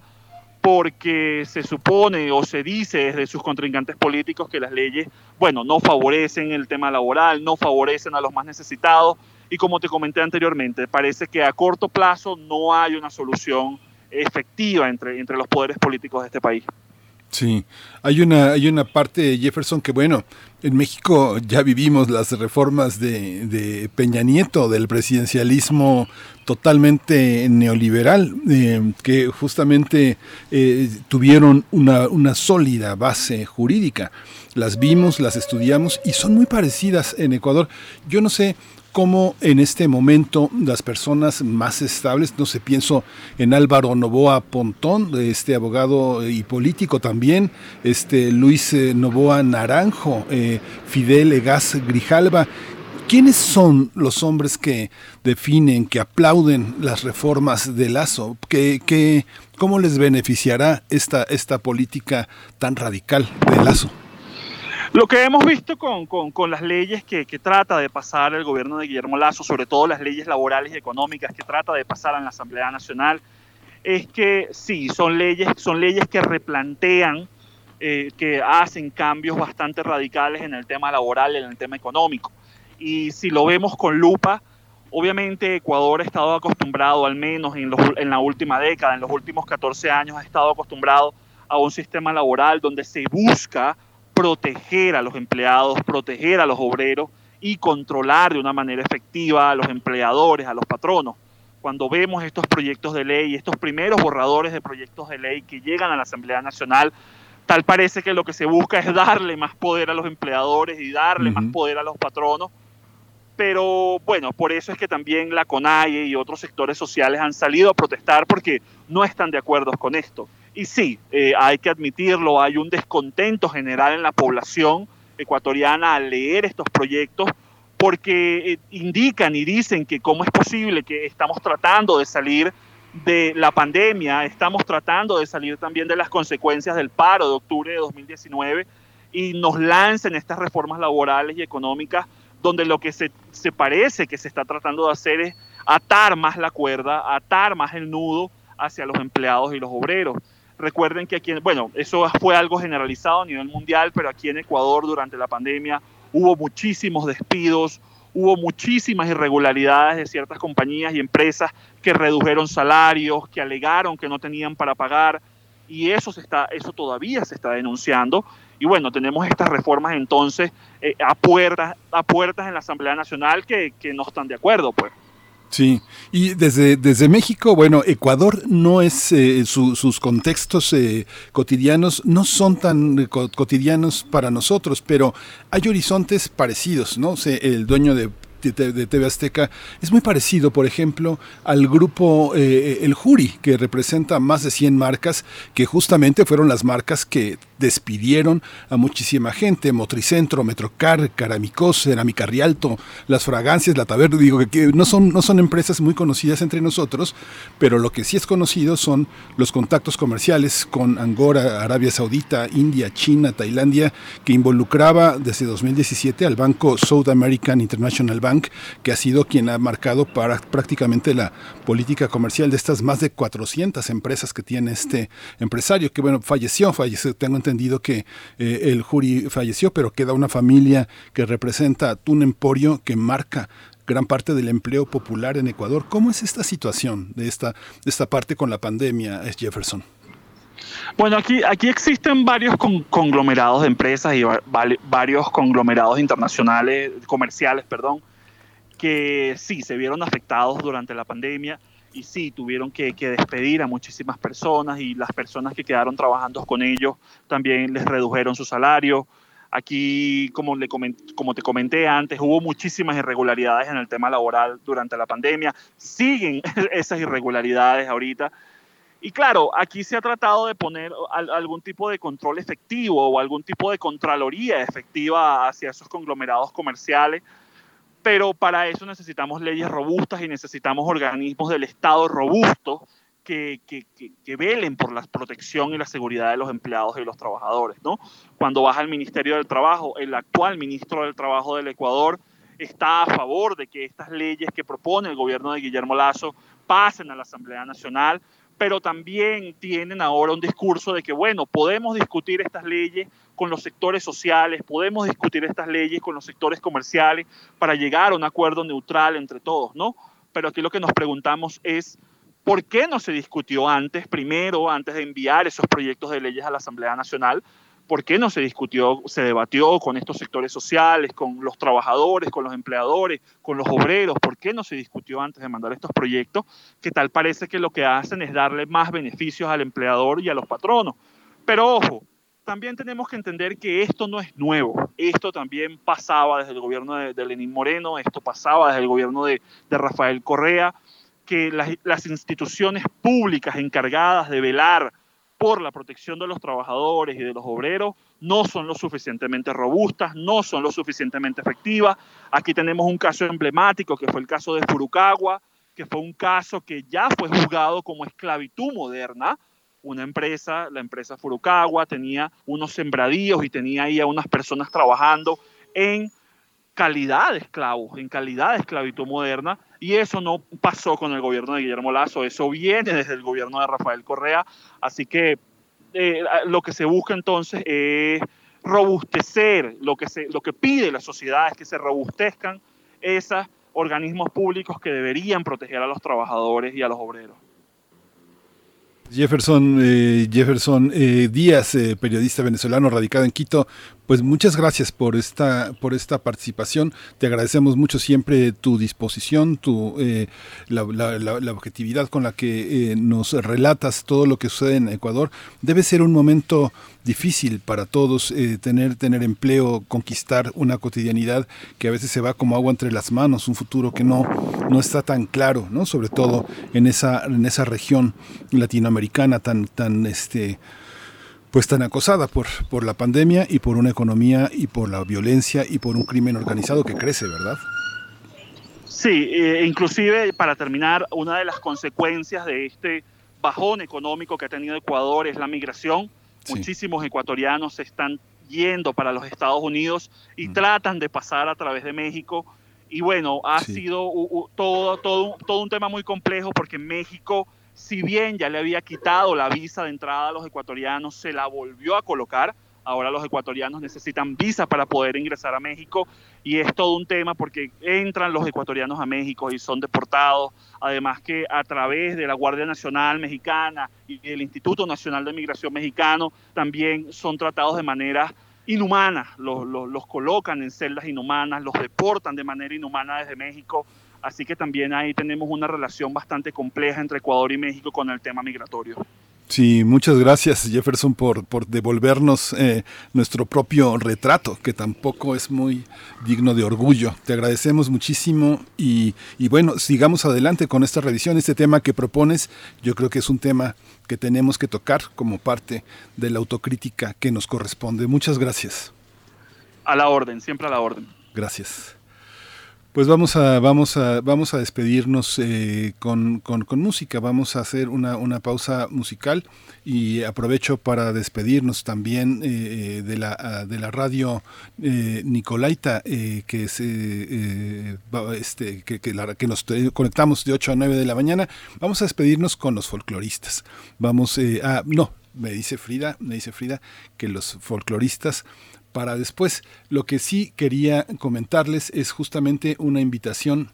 porque se supone o se dice desde sus contrincantes políticos que las leyes, bueno, no favorecen el tema laboral, no favorecen a los más necesitados y como te comenté anteriormente, parece que a corto plazo no hay una solución efectiva entre, entre los poderes políticos de este país. Sí, hay una, hay una parte Jefferson que, bueno, en México ya vivimos las reformas de, de Peña Nieto, del presidencialismo totalmente neoliberal, eh, que justamente eh, tuvieron una, una sólida base jurídica. Las vimos, las estudiamos y son muy parecidas en Ecuador. Yo no sé, cómo en este momento las personas más estables, no sé, pienso en Álvaro Novoa Pontón, este abogado y político también, este Luis eh, Novoa Naranjo, eh, Fidel Egas Grijalva, ¿Quiénes son los hombres que definen, que aplauden las reformas de Lazo? ¿Qué, ¿Cómo les beneficiará esta, esta política tan radical de Lazo? Lo que hemos visto con, con, las leyes que, que, trata de pasar el gobierno de Guillermo Lazo, sobre todo las leyes laborales y económicas que trata de pasar en la Asamblea Nacional, es que sí, son leyes, son leyes que replantean, eh, que hacen cambios bastante radicales en el tema laboral en el tema económico. Y si lo vemos con lupa, obviamente Ecuador ha estado acostumbrado, al menos en, los, en la última década, en los últimos 14 años, ha estado acostumbrado a un sistema laboral donde se busca proteger a los empleados, proteger a los obreros y controlar de una manera efectiva a los empleadores, a los patronos. Cuando vemos estos proyectos de ley, estos primeros borradores de proyectos de ley que llegan a la Asamblea Nacional, tal parece que lo que se busca es darle más poder a los empleadores y darle uh -huh. más poder a los patronos. Pero bueno, por eso es que también la CONAIE y otros sectores sociales han salido a protestar porque no están de acuerdo con esto. Y sí, eh, hay que admitirlo, hay un descontento general en la población ecuatoriana al leer estos proyectos porque eh, indican y dicen que cómo es posible que estamos tratando de salir de la pandemia, estamos tratando de salir también de las consecuencias del paro de octubre de 2019 y nos lancen estas reformas laborales y económicas donde lo que se, se parece que se está tratando de hacer es atar más la cuerda, atar más el nudo hacia los empleados y los obreros. Recuerden que aquí, bueno, eso fue algo generalizado a nivel mundial, pero aquí en Ecuador durante la pandemia hubo muchísimos despidos, hubo muchísimas irregularidades de ciertas compañías y empresas que redujeron salarios, que alegaron que no tenían para pagar, y eso, se está, eso todavía se está denunciando. Y bueno, tenemos estas reformas entonces eh, a, puertas, a puertas en la Asamblea Nacional que, que no están de acuerdo, pues. Sí, y desde, desde México, bueno, Ecuador no es, eh, su, sus contextos eh, cotidianos no son tan cotidianos para nosotros, pero hay horizontes parecidos, ¿no? Sea, el dueño de de, TV Azteca es muy parecido, por ejemplo, al grupo eh, El Jury, que representa más de 100 marcas, que justamente fueron las marcas que despidieron a muchísima gente, Motricentro, Metrocar, Caramicos, Cerámica Rialto, las fragancias, la taberna, digo que no son, no son empresas muy conocidas entre nosotros, pero lo que sí es conocido son los contactos comerciales con Angora, Arabia Saudita, India, China, Tailandia, que involucraba desde 2017 al banco South American International Bank, que ha sido quien ha marcado para prácticamente la política comercial de estas más de 400 empresas que tiene este empresario, que bueno, falleció, falleció, tengo entendido que eh, el jury falleció, pero queda una familia que representa un emporio que marca gran parte del empleo popular en Ecuador. ¿Cómo es esta situación de esta, de esta parte con la pandemia, Jefferson? Bueno, aquí, aquí existen varios conglomerados de empresas y varios conglomerados internacionales, comerciales, perdón, que sí se vieron afectados durante la pandemia y sí tuvieron que, despedir a muchísimas personas y las personas que quedaron trabajando con ellos también les redujeron su salario. Aquí, como, le como te comenté antes, hubo muchísimas irregularidades en el tema laboral durante la pandemia. Siguen esas irregularidades ahorita. Y claro, aquí se ha tratado de poner algún tipo de control efectivo o algún tipo de contraloría efectiva hacia esos conglomerados comerciales pero para eso necesitamos leyes robustas y necesitamos organismos del Estado robustos que, que, que, velen por la protección y la seguridad de los empleados y los trabajadores. ¿no? Cuando vas al Ministerio del Trabajo, el actual ministro del Trabajo del Ecuador está a favor de que estas leyes que propone el gobierno de Guillermo Lazo pasen a la Asamblea Nacional, pero también tienen ahora un discurso de que, bueno, podemos discutir estas leyes con los sectores sociales, podemos discutir estas leyes con los sectores comerciales para llegar a un acuerdo neutral entre todos, ¿no? Pero aquí lo que nos preguntamos es, ¿por qué no se discutió antes, primero, antes de enviar esos proyectos de leyes a la Asamblea Nacional? ¿Por qué no se discutió, se debatió con estos sectores sociales, con los trabajadores, con los empleadores, con los obreros? ¿Por qué no se discutió antes de mandar estos proyectos? Que tal parece que lo que hacen es darle más beneficios al empleador y a los patronos. Pero ojo, también tenemos que entender que esto no es nuevo. Esto también pasaba desde el gobierno de, Lenín Moreno, esto pasaba desde el gobierno de, Rafael Correa, que las, instituciones públicas encargadas de velar por la protección de los trabajadores y de los obreros no son lo suficientemente robustas, no son lo suficientemente efectivas. Aquí tenemos un caso emblemático que fue el caso de Furukawa, que fue un caso que ya fue juzgado como esclavitud moderna, una empresa, la empresa Furukawa, tenía unos sembradíos y tenía ahí a unas personas trabajando en calidad de esclavos, en calidad de esclavitud moderna, y eso no pasó con el gobierno de Guillermo Lazo, eso viene desde el gobierno de Rafael Correa, así que eh, lo que se busca entonces es robustecer, lo que, se, lo que pide la sociedad es que se robustezcan esos organismos públicos que deberían proteger a los trabajadores y a los obreros. Jefferson, eh, Jefferson eh, Díaz, eh, periodista venezolano radicado en Quito, pues muchas gracias por esta, por esta participación. Te agradecemos mucho siempre tu disposición, tu, eh, la, la, objetividad con la que eh, nos relatas todo lo que sucede en Ecuador. Debe ser un momento difícil para todos eh, tener, tener empleo, conquistar una cotidianidad que a veces se va como agua entre las manos, un futuro que no, no está tan claro, ¿no? sobre todo en esa, en esa región latinoamericana tan, tan este, pues tan acosada por, por la pandemia y por una economía y por la violencia y por un crimen organizado que crece, ¿verdad? Sí, eh, inclusive para terminar, una de las consecuencias de este bajón económico que ha tenido Ecuador es la migración. Muchísimos ecuatorianos se están yendo para los Estados Unidos y mm. tratan de pasar a través de México. Y bueno, ha sido todo, todo, todo un tema muy complejo porque México si bien ya le había quitado la visa de entrada a los ecuatorianos, se la volvió a colocar. Ahora los ecuatorianos necesitan visa para poder ingresar a México y es todo un tema porque entran los ecuatorianos a México y son deportados. Además que a través de la Guardia Nacional Mexicana y del Instituto Nacional de Migración Mexicano también son tratados de manera inhumana. Los, los colocan en celdas inhumanas, los deportan de manera inhumana desde México Así que también ahí tenemos una relación bastante compleja entre Ecuador y México con el tema migratorio. Sí, muchas gracias Jefferson por, por devolvernos eh, nuestro propio retrato, que tampoco es muy digno de orgullo. Te agradecemos muchísimo y, y bueno, sigamos adelante con esta revisión. Este tema que propones, yo creo que es un tema que tenemos que tocar como parte de la autocrítica que nos corresponde. Muchas gracias. A la orden, siempre a la orden. Gracias. Pues vamos a, vamos a, vamos a despedirnos eh, con, con, música, vamos a hacer una, una, pausa musical y aprovecho para despedirnos también eh, de, la, de la radio eh, Nicolaita, que, es, este, que, que, la, que, nos conectamos de 8 a 9 de la mañana. Vamos a despedirnos con los folcloristas. Vamos a... No, me dice Frida, me dice Frida que los folcloristas para después. Lo que sí quería comentarles es justamente una invitación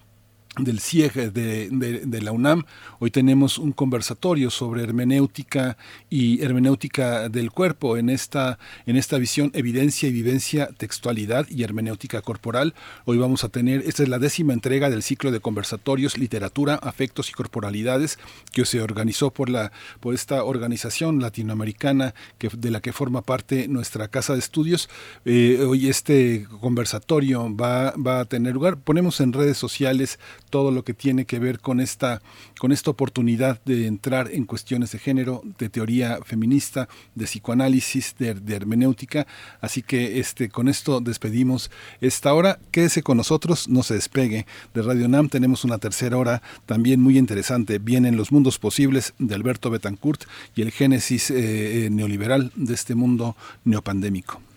del CIEG de, de, la UNAM. Hoy tenemos un conversatorio sobre hermenéutica y hermenéutica del cuerpo en esta, en esta visión evidencia y vivencia, textualidad y hermenéutica corporal. Hoy vamos a tener, esta es la décima entrega del ciclo de conversatorios, literatura, afectos y corporalidades que se organizó por, la, por esta organización latinoamericana que, de la que forma parte nuestra casa de estudios. Eh, hoy este conversatorio va, va a tener lugar. Ponemos en redes sociales todo lo que tiene que ver con esta, con esta oportunidad de entrar en cuestiones de género, de teoría feminista, de psicoanálisis, de, hermenéutica. Así que este, con esto despedimos esta hora. Quédese con nosotros, no se despegue. De Radio NAM tenemos una tercera hora también muy interesante. Vienen los mundos posibles de Alberto Betancourt y el génesis eh, neoliberal de este mundo neopandémico.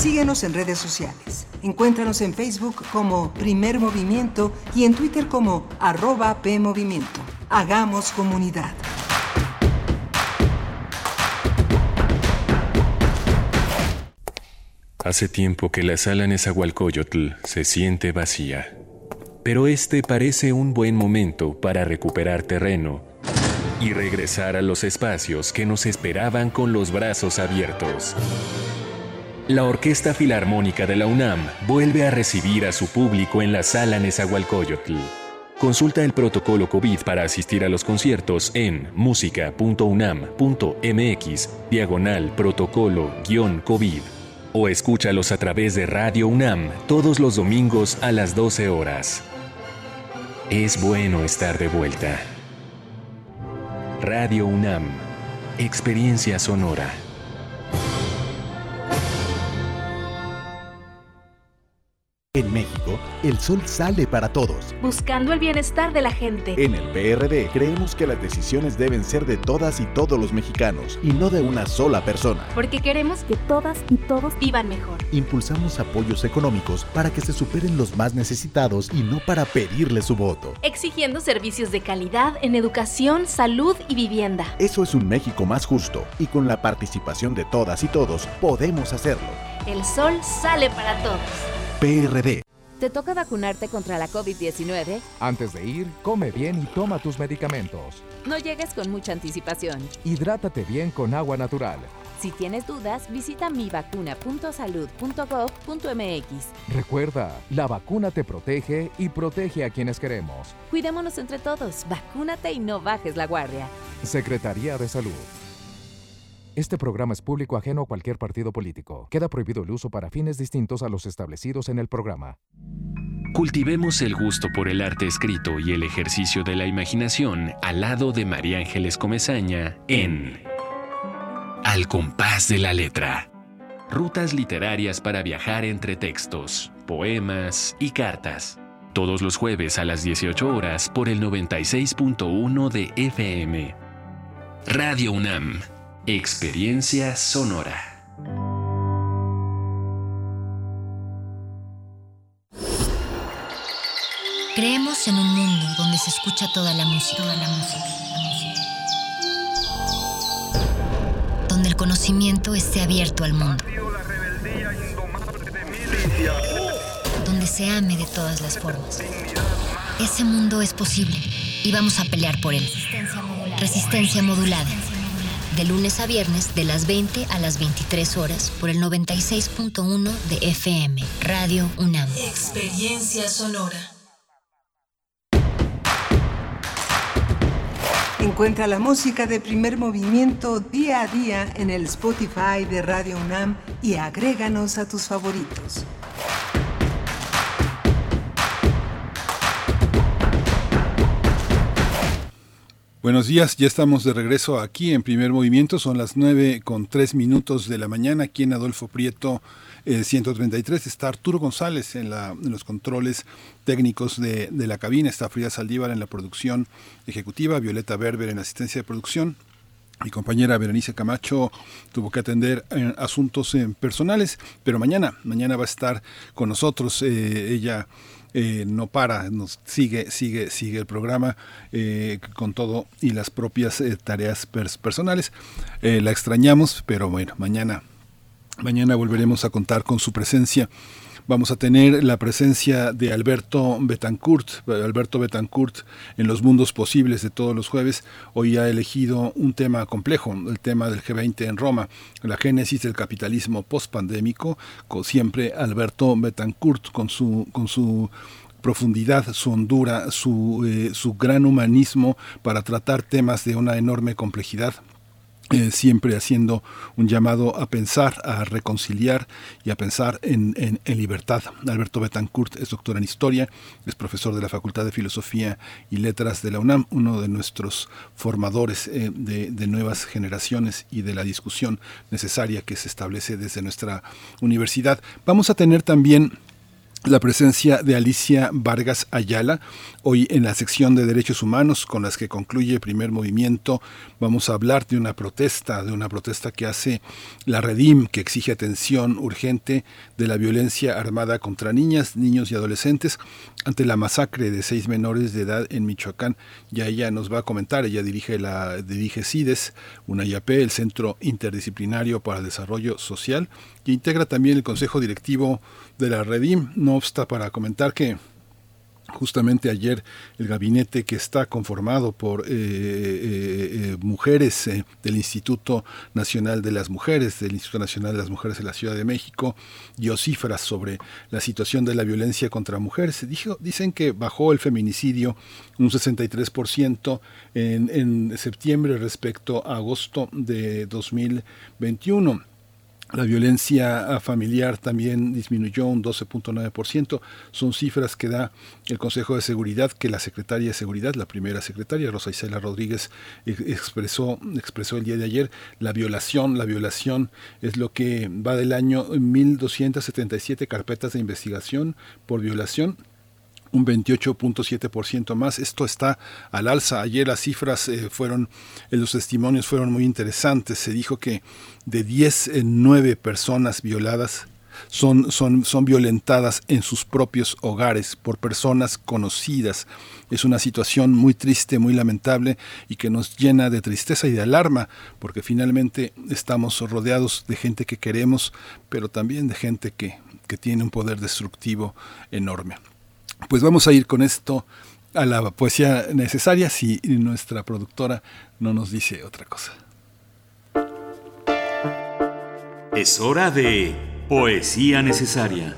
Síguenos en redes sociales. Encuéntranos en Facebook como Primer Movimiento y en Twitter como arroba PMovimiento. Hagamos comunidad. Hace tiempo que la sala Nezahualcóyotl se siente vacía. Pero este parece un buen momento para recuperar terreno y regresar a los espacios que nos esperaban con los brazos abiertos. La Orquesta Filarmónica de la UNAM vuelve a recibir a su público en la sala Nezahualcóyotl. Consulta el protocolo COVID para asistir a los conciertos en música.unam.mx diagonal protocolo-COVID o escúchalos a través de Radio UNAM todos los domingos a las 12 horas. Es bueno estar de vuelta. Radio UNAM, Experiencia Sonora. En México, el sol sale para todos. Buscando el bienestar de la gente. En el PRD creemos que las decisiones deben ser de todas y todos los mexicanos y no de una sola persona. Porque queremos que todas y todos vivan mejor. Impulsamos apoyos económicos para que se superen los más necesitados y no para pedirle su voto. Exigiendo servicios de calidad en educación, salud y vivienda. Eso es un México más justo y con la participación de todas y todos podemos hacerlo. El sol sale para todos. PRD. ¿Te toca vacunarte contra la COVID-19? Antes de ir, come bien y toma tus medicamentos. No llegues con mucha anticipación. Hidrátate bien con agua natural. Si tienes dudas, visita mivacuna.salud.gov.mx. Recuerda, la vacuna te protege y protege a quienes queremos. Cuidémonos entre todos, vacúnate y no bajes la guardia. Secretaría de Salud. Este programa es público ajeno a cualquier partido político. Queda prohibido el uso para fines distintos a los establecidos en el programa. Cultivemos el gusto por el arte escrito y el ejercicio de la imaginación al lado de María Ángeles Comezaña en Al compás de la letra. Rutas literarias para viajar entre textos, poemas y cartas. Todos los jueves a las 18 horas por el 96.1 de FM. Radio UNAM. Experiencia sonora. Creemos en un mundo donde se escucha toda la música, toda la música, donde el conocimiento esté abierto al mundo, donde se ame de todas las formas. Ese mundo es posible y vamos a pelear por él. Resistencia modulada. De lunes a viernes, de las 20 a las 23 horas, por el 96.1 de FM, Radio UNAM. Experiencia sonora. Encuentra la música de primer movimiento día a día en el Spotify de Radio UNAM y agréganos a tus favoritos. Buenos días, ya estamos de regreso aquí en primer movimiento, son las nueve con tres minutos de la mañana aquí en Adolfo Prieto 133. Está Arturo González en, la, los controles técnicos de, la cabina, está Frida Saldívar en la producción ejecutiva, Violeta Berber en asistencia de producción. Mi compañera Berenice Camacho tuvo que atender eh, asuntos eh, personales, pero mañana, mañana va a estar con nosotros. Eh, ella eh, no para, nos sigue, sigue, sigue el programa eh, con todo y las propias eh, tareas pers personales. la extrañamos, pero bueno, mañana, mañana volveremos a contar con su presencia. Vamos a tener la presencia de Alberto Betancourt, Alberto Betancourt en los mundos posibles de todos los jueves. Hoy ha elegido un tema complejo, el tema del G20 en Roma, la génesis del capitalismo postpandémico, con siempre Alberto Betancourt con su con su profundidad, su hondura, su, eh, su gran humanismo para tratar temas de una enorme complejidad eh, siempre haciendo un llamado a pensar, a reconciliar y a pensar en, en, libertad. Alberto Betancourt es doctor en historia, es profesor de la Facultad de Filosofía y Letras de la UNAM, uno de nuestros formadores eh, de, de, nuevas generaciones y de la discusión necesaria que se establece desde nuestra universidad. Vamos a tener también la presencia de Alicia Vargas Ayala. Hoy en la sección de derechos humanos con las que concluye el primer movimiento vamos a hablar de una protesta, de una protesta que hace la Redim, que exige atención urgente de la violencia armada contra niñas, niños y adolescentes ante la masacre de seis menores de edad en Michoacán. Ya ella nos va a comentar, ella dirige la dirige CIDES, una IAP, el Centro Interdisciplinario para el Desarrollo Social, que integra también el Consejo Directivo de la Redim. Obsta para comentar que justamente ayer el gabinete que está conformado por eh, eh, eh, mujeres del Instituto Nacional de las Mujeres, del Instituto Nacional de las Mujeres de la Ciudad de México, dio cifras sobre la situación de la violencia contra mujeres. Dijo, dicen que bajó el feminicidio un 63% en, en septiembre respecto a agosto de 2021 la violencia familiar también disminuyó un 12.9%. Son cifras que da el Consejo de Seguridad, que la secretaria de Seguridad, la primera secretaria, Rosa Isela Rodríguez, expresó, expresó el día de ayer. La violación, la violación es lo que va del año 1.277 carpetas de investigación por violación un 28.7% más. Esto está al alza. Ayer las cifras eh, fueron, eh, los testimonios fueron muy interesantes. Se dijo que de 10 en 9 personas violadas son, son, son violentadas en sus propios hogares por personas conocidas. Es una situación muy triste, muy lamentable y que nos llena de tristeza y de alarma, porque finalmente estamos rodeados de gente que queremos, pero también de gente que, que tiene un poder destructivo enorme. Pues vamos a ir con esto a la poesía necesaria si nuestra productora no nos dice otra cosa. Es hora de poesía necesaria.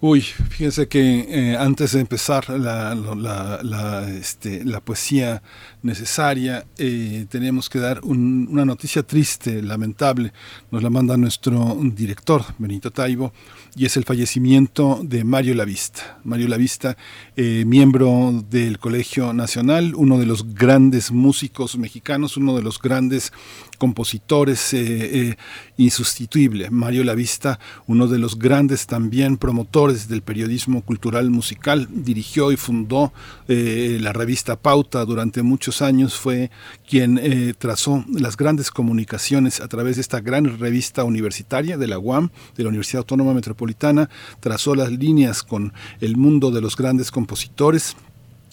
Uy, fíjense que eh, antes de empezar la, la, la, este, la poesía necesaria, eh, tenemos que dar un, una noticia triste, lamentable. Nos la manda nuestro director, Benito Taibo, y es el fallecimiento de Mario Lavista. Mario Lavista, eh, miembro del Colegio Nacional, uno de los grandes músicos mexicanos, uno de los grandes compositores eh, eh, insustituible. Mario Lavista, uno de los grandes también promotores del periodismo cultural musical, dirigió y fundó eh, la revista Pauta durante muchos años, fue quien eh, trazó las grandes comunicaciones a través de esta gran revista universitaria de la UAM, de la Universidad Autónoma Metropolitana, trazó las líneas con el mundo de los grandes compositores,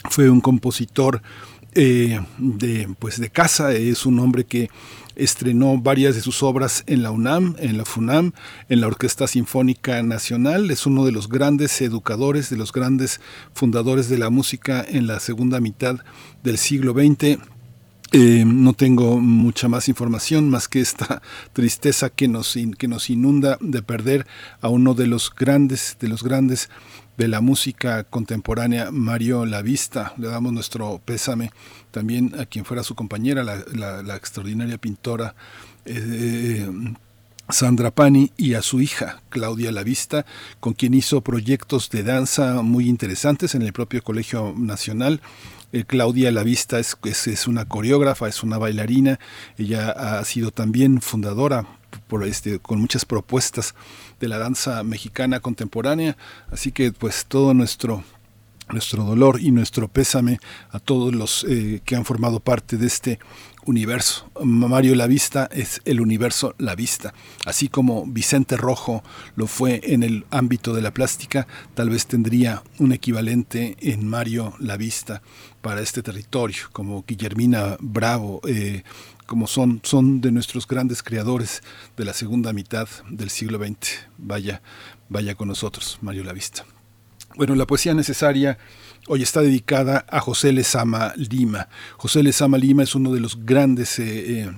fue un compositor eh, de, pues de casa, es un hombre que estrenó varias de sus obras en la UNAM, en la FUNAM, en la Orquesta Sinfónica Nacional. Es uno de los grandes educadores, de los grandes fundadores de la música en la segunda mitad del siglo XX Eh, no tengo mucha más información más que esta tristeza que nos, que nos inunda de perder a uno de los grandes, de los grandes de la música contemporánea, Mario Lavista. Le damos nuestro pésame también a quien fuera su compañera, la, extraordinaria pintora eh, Sandra Pani y a su hija, Claudia Lavista, con quien hizo proyectos de danza muy interesantes en el propio Colegio Nacional. Eh, Claudia Lavista es, es, una coreógrafa, es una bailarina, ella ha sido también fundadora este, con muchas propuestas de la danza mexicana contemporánea, así que pues todo nuestro nuestro dolor y nuestro pésame a todos los eh, que han formado parte de este universo. Mario La Vista es el universo La Vista. Así como Vicente Rojo lo fue en el ámbito de la plástica, tal vez tendría un equivalente en Mario La Vista para este territorio, como Guillermina Bravo, eh, como son, son de nuestros grandes creadores de la segunda mitad del siglo XX. Vaya, vaya con nosotros, Mario La Vista. Bueno, la poesía necesaria hoy está dedicada a José Lezama Lima. José Lezama Lima es uno de los grandes eh, eh,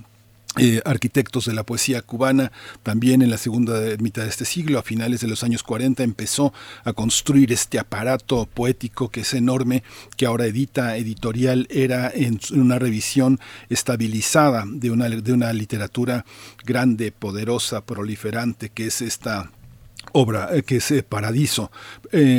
eh, arquitectos de la poesía cubana, también en la segunda mitad de este siglo, a finales de los años 40, empezó a construir este aparato poético que es enorme, que ahora edita editorial, era en una revisión estabilizada de una, de una literatura grande, poderosa, proliferante, que es esta obra eh, que es eh, Paradiso.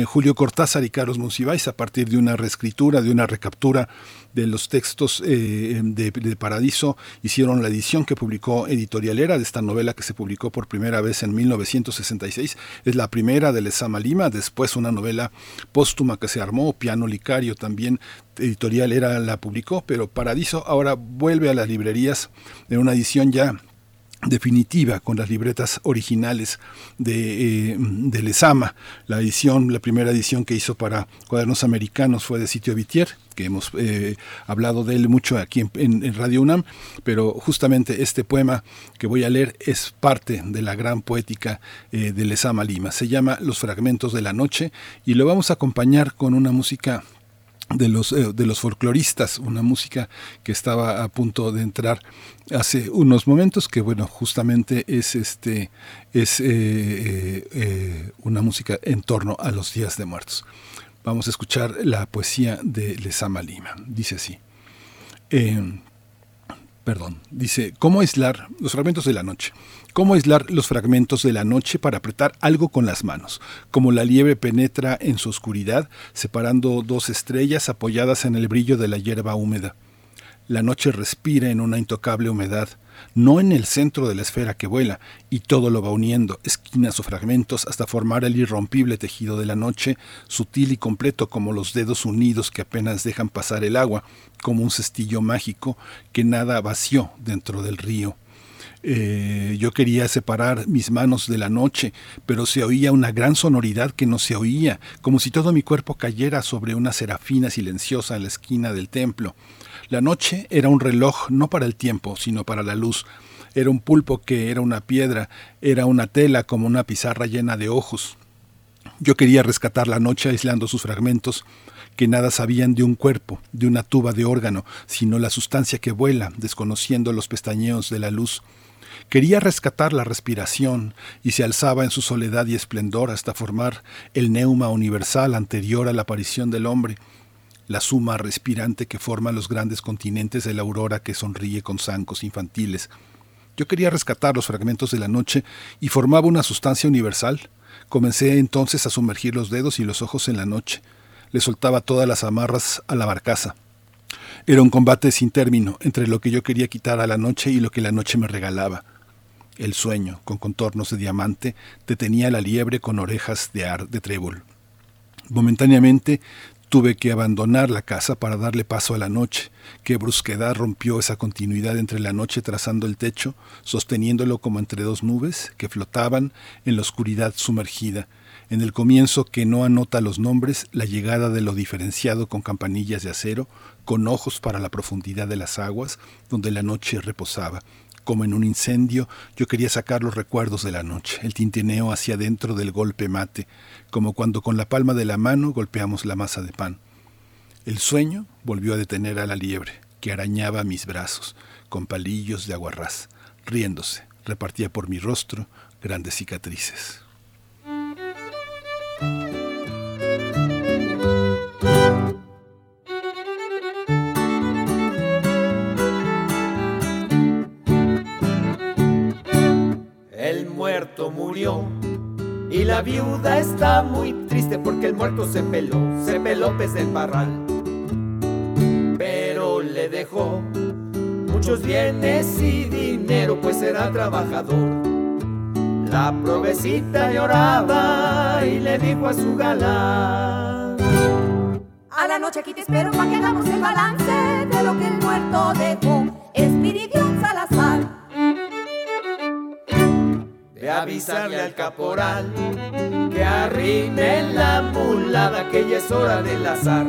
Julio Cortázar y Carlos Monsiváis, a partir de una reescritura, de una recaptura de los textos de, Paradiso, hicieron la edición que publicó Editorialera de esta novela que se publicó por primera vez en 1966. Es la primera de Lezama Lima, después una novela póstuma que se armó, Piano Licario también, Editorialera la publicó, pero Paradiso ahora vuelve a las librerías en una edición ya definitiva con las libretas originales de, eh, de Lezama. La edición, la primera edición que hizo para cuadernos americanos fue de Sitio Vitier, que hemos eh, hablado de él mucho aquí en, Radio UNAM, pero justamente este poema que voy a leer es parte de la gran poética eh, de Lezama Lima. Se llama Los Fragmentos de la Noche y lo vamos a acompañar con una música de los, eh, de los folcloristas, una música que estaba a punto de entrar hace unos momentos, que bueno, justamente es, este, es eh, eh, una música en torno a los días de muertos. Vamos a escuchar la poesía de Lezama Lima. Dice así. Perdón, dice, ¿cómo aislar los fragmentos de la noche? cómo aislar los fragmentos de la noche para apretar algo con las manos, como la liebre penetra en su oscuridad, separando dos estrellas apoyadas en el brillo de la hierba húmeda. La noche respira en una intocable humedad, no en el centro de la esfera que vuela, y todo lo va uniendo, esquinas o fragmentos, hasta formar el irrompible tejido de la noche, sutil y completo como los dedos unidos que apenas dejan pasar el agua, como un cestillo mágico que nada vació dentro del río. Eh, yo quería separar mis manos de la noche, pero se oía una gran sonoridad que no se oía, como si todo mi cuerpo cayera sobre una serafina silenciosa en la esquina del templo. La noche era un reloj no para el tiempo, sino para la luz. Era un pulpo que era una piedra, era una tela como una pizarra llena de ojos. Yo quería rescatar la noche aislando sus fragmentos, que nada sabían de un cuerpo, de una tuba de órgano, sino la sustancia que vuela, desconociendo los pestañeos de la luz. Quería rescatar la respiración y se alzaba en su soledad y esplendor hasta formar el neuma universal anterior a la aparición del hombre, la suma respirante que forma los grandes continentes de la aurora que sonríe con zancos infantiles. Yo quería rescatar los fragmentos de la noche y formaba una sustancia universal. Comencé entonces a sumergir los dedos y los ojos en la noche. Le soltaba todas las amarras a la barcaza. Era un combate sin término entre lo que yo quería quitar a la noche y lo que la noche me regalaba. El sueño, con contornos de diamante, detenía la liebre con orejas de ar de trébol. Momentáneamente tuve que abandonar la casa para darle paso a la noche. Qué brusquedad rompió esa continuidad entre la noche trazando el techo, sosteniéndolo como entre dos nubes que flotaban en la oscuridad sumergida. En el comienzo que no anota los nombres, la llegada de lo diferenciado con campanillas de acero, con ojos para la profundidad de las aguas, donde la noche reposaba, como en un incendio, yo quería sacar los recuerdos de la noche, el tintineo hacia adentro del golpe mate, como cuando con la palma de la mano golpeamos la masa de pan. El sueño volvió a detener a la liebre, que arañaba mis brazos con palillos de aguarrás, riéndose, repartía por mi rostro grandes cicatrices. Y la viuda está muy triste porque el muerto se peló, se peló pez del barral. Pero le dejó muchos bienes y dinero, pues era trabajador. La provecita lloraba y le dijo a su galán. A la noche aquí te espero para que hagamos el balance de lo que el muerto dejó. Espiridión Salazar. De avisarle al caporal que arrime la mulada que ya es hora del azar.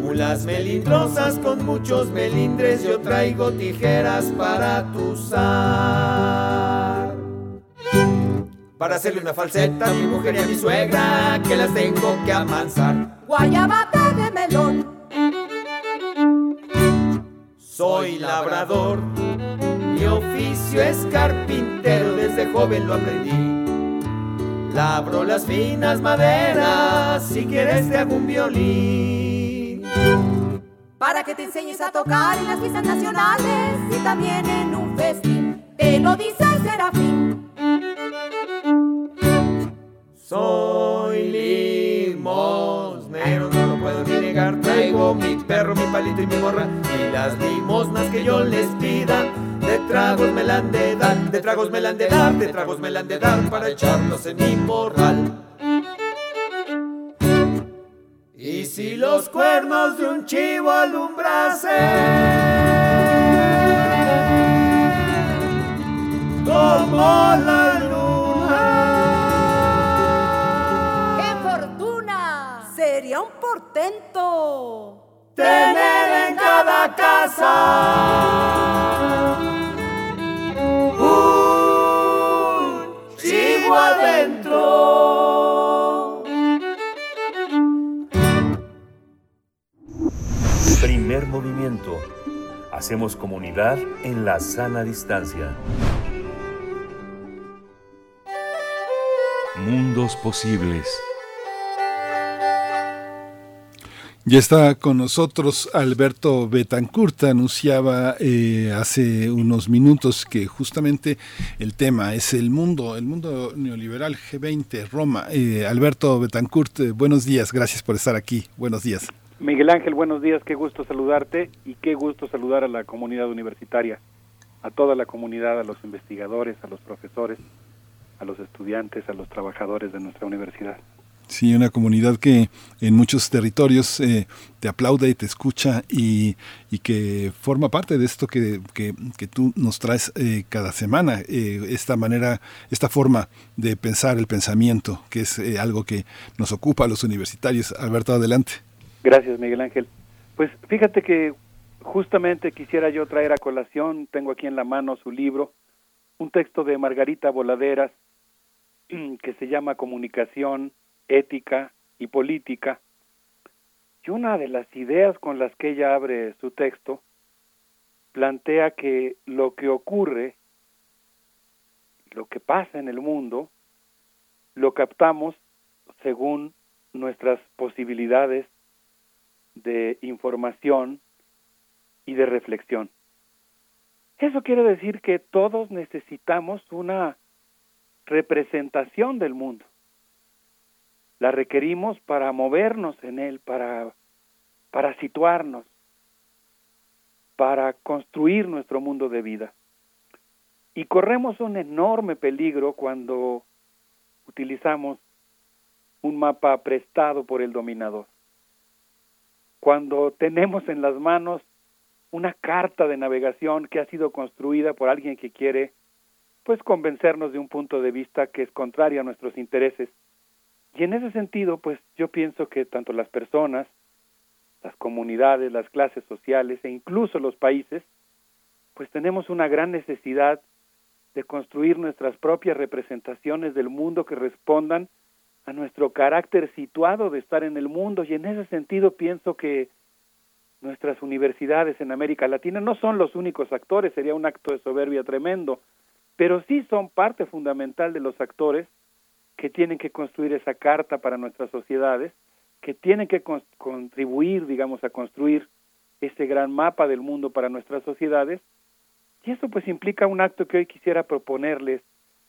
Mulas melindrosas con muchos melindres, yo traigo tijeras para tuzar. Para hacerle una falseta a mi mujer y a mi suegra, que las tengo que amansar. Guayabata de melón. Soy labrador, mi oficio es carpintero, desde joven lo aprendí. Labro las finas maderas, si quieres te hago un violín. Para que te enseñes a tocar en las fiestas nacionales y también en un festín. Te lo dice el serafín. Soy limosnero, no lo puedo ni negar. Traigo mi perro, mi palito y mi morra. Y las limosnas que yo les pida, de tragos me la han de dar, de tragos me la han de dar, de tragos me la han de dar para echarlos en mi morral. Y si los cuernos de un chivo alumbrasen como la luna. ¡Qué fortuna! Sería un portento. tener en cada casa Hacemos comunidad en la sana distancia. Mundos posibles. Ya está con nosotros Alberto Betancourt. Anunciaba eh, hace unos minutos que justamente el tema es el mundo, el mundo neoliberal G20, Roma. Eh, Alberto Betancourt, eh, buenos días, gracias por estar aquí. Buenos días. Miguel Ángel, buenos días, qué gusto saludarte y qué gusto saludar a la comunidad universitaria, a toda la comunidad, a los investigadores, a los profesores, a los estudiantes, a los trabajadores de nuestra universidad. Sí, una comunidad que en muchos territorios eh, te aplaude y te escucha y, que forma parte de esto que, que, que tú nos traes eh, cada semana, eh, esta manera, esta forma de pensar el pensamiento, que es eh, algo que nos ocupa a los universitarios. Alberto, adelante. Gracias, Miguel Ángel. Pues fíjate que justamente quisiera yo traer a colación, tengo aquí en la mano su libro, un texto de Margarita Voladeras que se llama Comunicación, Ética y Política. Y una de las ideas con las que ella abre su texto plantea que lo que ocurre, lo que pasa en el mundo, lo captamos según nuestras posibilidades de información y de reflexión. Eso quiere decir que todos necesitamos una representación del mundo. La requerimos para movernos en él, para, para situarnos, para construir nuestro mundo de vida. Y corremos un enorme peligro cuando utilizamos un mapa prestado por el dominador cuando tenemos en las manos una carta de navegación que ha sido construida por alguien que quiere pues convencernos de un punto de vista que es contrario a nuestros intereses. Y en ese sentido, pues yo pienso que tanto las personas, las comunidades, las clases sociales e incluso los países, pues tenemos una gran necesidad de construir nuestras propias representaciones del mundo que respondan a nuestro carácter situado de estar en el mundo y en ese sentido pienso que nuestras universidades en América Latina no son los únicos actores, sería un acto de soberbia tremendo, pero sí son parte fundamental de los actores que tienen que construir esa carta para nuestras sociedades, que tienen que contribuir, digamos, a construir ese gran mapa del mundo para nuestras sociedades. Y eso pues implica un acto que hoy quisiera proponerles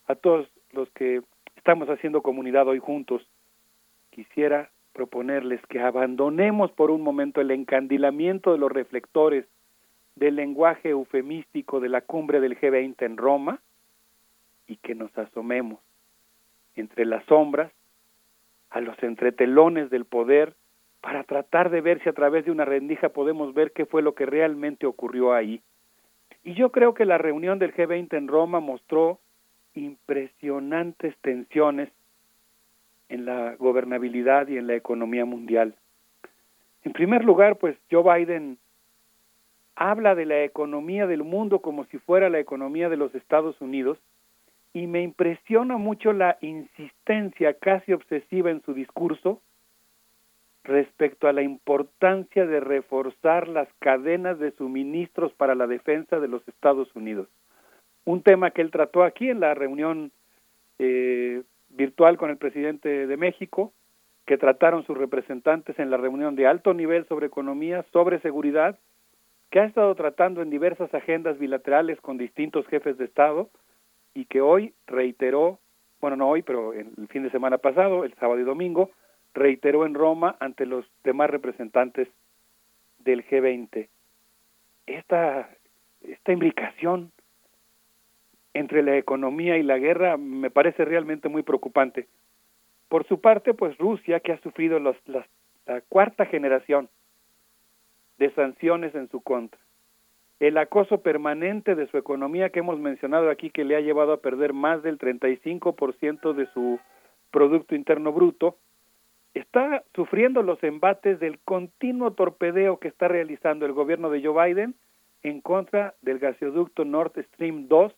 a todos los que estamos haciendo comunidad hoy juntos. Quisiera proponerles que abandonemos por un momento el encandilamiento de los reflectores del lenguaje eufemístico de la cumbre del G20 en Roma y que nos asomemos entre las sombras a los entretelones del poder para tratar de ver si a través de una rendija podemos ver qué fue lo que realmente ocurrió ahí. Y yo creo que la reunión del G20 en Roma mostró impresionantes tensiones en la gobernabilidad y en la economía mundial. En primer lugar, pues Joe Biden habla de la economía del mundo como si fuera la economía de los Estados Unidos y me impresiona mucho la insistencia casi obsesiva en su discurso respecto a la importancia de reforzar las cadenas de suministros para la defensa de los Estados Unidos. Un tema que él trató aquí en la reunión eh, virtual con el presidente de México, que trataron sus representantes en la reunión de alto nivel sobre economía, sobre seguridad, que ha estado tratando en diversas agendas bilaterales con distintos jefes de Estado y que hoy reiteró, bueno, no hoy, pero el fin de semana pasado, el sábado y domingo, reiteró en Roma ante los demás representantes del G20. Esta, esta imbricación entre la economía y la guerra me parece realmente muy preocupante. Por su parte, pues Rusia, que ha sufrido los, la cuarta generación de sanciones en su contra, el acoso permanente de su economía que hemos mencionado aquí, que le ha llevado a perder más del 35% de su Producto Interno Bruto, está sufriendo los embates del continuo torpedeo que está realizando el gobierno de Joe Biden en contra del gasoducto Nord Stream 2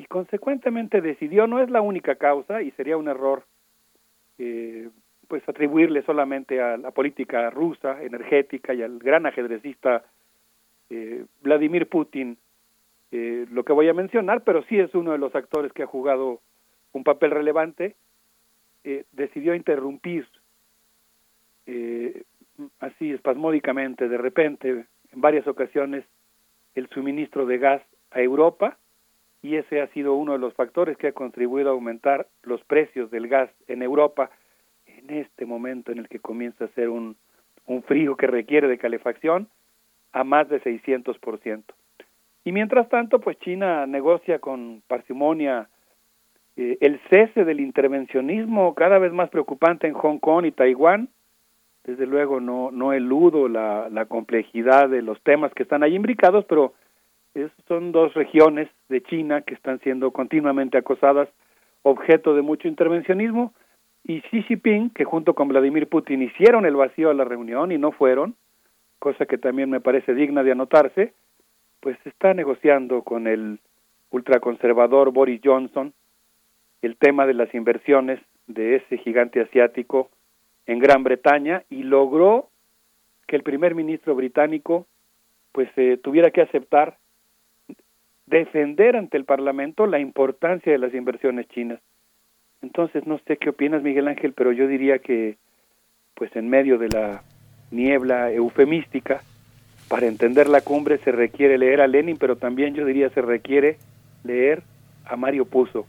y consecuentemente decidió, no es la única causa y sería un error eh, pues atribuirle solamente a la política rusa, energética y al gran ajedrecista eh, Vladimir Putin eh, lo que voy a mencionar, pero sí es uno de los actores que ha jugado un papel relevante, decidió interrumpir así espasmódicamente, de repente, en varias ocasiones, el suministro de gas a Europa, y ese ha sido uno de los factores que ha contribuido a aumentar los precios del gas en Europa en este momento en el que comienza a ser un, un frío que requiere de calefacción a más de 600%. Y mientras tanto, pues China negocia con parsimonia eh, el cese del intervencionismo cada vez más preocupante en Hong Kong y Taiwán. Desde luego no, no eludo la, la complejidad de los temas que están ahí imbricados, pero son dos regiones de China que están siendo continuamente acosadas, objeto de mucho intervencionismo, y Xi Jinping, que junto con Vladimir Putin hicieron el vacío a la reunión y no fueron, cosa que también me parece digna de anotarse, pues está negociando con el ultraconservador Boris Johnson el tema de las inversiones de ese gigante asiático en Gran Bretaña y logró que el primer ministro británico pues eh, tuviera que aceptar defender ante el Parlamento la importancia de las inversiones chinas. Entonces, no sé qué opinas, Miguel Ángel, pero yo diría que, pues en medio de la niebla eufemística, para entender la cumbre se requiere leer a Lenin, pero también yo diría se requiere leer a Mario Puzo,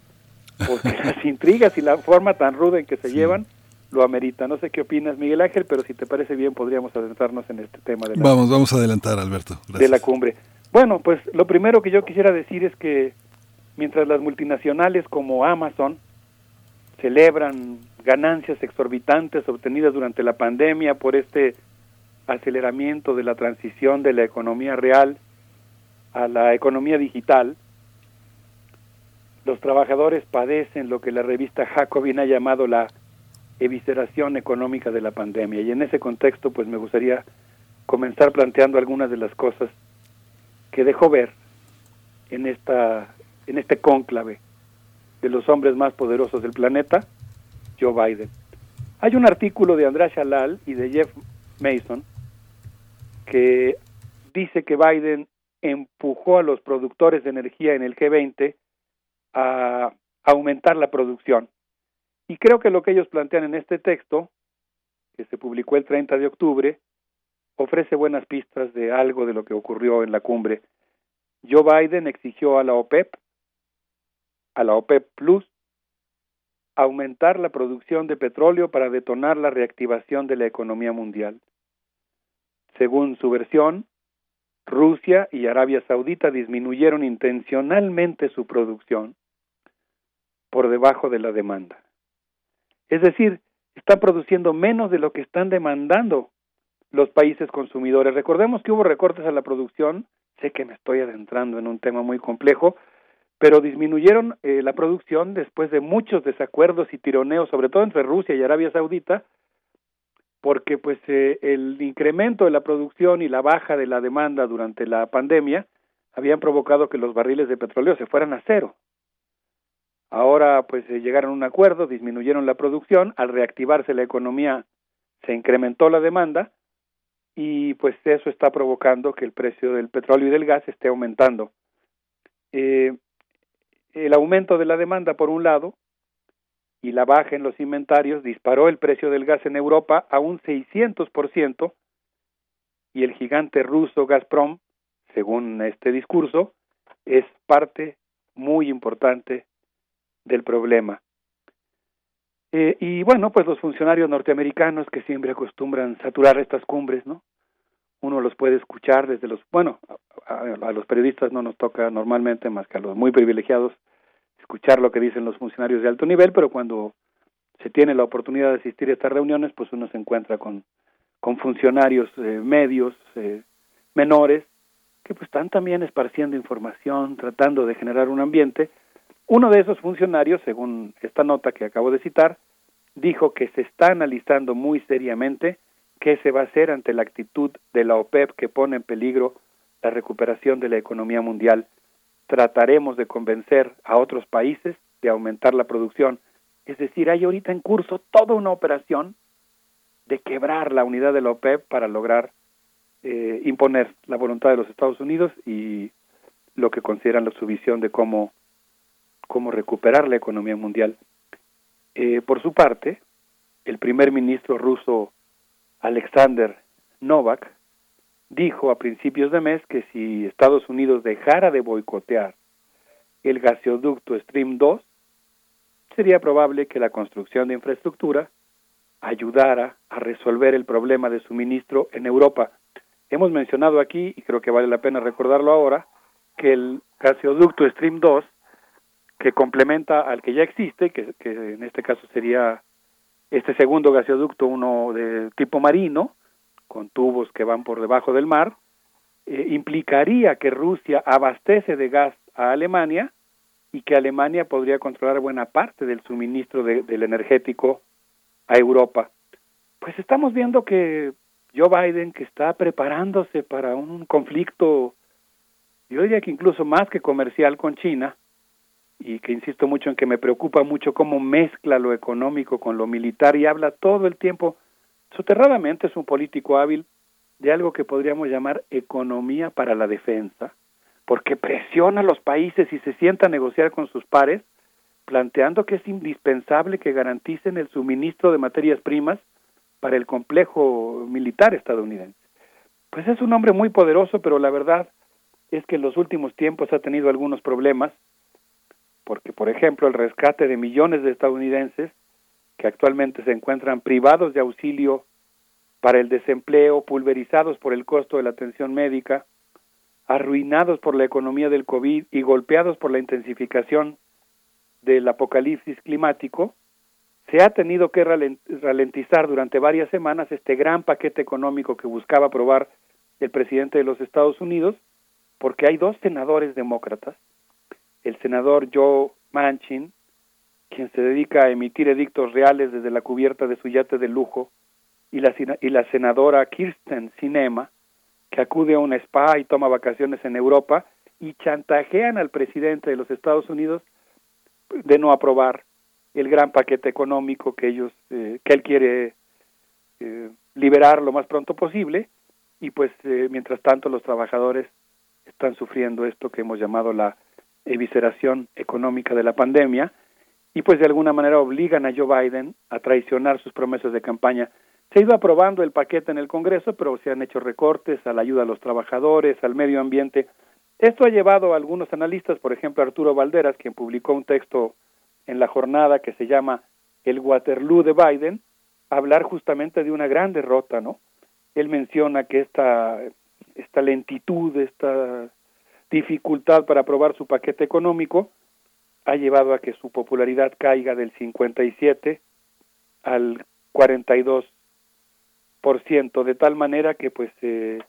porque las intrigas y la forma tan ruda en que se llevan lo amerita. No sé qué opinas, Miguel Ángel, pero si te parece bien podríamos adentrarnos en este tema de la, vamos, vamos a adelantar, Alberto. De la cumbre. Bueno, pues lo primero que yo quisiera decir es que mientras las multinacionales como Amazon celebran ganancias exorbitantes obtenidas durante la pandemia por este aceleramiento de la transición de la economía real a la economía digital, los trabajadores padecen lo que la revista Jacobin ha llamado la evisceración económica de la pandemia. Y en ese contexto, pues me gustaría comenzar planteando algunas de las cosas que dejó ver en esta en este cónclave de los hombres más poderosos del planeta, Joe Biden. Hay un artículo de Andrés Shalal y de Jeff Mason que dice que Biden empujó a los productores de energía en el G20 a aumentar la producción. Y creo que lo que ellos plantean en este texto, que se publicó el 30 de octubre, ofrece buenas pistas de algo de lo que ocurrió en la cumbre. Joe Biden exigió a la OPEP, a la OPEP Plus, aumentar la producción de petróleo para detonar la reactivación de la economía mundial. Según su versión, Rusia y Arabia Saudita disminuyeron intencionalmente su producción por debajo de la demanda. Es decir, están produciendo menos de lo que están demandando los países consumidores. Recordemos que hubo recortes a la producción, sé que me estoy adentrando en un tema muy complejo, pero disminuyeron eh, la producción después de muchos desacuerdos y tironeos, sobre todo entre Rusia y Arabia Saudita, porque pues eh, el incremento de la producción y la baja de la demanda durante la pandemia habían provocado que los barriles de petróleo se fueran a cero. Ahora pues eh, llegaron a un acuerdo, disminuyeron la producción, al reactivarse la economía se incrementó la demanda y pues eso está provocando que el precio del petróleo y del gas esté aumentando. Eh, el aumento de la demanda por un lado y la baja en los inventarios disparó el precio del gas en Europa a un 600% y el gigante ruso Gazprom, según este discurso, es parte muy importante del problema. Eh, y bueno, pues los funcionarios norteamericanos que siempre acostumbran saturar estas cumbres, ¿no? Uno los puede escuchar desde los, bueno, a, los periodistas no nos toca normalmente más que a los muy privilegiados escuchar lo que dicen los funcionarios de alto nivel, pero cuando se tiene la oportunidad de asistir a estas reuniones, pues uno se encuentra con, con funcionarios eh, medios, eh, menores, que pues están también esparciendo información, tratando de generar un ambiente uno de esos funcionarios, según esta nota que acabo de citar, dijo que se está analizando muy seriamente qué se va a hacer ante la actitud de la OPEP que pone en peligro la recuperación de la economía mundial. Trataremos de convencer a otros países de aumentar la producción. Es decir, hay ahorita en curso toda una operación de quebrar la unidad de la OPEP para lograr eh, imponer la voluntad de los Estados Unidos y lo que consideran su visión de cómo cómo recuperar la economía mundial. Eh, por su parte, el primer ministro ruso Alexander Novak dijo a principios de mes que si Estados Unidos dejara de boicotear el gasoducto Stream 2, sería probable que la construcción de infraestructura ayudara a resolver el problema de suministro en Europa. Hemos mencionado aquí, y creo que vale la pena recordarlo ahora, que el gasoducto Stream 2 que complementa al que ya existe, que, en este caso sería este segundo gasoducto, uno de tipo marino, con tubos que van por debajo del mar, eh, implicaría que Rusia abastece de gas a Alemania y que Alemania podría controlar buena parte del suministro del energético a Europa. Pues estamos viendo que Joe Biden, que está preparándose para un conflicto, yo diría que incluso más que comercial con China, y que insisto mucho en que me preocupa mucho cómo mezcla lo económico con lo militar y habla todo el tiempo, soterradamente es un político hábil de algo que podríamos llamar economía para la defensa, porque presiona a los países y se sienta a negociar con sus pares, planteando que es indispensable que garanticen el suministro de materias primas para el complejo militar estadounidense. Pues es un hombre muy poderoso, pero la verdad es que en los últimos tiempos ha tenido algunos problemas, porque, por ejemplo, el rescate de millones de estadounidenses que actualmente se encuentran privados de auxilio para el desempleo, pulverizados por el costo de la atención médica, arruinados por la economía del COVID y golpeados por la intensificación del apocalipsis climático, se ha tenido que ralentizar durante varias semanas este gran paquete económico que buscaba aprobar el presidente de los Estados Unidos, porque hay dos senadores demócratas el senador Joe Manchin, quien se dedica a emitir edictos reales desde la cubierta de su yate de lujo, y la, y la senadora Kirsten Sinema, que acude a un spa y toma vacaciones en Europa y chantajean al presidente de los Estados Unidos de no aprobar el gran paquete económico que ellos eh, que él quiere eh, liberar lo más pronto posible y pues eh, mientras tanto los trabajadores están sufriendo esto que hemos llamado la evisceración económica de la pandemia y pues de alguna manera obligan a Joe Biden a traicionar sus promesas de campaña. Se ha ido aprobando el paquete en el Congreso, pero se han hecho recortes a la ayuda a los trabajadores, al medio ambiente. Esto ha llevado a algunos analistas, por ejemplo Arturo Valderas, quien publicó un texto en la jornada que se llama El Waterloo de Biden, a hablar justamente de una gran derrota, ¿no? Él menciona que esta, esta lentitud, esta dificultad para aprobar su paquete económico ha llevado a que su popularidad caiga del 57 al 42 por ciento de tal manera que pues eh,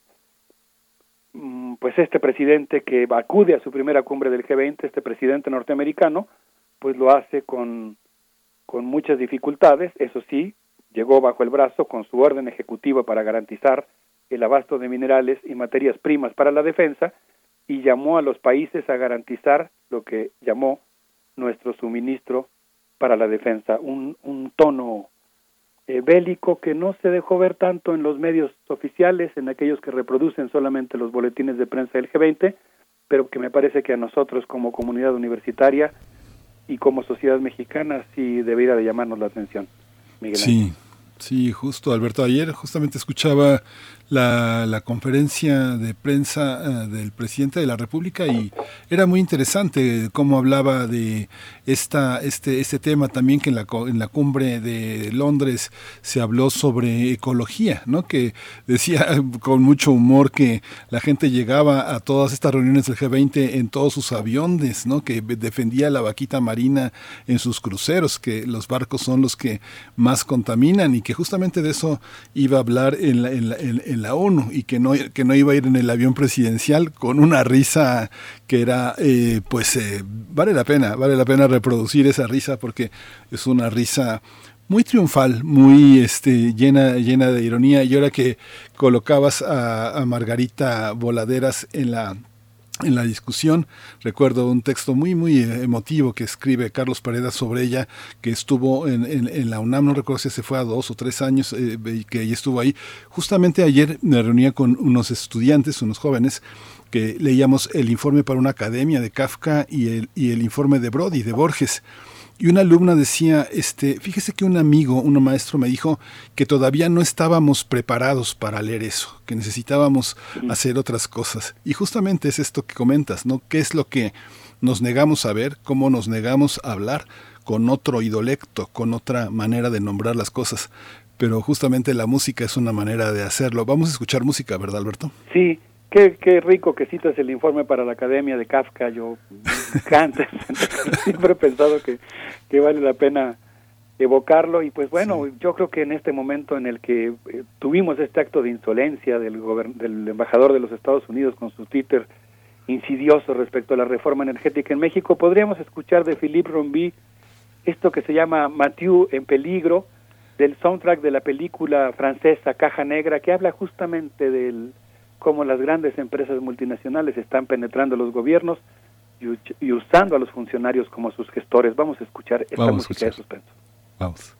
mm, pues este presidente que acude a su primera cumbre del G20 este presidente norteamericano pues lo hace con con muchas dificultades. Eso sí llegó bajo el brazo con su orden ejecutiva para garantizar el abasto de minerales y materias primas para la defensa y llamó a los países a garantizar lo que llamó nuestro suministro para la defensa, un, un tono eh, bélico que no se dejó ver tanto en los medios oficiales, en aquellos que reproducen solamente los boletines de prensa del G20, pero que me parece que a nosotros como comunidad universitaria y como sociedad mexicana sí debería de llamarnos la atención. Miguel sí, sí, justo, Alberto. Ayer justamente escuchaba la, conferencia de prensa eh, del presidente de la República y era muy interesante cómo hablaba de esta, este, este tema también que en la, en la cumbre de Londres se habló sobre ecología, ¿no? que decía con mucho humor que la gente llegaba a todas estas reuniones del G20 en todos sus aviones, ¿no? que defendía la vaquita marina en sus cruceros, que los barcos son los que más contaminan y que justamente de eso iba a hablar en la, la ONU y que no, que no iba a ir en el avión presidencial con una risa que era, eh, pues, eh, vale la pena, vale la pena reproducir esa risa porque es una risa muy triunfal, muy este, llena, llena de ironía. Y ahora que colocabas a, a Margarita Voladeras en la en la discusión. Recuerdo un texto muy, muy emotivo que escribe Carlos Paredes sobre ella, que estuvo en la UNAM, no recuerdo si se fue a dos o tres años, eh, que ella estuvo ahí. Justamente ayer me reunía con unos estudiantes, unos jóvenes, que leíamos el informe para una academia de Kafka y el, y el informe de Brody, de Borges. Y una alumna decía, este, fíjese que un amigo, un maestro me dijo que todavía no estábamos preparados para leer eso, que necesitábamos hacer otras cosas. Y justamente es esto que comentas, ¿no? ¿Qué es lo que nos negamos a ver? ¿Cómo nos negamos a hablar con otro idolecto, con otra manera de nombrar las cosas? Pero justamente la música es una manera de hacerlo. Vamos a escuchar música, ¿verdad, Alberto? Sí, Qué, qué, rico que citas el informe para la Academia de Kafka. Yo antes siempre he pensado que, que, vale la pena evocarlo y pues bueno, sí. yo creo que en este momento en el que eh, tuvimos este acto de insolencia del, del embajador de los Estados Unidos con su Twitter insidioso respecto a la reforma energética en México, podríamos escuchar de Philippe Rombi esto que se llama Mathieu en peligro, del soundtrack de la película francesa Caja Negra, que habla justamente del cómo las grandes empresas multinacionales están penetrando los gobiernos y, y, usando a los funcionarios como sus gestores. Vamos a escuchar esta Vamos música escuchar. de suspenso. Vamos.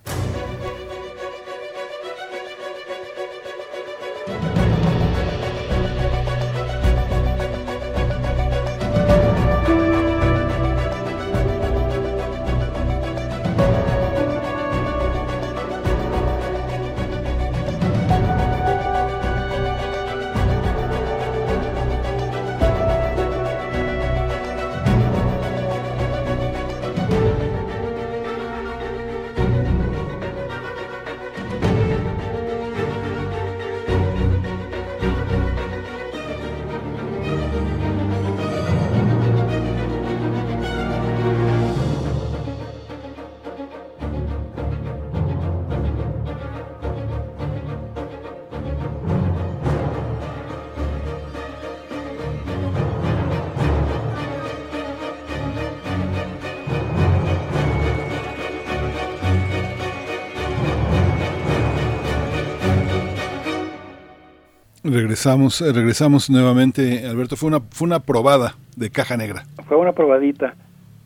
Regresamos, eh, regresamos nuevamente, Alberto. Fue una, fue una probada de caja negra. Fue una probadita,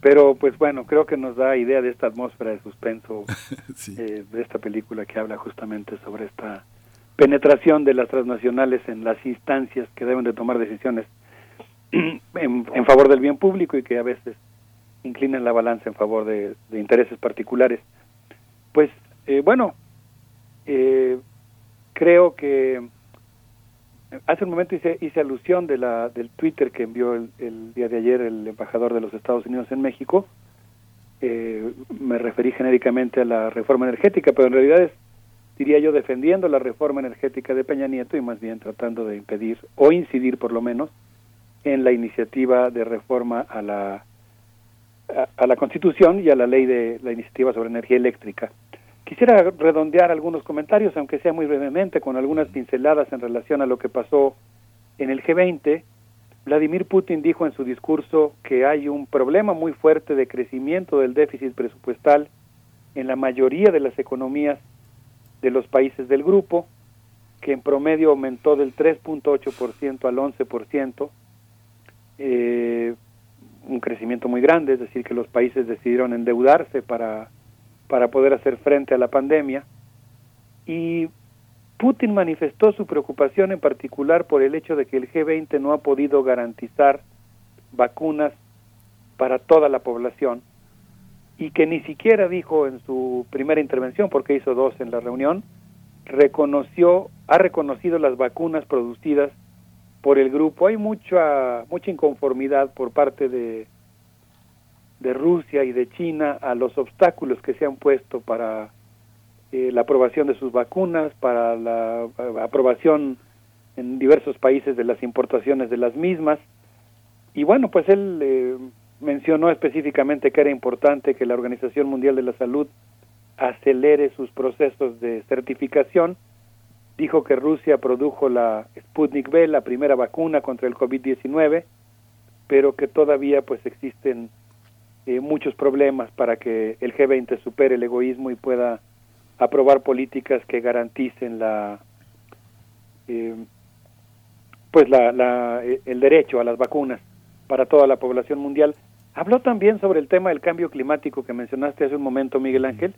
pero pues bueno, creo que nos da idea de esta atmósfera de suspenso sí. eh, de esta película que habla justamente sobre esta penetración de las transnacionales en las instancias que deben de tomar decisiones en, en favor del bien público y que a veces inclinan la balanza en favor de, de intereses particulares. Pues eh, bueno, eh, creo que hace un momento hice, hice alusión de la, del Twitter que envió el, día de ayer el embajador de los Estados Unidos en México. Eh, me referí genéricamente a la reforma energética, pero en realidad es, diría yo, defendiendo la reforma energética de Peña Nieto y más bien tratando de impedir o incidir por lo menos en la iniciativa de reforma a la a, a la Constitución y a la ley de la iniciativa sobre energía eléctrica. Quisiera redondear algunos comentarios, aunque sea muy brevemente, con algunas pinceladas en relación a lo que pasó en el G20. Vladimir Putin dijo en su discurso que hay un problema muy fuerte de crecimiento del déficit presupuestal en la mayoría de las economías de los países del grupo, que en promedio aumentó del 3.8% al 11%, eh, un crecimiento muy grande, es decir, que los países decidieron endeudarse para para poder hacer frente a la pandemia. Y Putin manifestó su preocupación en particular por el hecho de que el G20 no ha podido garantizar vacunas para toda la población y que ni siquiera dijo en su primera intervención, porque hizo dos en la reunión, reconoció, ha reconocido las vacunas producidas por el grupo. Hay mucha mucha inconformidad por parte de de Rusia y de China a los obstáculos que se han puesto para eh, la aprobación de sus vacunas, para la eh, aprobación en diversos países de las importaciones de las mismas. Y bueno, pues él eh, mencionó específicamente que era importante que la Organización Mundial de la Salud acelere sus procesos de certificación. Dijo que Rusia produjo la Sputnik V, la primera vacuna contra el COVID-19, pero que todavía pues existen eh, muchos problemas para que el G20 supere el egoísmo y pueda aprobar políticas que garanticen la eh, pues la, la, eh, el derecho a las vacunas para toda la población mundial. Habló también sobre el tema del cambio climático que mencionaste hace un momento, Miguel Ángel.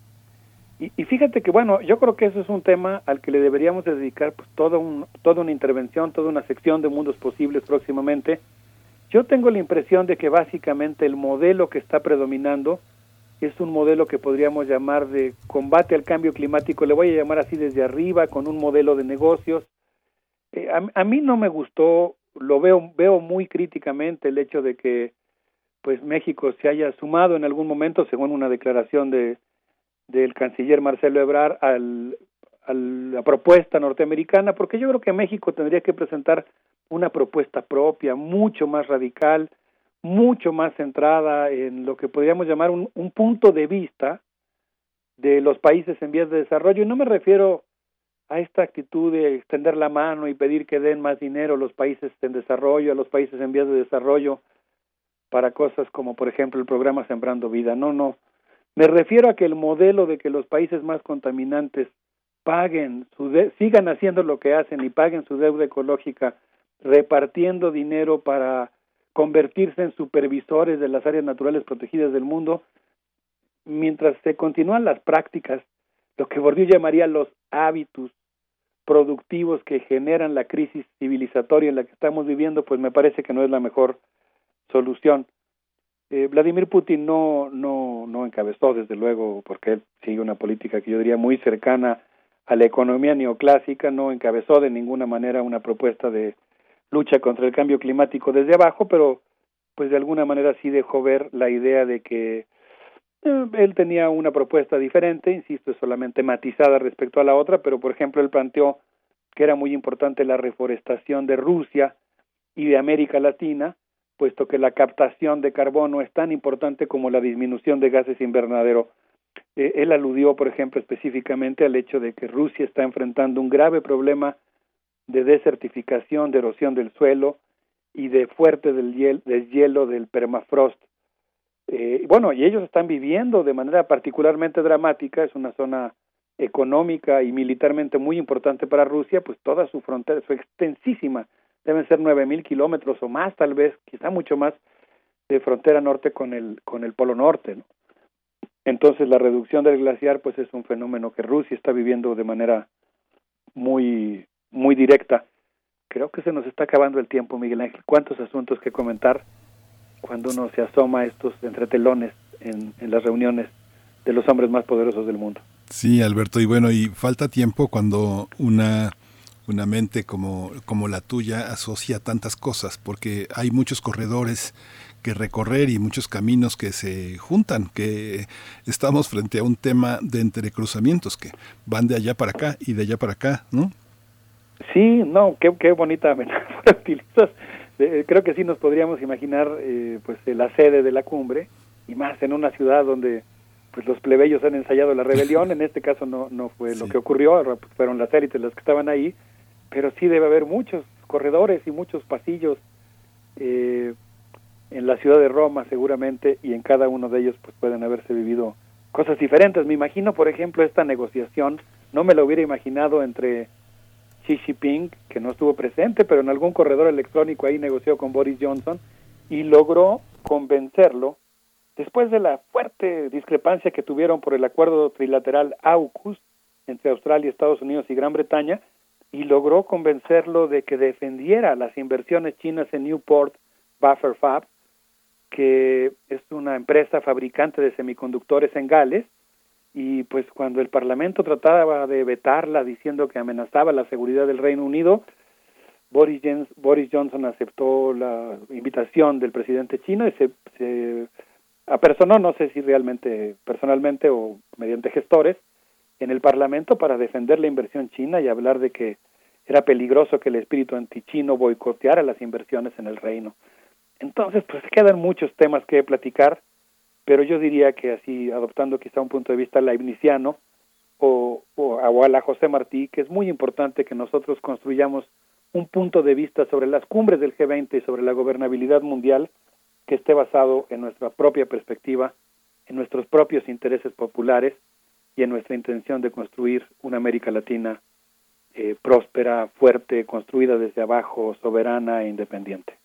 Y, y fíjate que, bueno, yo creo que eso es un tema al que le deberíamos dedicar pues, todo un, toda una intervención, toda una sección de mundos posibles próximamente, yo tengo la impresión de que básicamente el modelo que está predominando es un modelo que podríamos llamar de combate al cambio climático, le voy a llamar así desde arriba, con un modelo de negocios. Eh, a, mí no me gustó, lo veo, veo muy críticamente el hecho de que pues México se haya sumado en algún momento, según una declaración de del canciller Marcelo Ebrard, al, a la propuesta norteamericana, porque yo creo que México tendría que presentar una propuesta propia, mucho más radical, mucho más centrada en lo que podríamos llamar un, un punto de vista de los países en vías de desarrollo. Y no me refiero a esta actitud de extender la mano y pedir que den más dinero a los países en desarrollo, a los países en vías de desarrollo, para cosas como, por ejemplo, el programa Sembrando Vida. No, no. Me refiero a que el modelo de que los países más contaminantes paguen su sigan haciendo lo que hacen y paguen su deuda ecológica repartiendo dinero para convertirse en supervisores de las áreas naturales protegidas del mundo, mientras se continúan las prácticas, lo que Bourdieu llamaría los hábitos productivos que generan la crisis civilizatoria en la que estamos viviendo, pues me parece que no es la mejor solución. Eh, Vladimir Putin no, no, no encabezó, desde luego, porque él sigue una política que yo diría muy cercana a la economía neoclásica, no encabezó de ninguna manera una propuesta de lucha contra el cambio climático desde abajo, pero pues de alguna manera sí dejó ver la idea de que eh, él tenía una propuesta diferente, insisto, solamente matizada respecto a la otra, pero por ejemplo él planteó que era muy importante la reforestación de Rusia y de América Latina, puesto que la captación de carbono es tan importante como la disminución de gases invernadero. Eh, él aludió, por ejemplo, específicamente al hecho de que Rusia está enfrentando un grave problema de desertificación, de erosión del suelo y de fuerte del hielo, deshielo del permafrost. Eh, bueno, y ellos están viviendo de manera particularmente dramática, es una zona económica y militarmente muy importante para Rusia, pues toda su frontera, su extensísima, deben ser nueve mil kilómetros o más, tal vez, quizá mucho más, de frontera norte con el, con el Polo Norte. ¿no? Entonces la reducción del glaciar, pues es un fenómeno que Rusia está viviendo de manera muy, muy directa. Creo que se nos está acabando el tiempo, Miguel Ángel. ¿Cuántos asuntos que comentar cuando uno se asoma a estos entretelones en, en las reuniones de los hombres más poderosos del mundo? Sí, Alberto, y bueno, y falta tiempo cuando una una mente como, como la tuya asocia tantas cosas, porque hay muchos corredores que recorrer y muchos caminos que se juntan, que estamos frente a un tema de entrecruzamientos que van de allá para acá y de allá para acá, ¿no? Sí, no, qué, qué bonita metáfora utilizas. Eh, creo que sí nos podríamos imaginar eh, pues la sede de la cumbre y más en una ciudad donde pues los plebeyos han ensayado la rebelión, en este caso no, no fue lo que ocurrió, fueron las élites las que estaban ahí, pero sí debe haber muchos corredores y muchos pasillos eh, en la ciudad de Roma seguramente y en cada uno de ellos pues pueden haberse vivido cosas diferentes. Me imagino, por ejemplo, esta negociación, no me lo hubiera imaginado entre Xi Jinping, que no estuvo presente, pero en algún corredor electrónico ahí negoció con Boris Johnson y logró convencerlo después de la fuerte discrepancia que tuvieron por el acuerdo trilateral AUKUS entre Australia, Estados Unidos y Gran Bretaña, y logró convencerlo de que defendiera las inversiones chinas en Newport Buffer Fab, que es una empresa fabricante de semiconductores en Gales, y pues cuando el Parlamento trataba de vetarla diciendo que amenazaba la seguridad del Reino Unido, Boris, Johnson aceptó la invitación del presidente chino y se, se apersonó, no sé si realmente personalmente o mediante gestores, en el Parlamento para defender la inversión china y hablar de que era peligroso que el espíritu antichino boicoteara las inversiones en el reino. Entonces, pues quedan muchos temas que platicar, pero yo diría que así, adoptando quizá un punto de vista leibniziano o, o, o a la José Martí, que es muy importante que nosotros construyamos un punto de vista sobre las cumbres del G20 y sobre la gobernabilidad mundial que esté basado en nuestra propia perspectiva, en nuestros propios intereses populares y en nuestra intención de construir una América Latina eh, próspera, fuerte, construida desde abajo, soberana e independiente.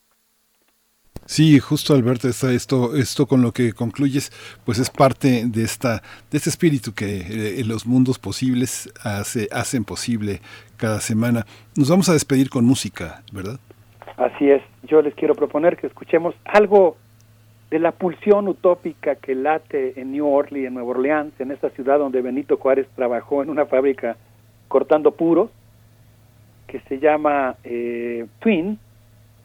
Sí, justo Alberto, está esto, esto con lo que concluyes, pues es parte de esta, de este espíritu que eh, los mundos posibles hace, hacen posible cada semana. Nos vamos a despedir con música, ¿verdad? Así es. Yo les quiero proponer que escuchemos algo de la pulsión utópica que late en New Orleans, en Nueva Orleans, en esta ciudad donde Benito Juárez trabajó en una fábrica cortando puros, que se llama eh, Twin.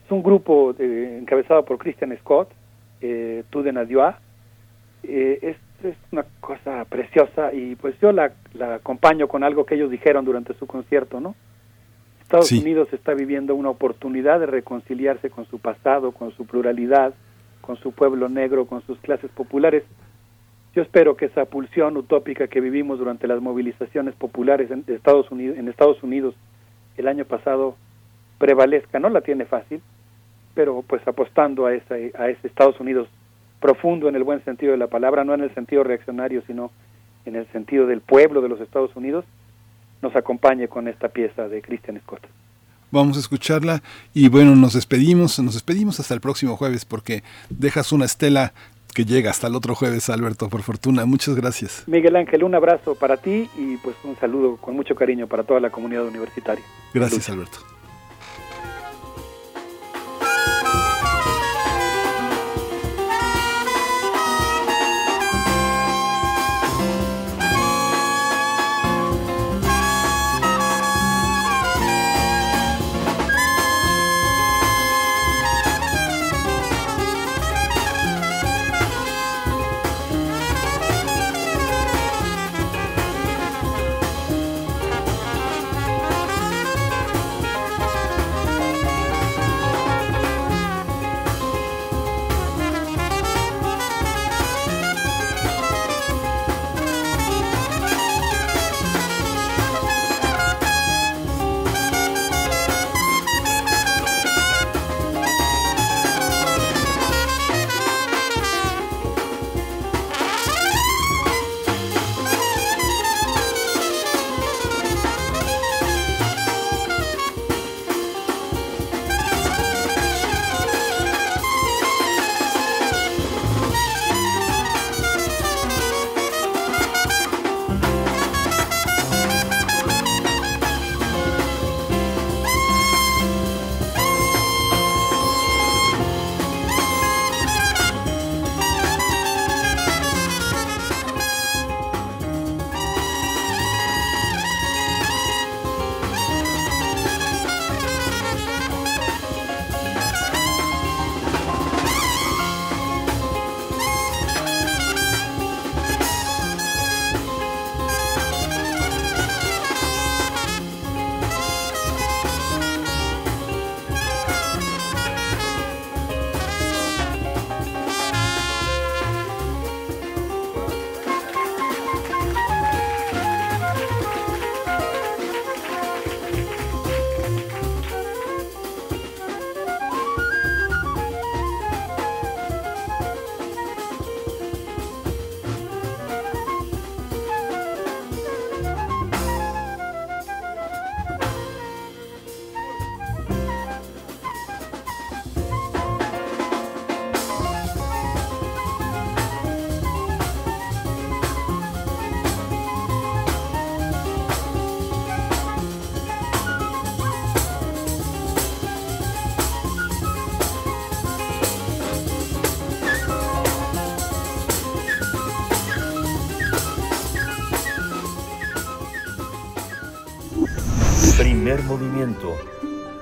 Es un grupo de, encabezado por Christian Scott, eh, de Nadioa. Eh, es, es, una cosa preciosa y pues yo la, la, acompaño con algo que ellos dijeron durante su concierto, ¿no? Estados sí. Unidos está viviendo una oportunidad de reconciliarse con su pasado, con su pluralidad, con su pueblo negro, con sus clases populares. Yo espero que esa pulsión utópica que vivimos durante las movilizaciones populares en Estados Unidos, en Estados Unidos el año pasado prevalezca. No la tiene fácil, pero pues apostando a ese, a ese Estados Unidos profundo en el buen sentido de la palabra, no en el sentido reaccionario, sino en el sentido del pueblo de los Estados Unidos, nos acompañe con esta pieza de Christian Scott vamos a escucharla y bueno, nos despedimos, nos despedimos hasta el próximo jueves porque dejas una estela que llega hasta el otro jueves, Alberto, por fortuna. Muchas gracias. Miguel Ángel, un abrazo para ti y pues un saludo con mucho cariño para toda la comunidad universitaria. Gracias. Alberto.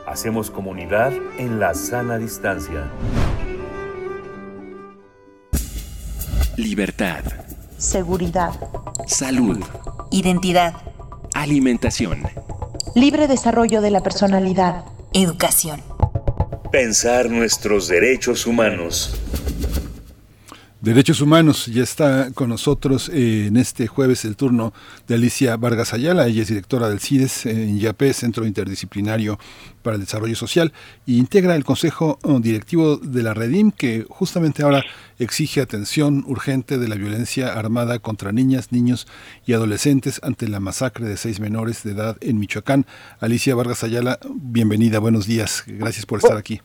Hacemos comunidad en la sana distancia. Libertad. Seguridad. Salud. Identidad. Alimentación. Libre desarrollo de la personalidad. Educación. Pensar nuestros derechos humanos. Derechos Humanos, ya está con nosotros eh, en este jueves el turno de Alicia Vargas Ayala, ella es directora del CIDES eh, en IAP, Centro Interdisciplinario para el Desarrollo Social, e integra el Consejo oh, Directivo de la Redim, que justamente ahora exige atención urgente de la violencia armada contra niñas, niños y adolescentes ante la masacre de seis menores de edad en Michoacán. Alicia Vargas Ayala, bienvenida, buenos días, gracias por estar aquí.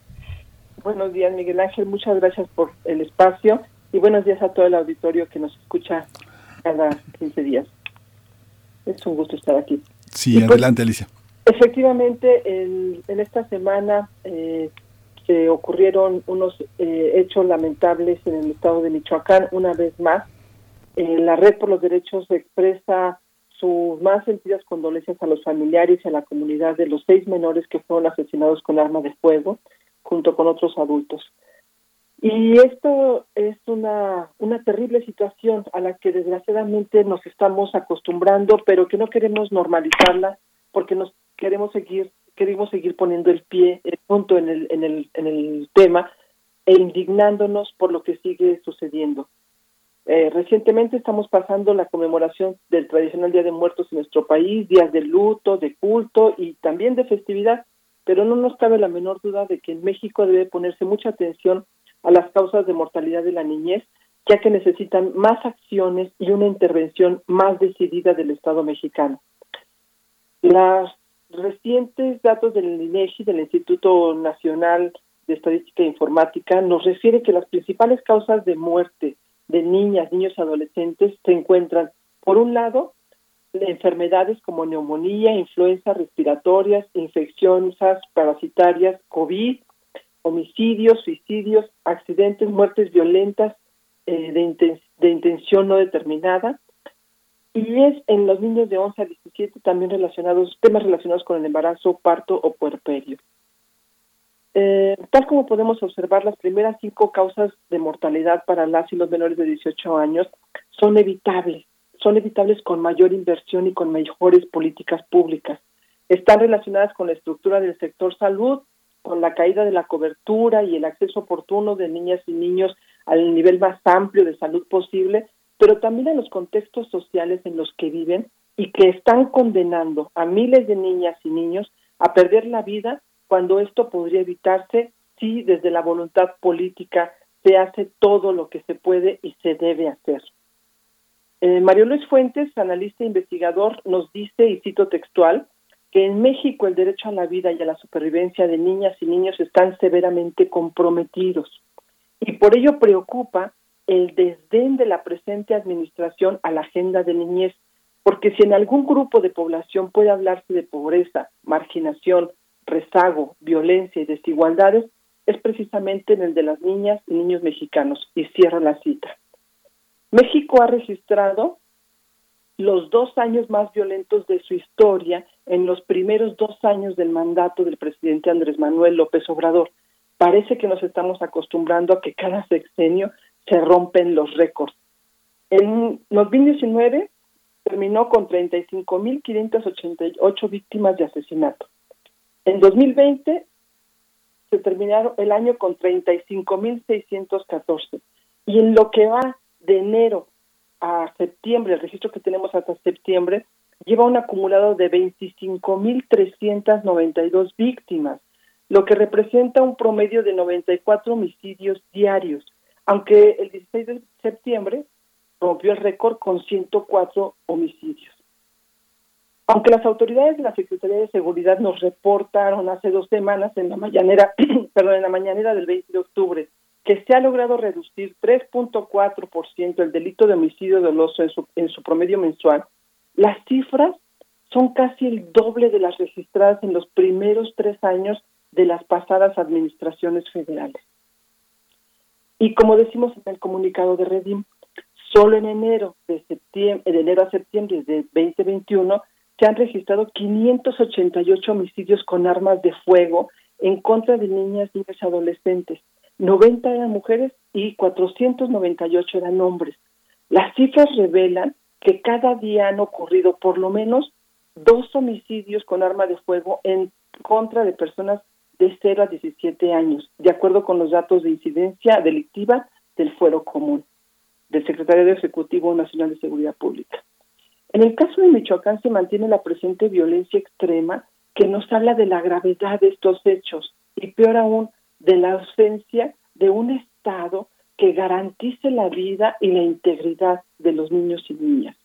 Buenos días, Miguel Ángel, muchas gracias por el espacio y buenos días a todo el auditorio que nos escucha cada 15 días. Es un gusto estar aquí. Sí, pues, adelante, Alicia. Efectivamente, en esta semana eh, se ocurrieron unos eh, hechos lamentables en el estado de Michoacán, una vez más. Eh, la Red por los Derechos expresa sus más sentidas condolencias a los familiares y a la comunidad de los seis menores que fueron asesinados con arma de fuego, junto con otros adultos. Y esto es una, una terrible situación a la que desgraciadamente nos estamos acostumbrando, pero que no queremos normalizarla porque nos queremos seguir queremos seguir poniendo el pie, el punto en el, en el, en el tema e indignándonos por lo que sigue sucediendo. Eh, recientemente estamos pasando la conmemoración del tradicional Día de Muertos en nuestro país, días de luto, de culto y también de festividad, pero no nos cabe la menor duda de que en México debe ponerse mucha atención a las causas de mortalidad de la niñez, ya que necesitan más acciones y una intervención más decidida del Estado mexicano. Los recientes datos del INEGI, del Instituto Nacional de Estadística e Informática, nos refiere que las principales causas de muerte de niñas, niños y adolescentes se encuentran, por un lado, enfermedades como neumonía, influenza respiratorias, infecciones parasitarias, COVID, homicidios, suicidios, accidentes, muertes violentas eh, de, intención no determinada. Y es en los niños de 11 a 17 también relacionados, temas relacionados con el embarazo, parto o puerperio. Eh, tal como podemos observar, las primeras cinco causas de mortalidad para las y los menores de 18 años son evitables, son evitables con mayor inversión y con mejores políticas públicas. Están relacionadas con la estructura del sector salud, con la caída de la cobertura y el acceso oportuno de niñas y niños al nivel más amplio de salud posible, pero también en los contextos sociales en los que viven y que están condenando a miles de niñas y niños a perder la vida cuando esto podría evitarse si desde la voluntad política se hace todo lo que se puede y se debe hacer. Eh, Mario Luis Fuentes, analista e investigador, nos dice, y cito textual, que en México el derecho a la vida y a la supervivencia de niñas y niños están severamente comprometidos y por ello preocupa el desdén de la presente administración a la agenda de niñez, porque si en algún grupo de población puede hablarse de pobreza, marginación, rezago, violencia y desigualdades, es precisamente en el de las niñas y niños mexicanos. Y cierro la cita. México ha registrado los dos años más violentos de su historia en los primeros dos años del mandato del presidente Andrés Manuel López Obrador. Parece que nos estamos acostumbrando a que cada sexenio se rompen los récords. En 2019 terminó con 35.588 víctimas de asesinato. En 2020 se terminaron el año con 35.614. Y en lo que va de enero a septiembre, el registro que tenemos hasta septiembre, lleva un acumulado de 25.392 víctimas, lo que representa un promedio de 94 homicidios diarios, aunque el 16 de septiembre rompió el récord con 104 homicidios. Aunque las autoridades de la Secretaría de Seguridad nos reportaron hace dos semanas en la mañanera, perdón, en la mañanera del 20 de octubre, que se ha logrado reducir 3.4% el delito de homicidio doloso en su, en su promedio mensual, las cifras son casi el doble de las registradas en los primeros tres años de las pasadas administraciones federales. Y como decimos en el comunicado de Redim, solo en enero de septiembre, de enero a septiembre de 2021 se han registrado 588 homicidios con armas de fuego en contra de niñas, niños y adolescentes. 90 eran mujeres y 498 eran hombres. Las cifras revelan que cada día han ocurrido por lo menos dos homicidios con arma de fuego en contra de personas de 0 a 17 años, de acuerdo con los datos de incidencia delictiva del Fuero Común, del Secretario Ejecutivo Nacional de Seguridad Pública. En el caso de Michoacán se mantiene la presente violencia extrema que nos habla de la gravedad de estos hechos y peor aún de la ausencia de un Estado que garantice la vida y la integridad de los niños y niñas.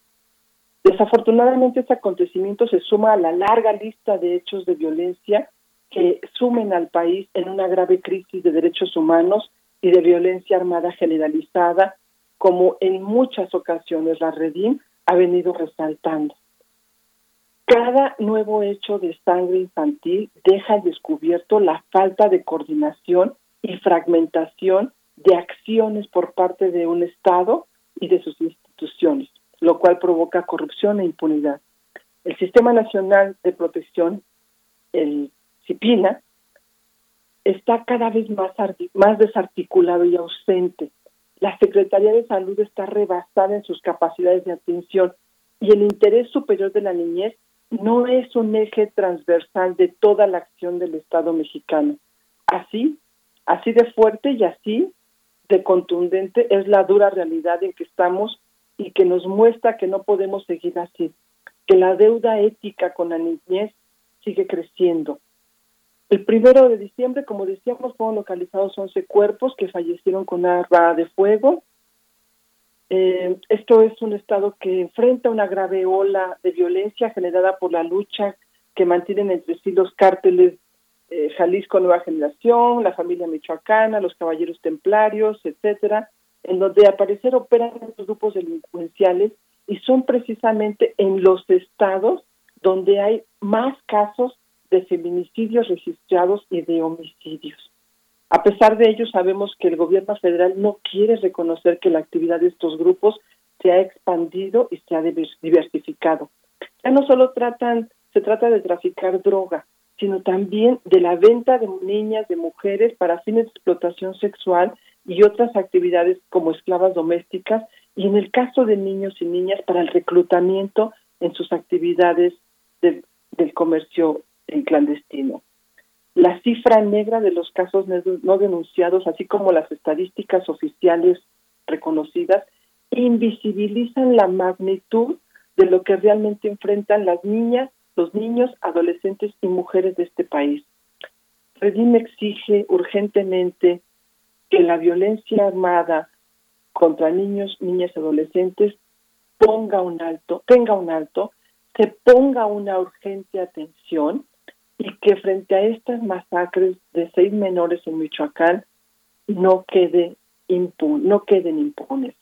Desafortunadamente este acontecimiento se suma a la larga lista de hechos de violencia que sumen al país en una grave crisis de derechos humanos y de violencia armada generalizada, como en muchas ocasiones la Redim ha venido resaltando. Cada nuevo hecho de sangre infantil deja descubierto la falta de coordinación y fragmentación de acciones por parte de un Estado y de sus instituciones, lo cual provoca corrupción e impunidad. El Sistema Nacional de Protección, el CIPINA, está cada vez más, más desarticulado y ausente. La Secretaría de Salud está rebasada en sus capacidades de atención y el interés superior de la niñez no es un eje transversal de toda la acción del Estado mexicano. Así, así de fuerte y así de contundente es la dura realidad en que estamos y que nos muestra que no podemos seguir así, que la deuda ética con la niñez sigue creciendo. El primero de diciembre, como decíamos, fueron localizados 11 cuerpos que fallecieron con arma de fuego. Eh, esto es un estado que enfrenta una grave ola de violencia generada por la lucha que mantienen entre sí los cárteles eh, Jalisco Nueva Generación, la familia michoacana, los caballeros templarios, etcétera, en donde al parecer operan estos grupos delincuenciales y son precisamente en los estados donde hay más casos de feminicidios registrados y de homicidios. A pesar de ello, sabemos que el gobierno federal no quiere reconocer que la actividad de estos grupos se ha expandido y se ha diversificado. Ya no solo tratan, se trata de traficar droga, sino también de la venta de niñas, de mujeres para fines de explotación sexual y otras actividades como esclavas domésticas, y en el caso de niños y niñas para el reclutamiento en sus actividades del comercio clandestino. La cifra negra de los casos no denunciados, así como las estadísticas oficiales reconocidas, invisibilizan la magnitud de lo que realmente enfrentan las niñas, los niños, adolescentes y mujeres de este país. Redim exige urgentemente que la violencia armada contra niños, niñas y adolescentes ponga un alto, tenga un alto, se ponga una urgente atención y que frente a estas masacres de seis menores en Michoacán no quede no queden impunes.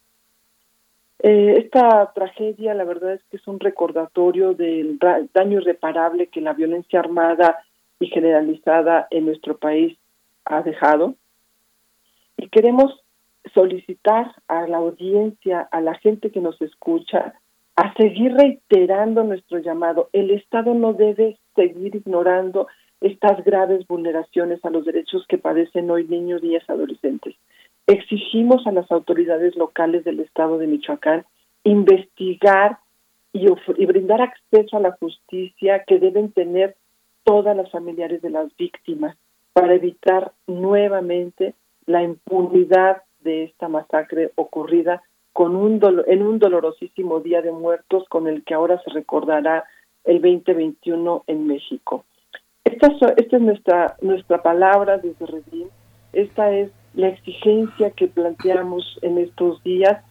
Eh, esta tragedia, la verdad es que es un recordatorio del daño irreparable que la violencia armada y generalizada en nuestro país ha dejado. Y queremos solicitar a la audiencia, a la gente que nos escucha, a seguir reiterando nuestro llamado. El Estado no debe seguir ignorando estas graves vulneraciones a los derechos que padecen hoy niños, niñas, adolescentes. Exigimos a las autoridades locales del Estado de Michoacán investigar y, y brindar acceso a la justicia que deben tener todas las familiares de las víctimas para evitar nuevamente la impunidad de esta masacre ocurrida con un en un dolorosísimo Día de Muertos con el que ahora se recordará el 2021 en México. Esta, esta es nuestra, nuestra palabra desde Redim, esta es la exigencia que planteamos en estos días,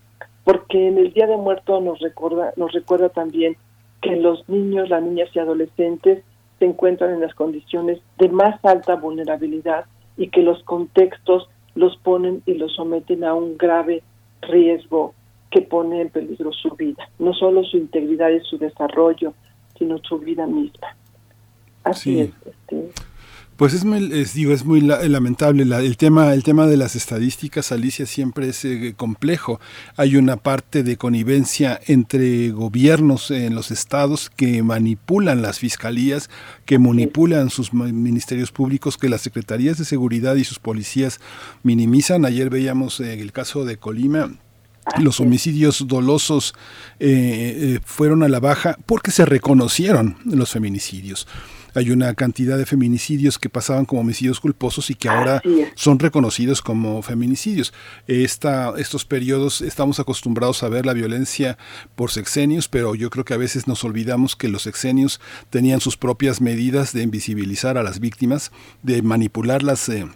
porque en el Día de Muertos nos recuerda, nos recuerda también que los niños, las niñas y adolescentes se encuentran en las condiciones de más alta vulnerabilidad y que los contextos los ponen y los someten a un grave riesgo que pone en peligro su vida, no solo su integridad y su desarrollo, sino su vida misma. Así es. Este, Pues es muy, es, digo, es muy la- lamentable. La- el, tema, el tema de las estadísticas, Alicia, siempre es eh, complejo. Hay una parte de connivencia entre gobiernos en los estados que manipulan las fiscalías, que manipulan sus ministerios públicos, que las secretarías de seguridad y sus policías minimizan. Ayer veíamos eh, el caso de Colima, los homicidios dolosos eh, eh, fueron a la baja porque se reconocieron los feminicidios. Hay una cantidad de feminicidios que pasaban como homicidios culposos y que ahora son reconocidos como feminicidios. Esta, estos periodos estamos acostumbrados a ver la violencia por sexenios, pero yo creo que a veces nos olvidamos que los sexenios tenían sus propias medidas de invisibilizar a las víctimas, de manipular las eh,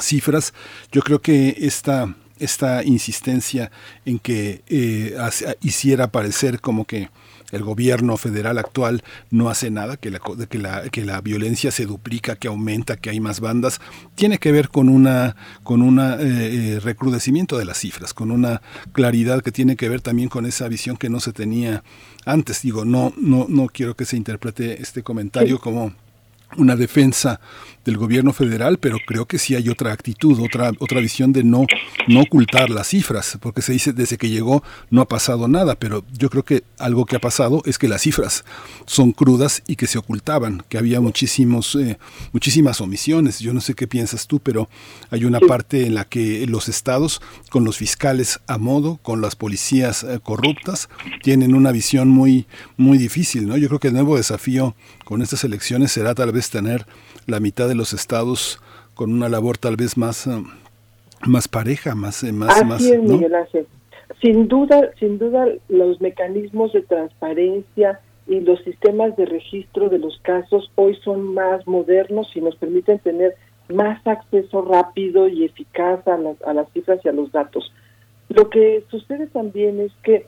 cifras. Yo creo que esta esta insistencia en que eh, hiciera parecer como que el gobierno federal actual no hace nada, que la, que, la, que la violencia se duplica, que aumenta, que hay más bandas, tiene que ver con una con un recrudecimiento de las cifras, con una claridad que tiene que ver también con esa visión que no se tenía antes. Digo, no, no, no quiero que se interprete este comentario como una defensa del gobierno federal, pero creo que sí hay otra actitud, otra otra visión de no no ocultar las cifras, porque se dice desde que llegó no ha pasado nada, pero yo creo que algo que ha pasado es que las cifras son crudas y que se ocultaban, que había muchísimos eh, muchísimas omisiones. Yo no sé qué piensas tú, pero hay una parte en la que los estados con los fiscales a modo, con las policías eh, corruptas, tienen una visión muy muy difícil, ¿no? Yo creo que el nuevo desafío con estas elecciones será tal vez tener la mitad de los estados con una labor tal vez más eh, más pareja, más eh, más Así más es, ¿no? Miguel Ángel. Sin duda, sin duda, los mecanismos de transparencia y los sistemas de registro de los casos hoy son más modernos y nos permiten tener más acceso rápido y eficaz a las, a las cifras y a los datos. Lo que sucede también es que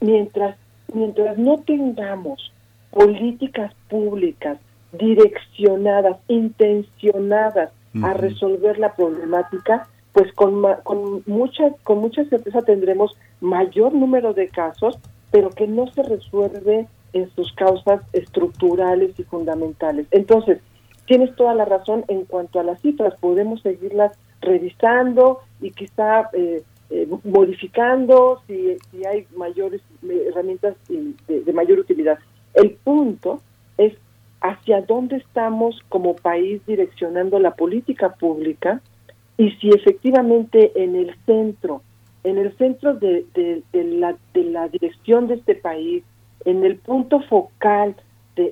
mientras, mientras no tengamos políticas públicas direccionadas, intencionadas a resolver la problemática, pues con, ma- con, mucha, con mucha certeza tendremos mayor número de casos, pero que no se resuelve en sus causas estructurales y fundamentales. Entonces, tienes toda la razón en cuanto a las cifras, podemos seguirlas revisando y quizá eh, eh, modificando si, si hay mayores eh, herramientas de, de mayor utilidad. El punto es hacia dónde estamos como país direccionando la política pública y si efectivamente en el centro, en el centro de, la, de la dirección de este país, en el punto focal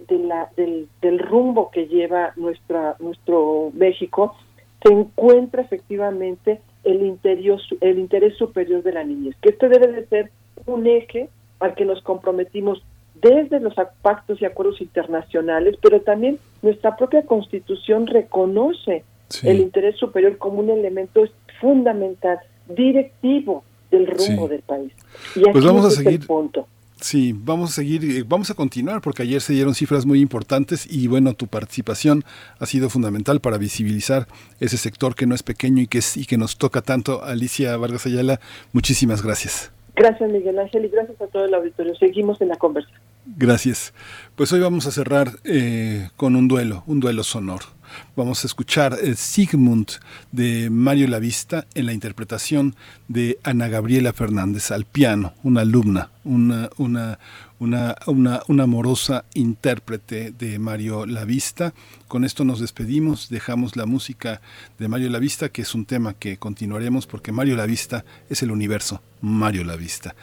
la, del, del rumbo que lleva nuestra, nuestro México, se encuentra efectivamente el, interior, el interés superior de la niñez, que este debe de ser un eje al que nos comprometimos desde los pactos y acuerdos internacionales, pero también nuestra propia constitución reconoce Sí. el interés superior como un elemento fundamental, directivo del rumbo Sí. del país. Y Pues vamos a el seguir. punto. Sí, vamos a seguir, eh, vamos a continuar porque ayer se dieron cifras muy importantes y bueno, tu participación ha sido fundamental para visibilizar ese sector que no es pequeño y que es, y que nos toca tanto. Alicia Vargas Ayala, muchísimas gracias. Gracias, Miguel Ángel, y gracias a todo el auditorio. Seguimos en la conversación. Gracias. Pues hoy vamos a cerrar eh, con un duelo, un duelo sonoro. Vamos a escuchar el Sigmund de Mario Lavista en la interpretación de Ana Gabriela Fernández al piano, una alumna, una, una, una, una, una amorosa intérprete de Mario Lavista. Con esto nos despedimos, dejamos la música de Mario Lavista, que es un tema que continuaremos porque Mario Lavista es el universo, Mario Lavista.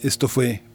Esto fue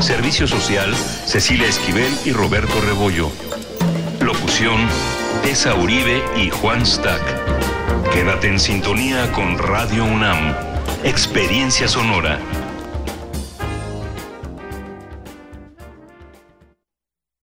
Servicio Social, Cecilia Esquivel y Roberto Rebollo. Locución, Tessa Uribe y Juan Stack. Quédate en sintonía con Radio UNAM. Experiencia sonora.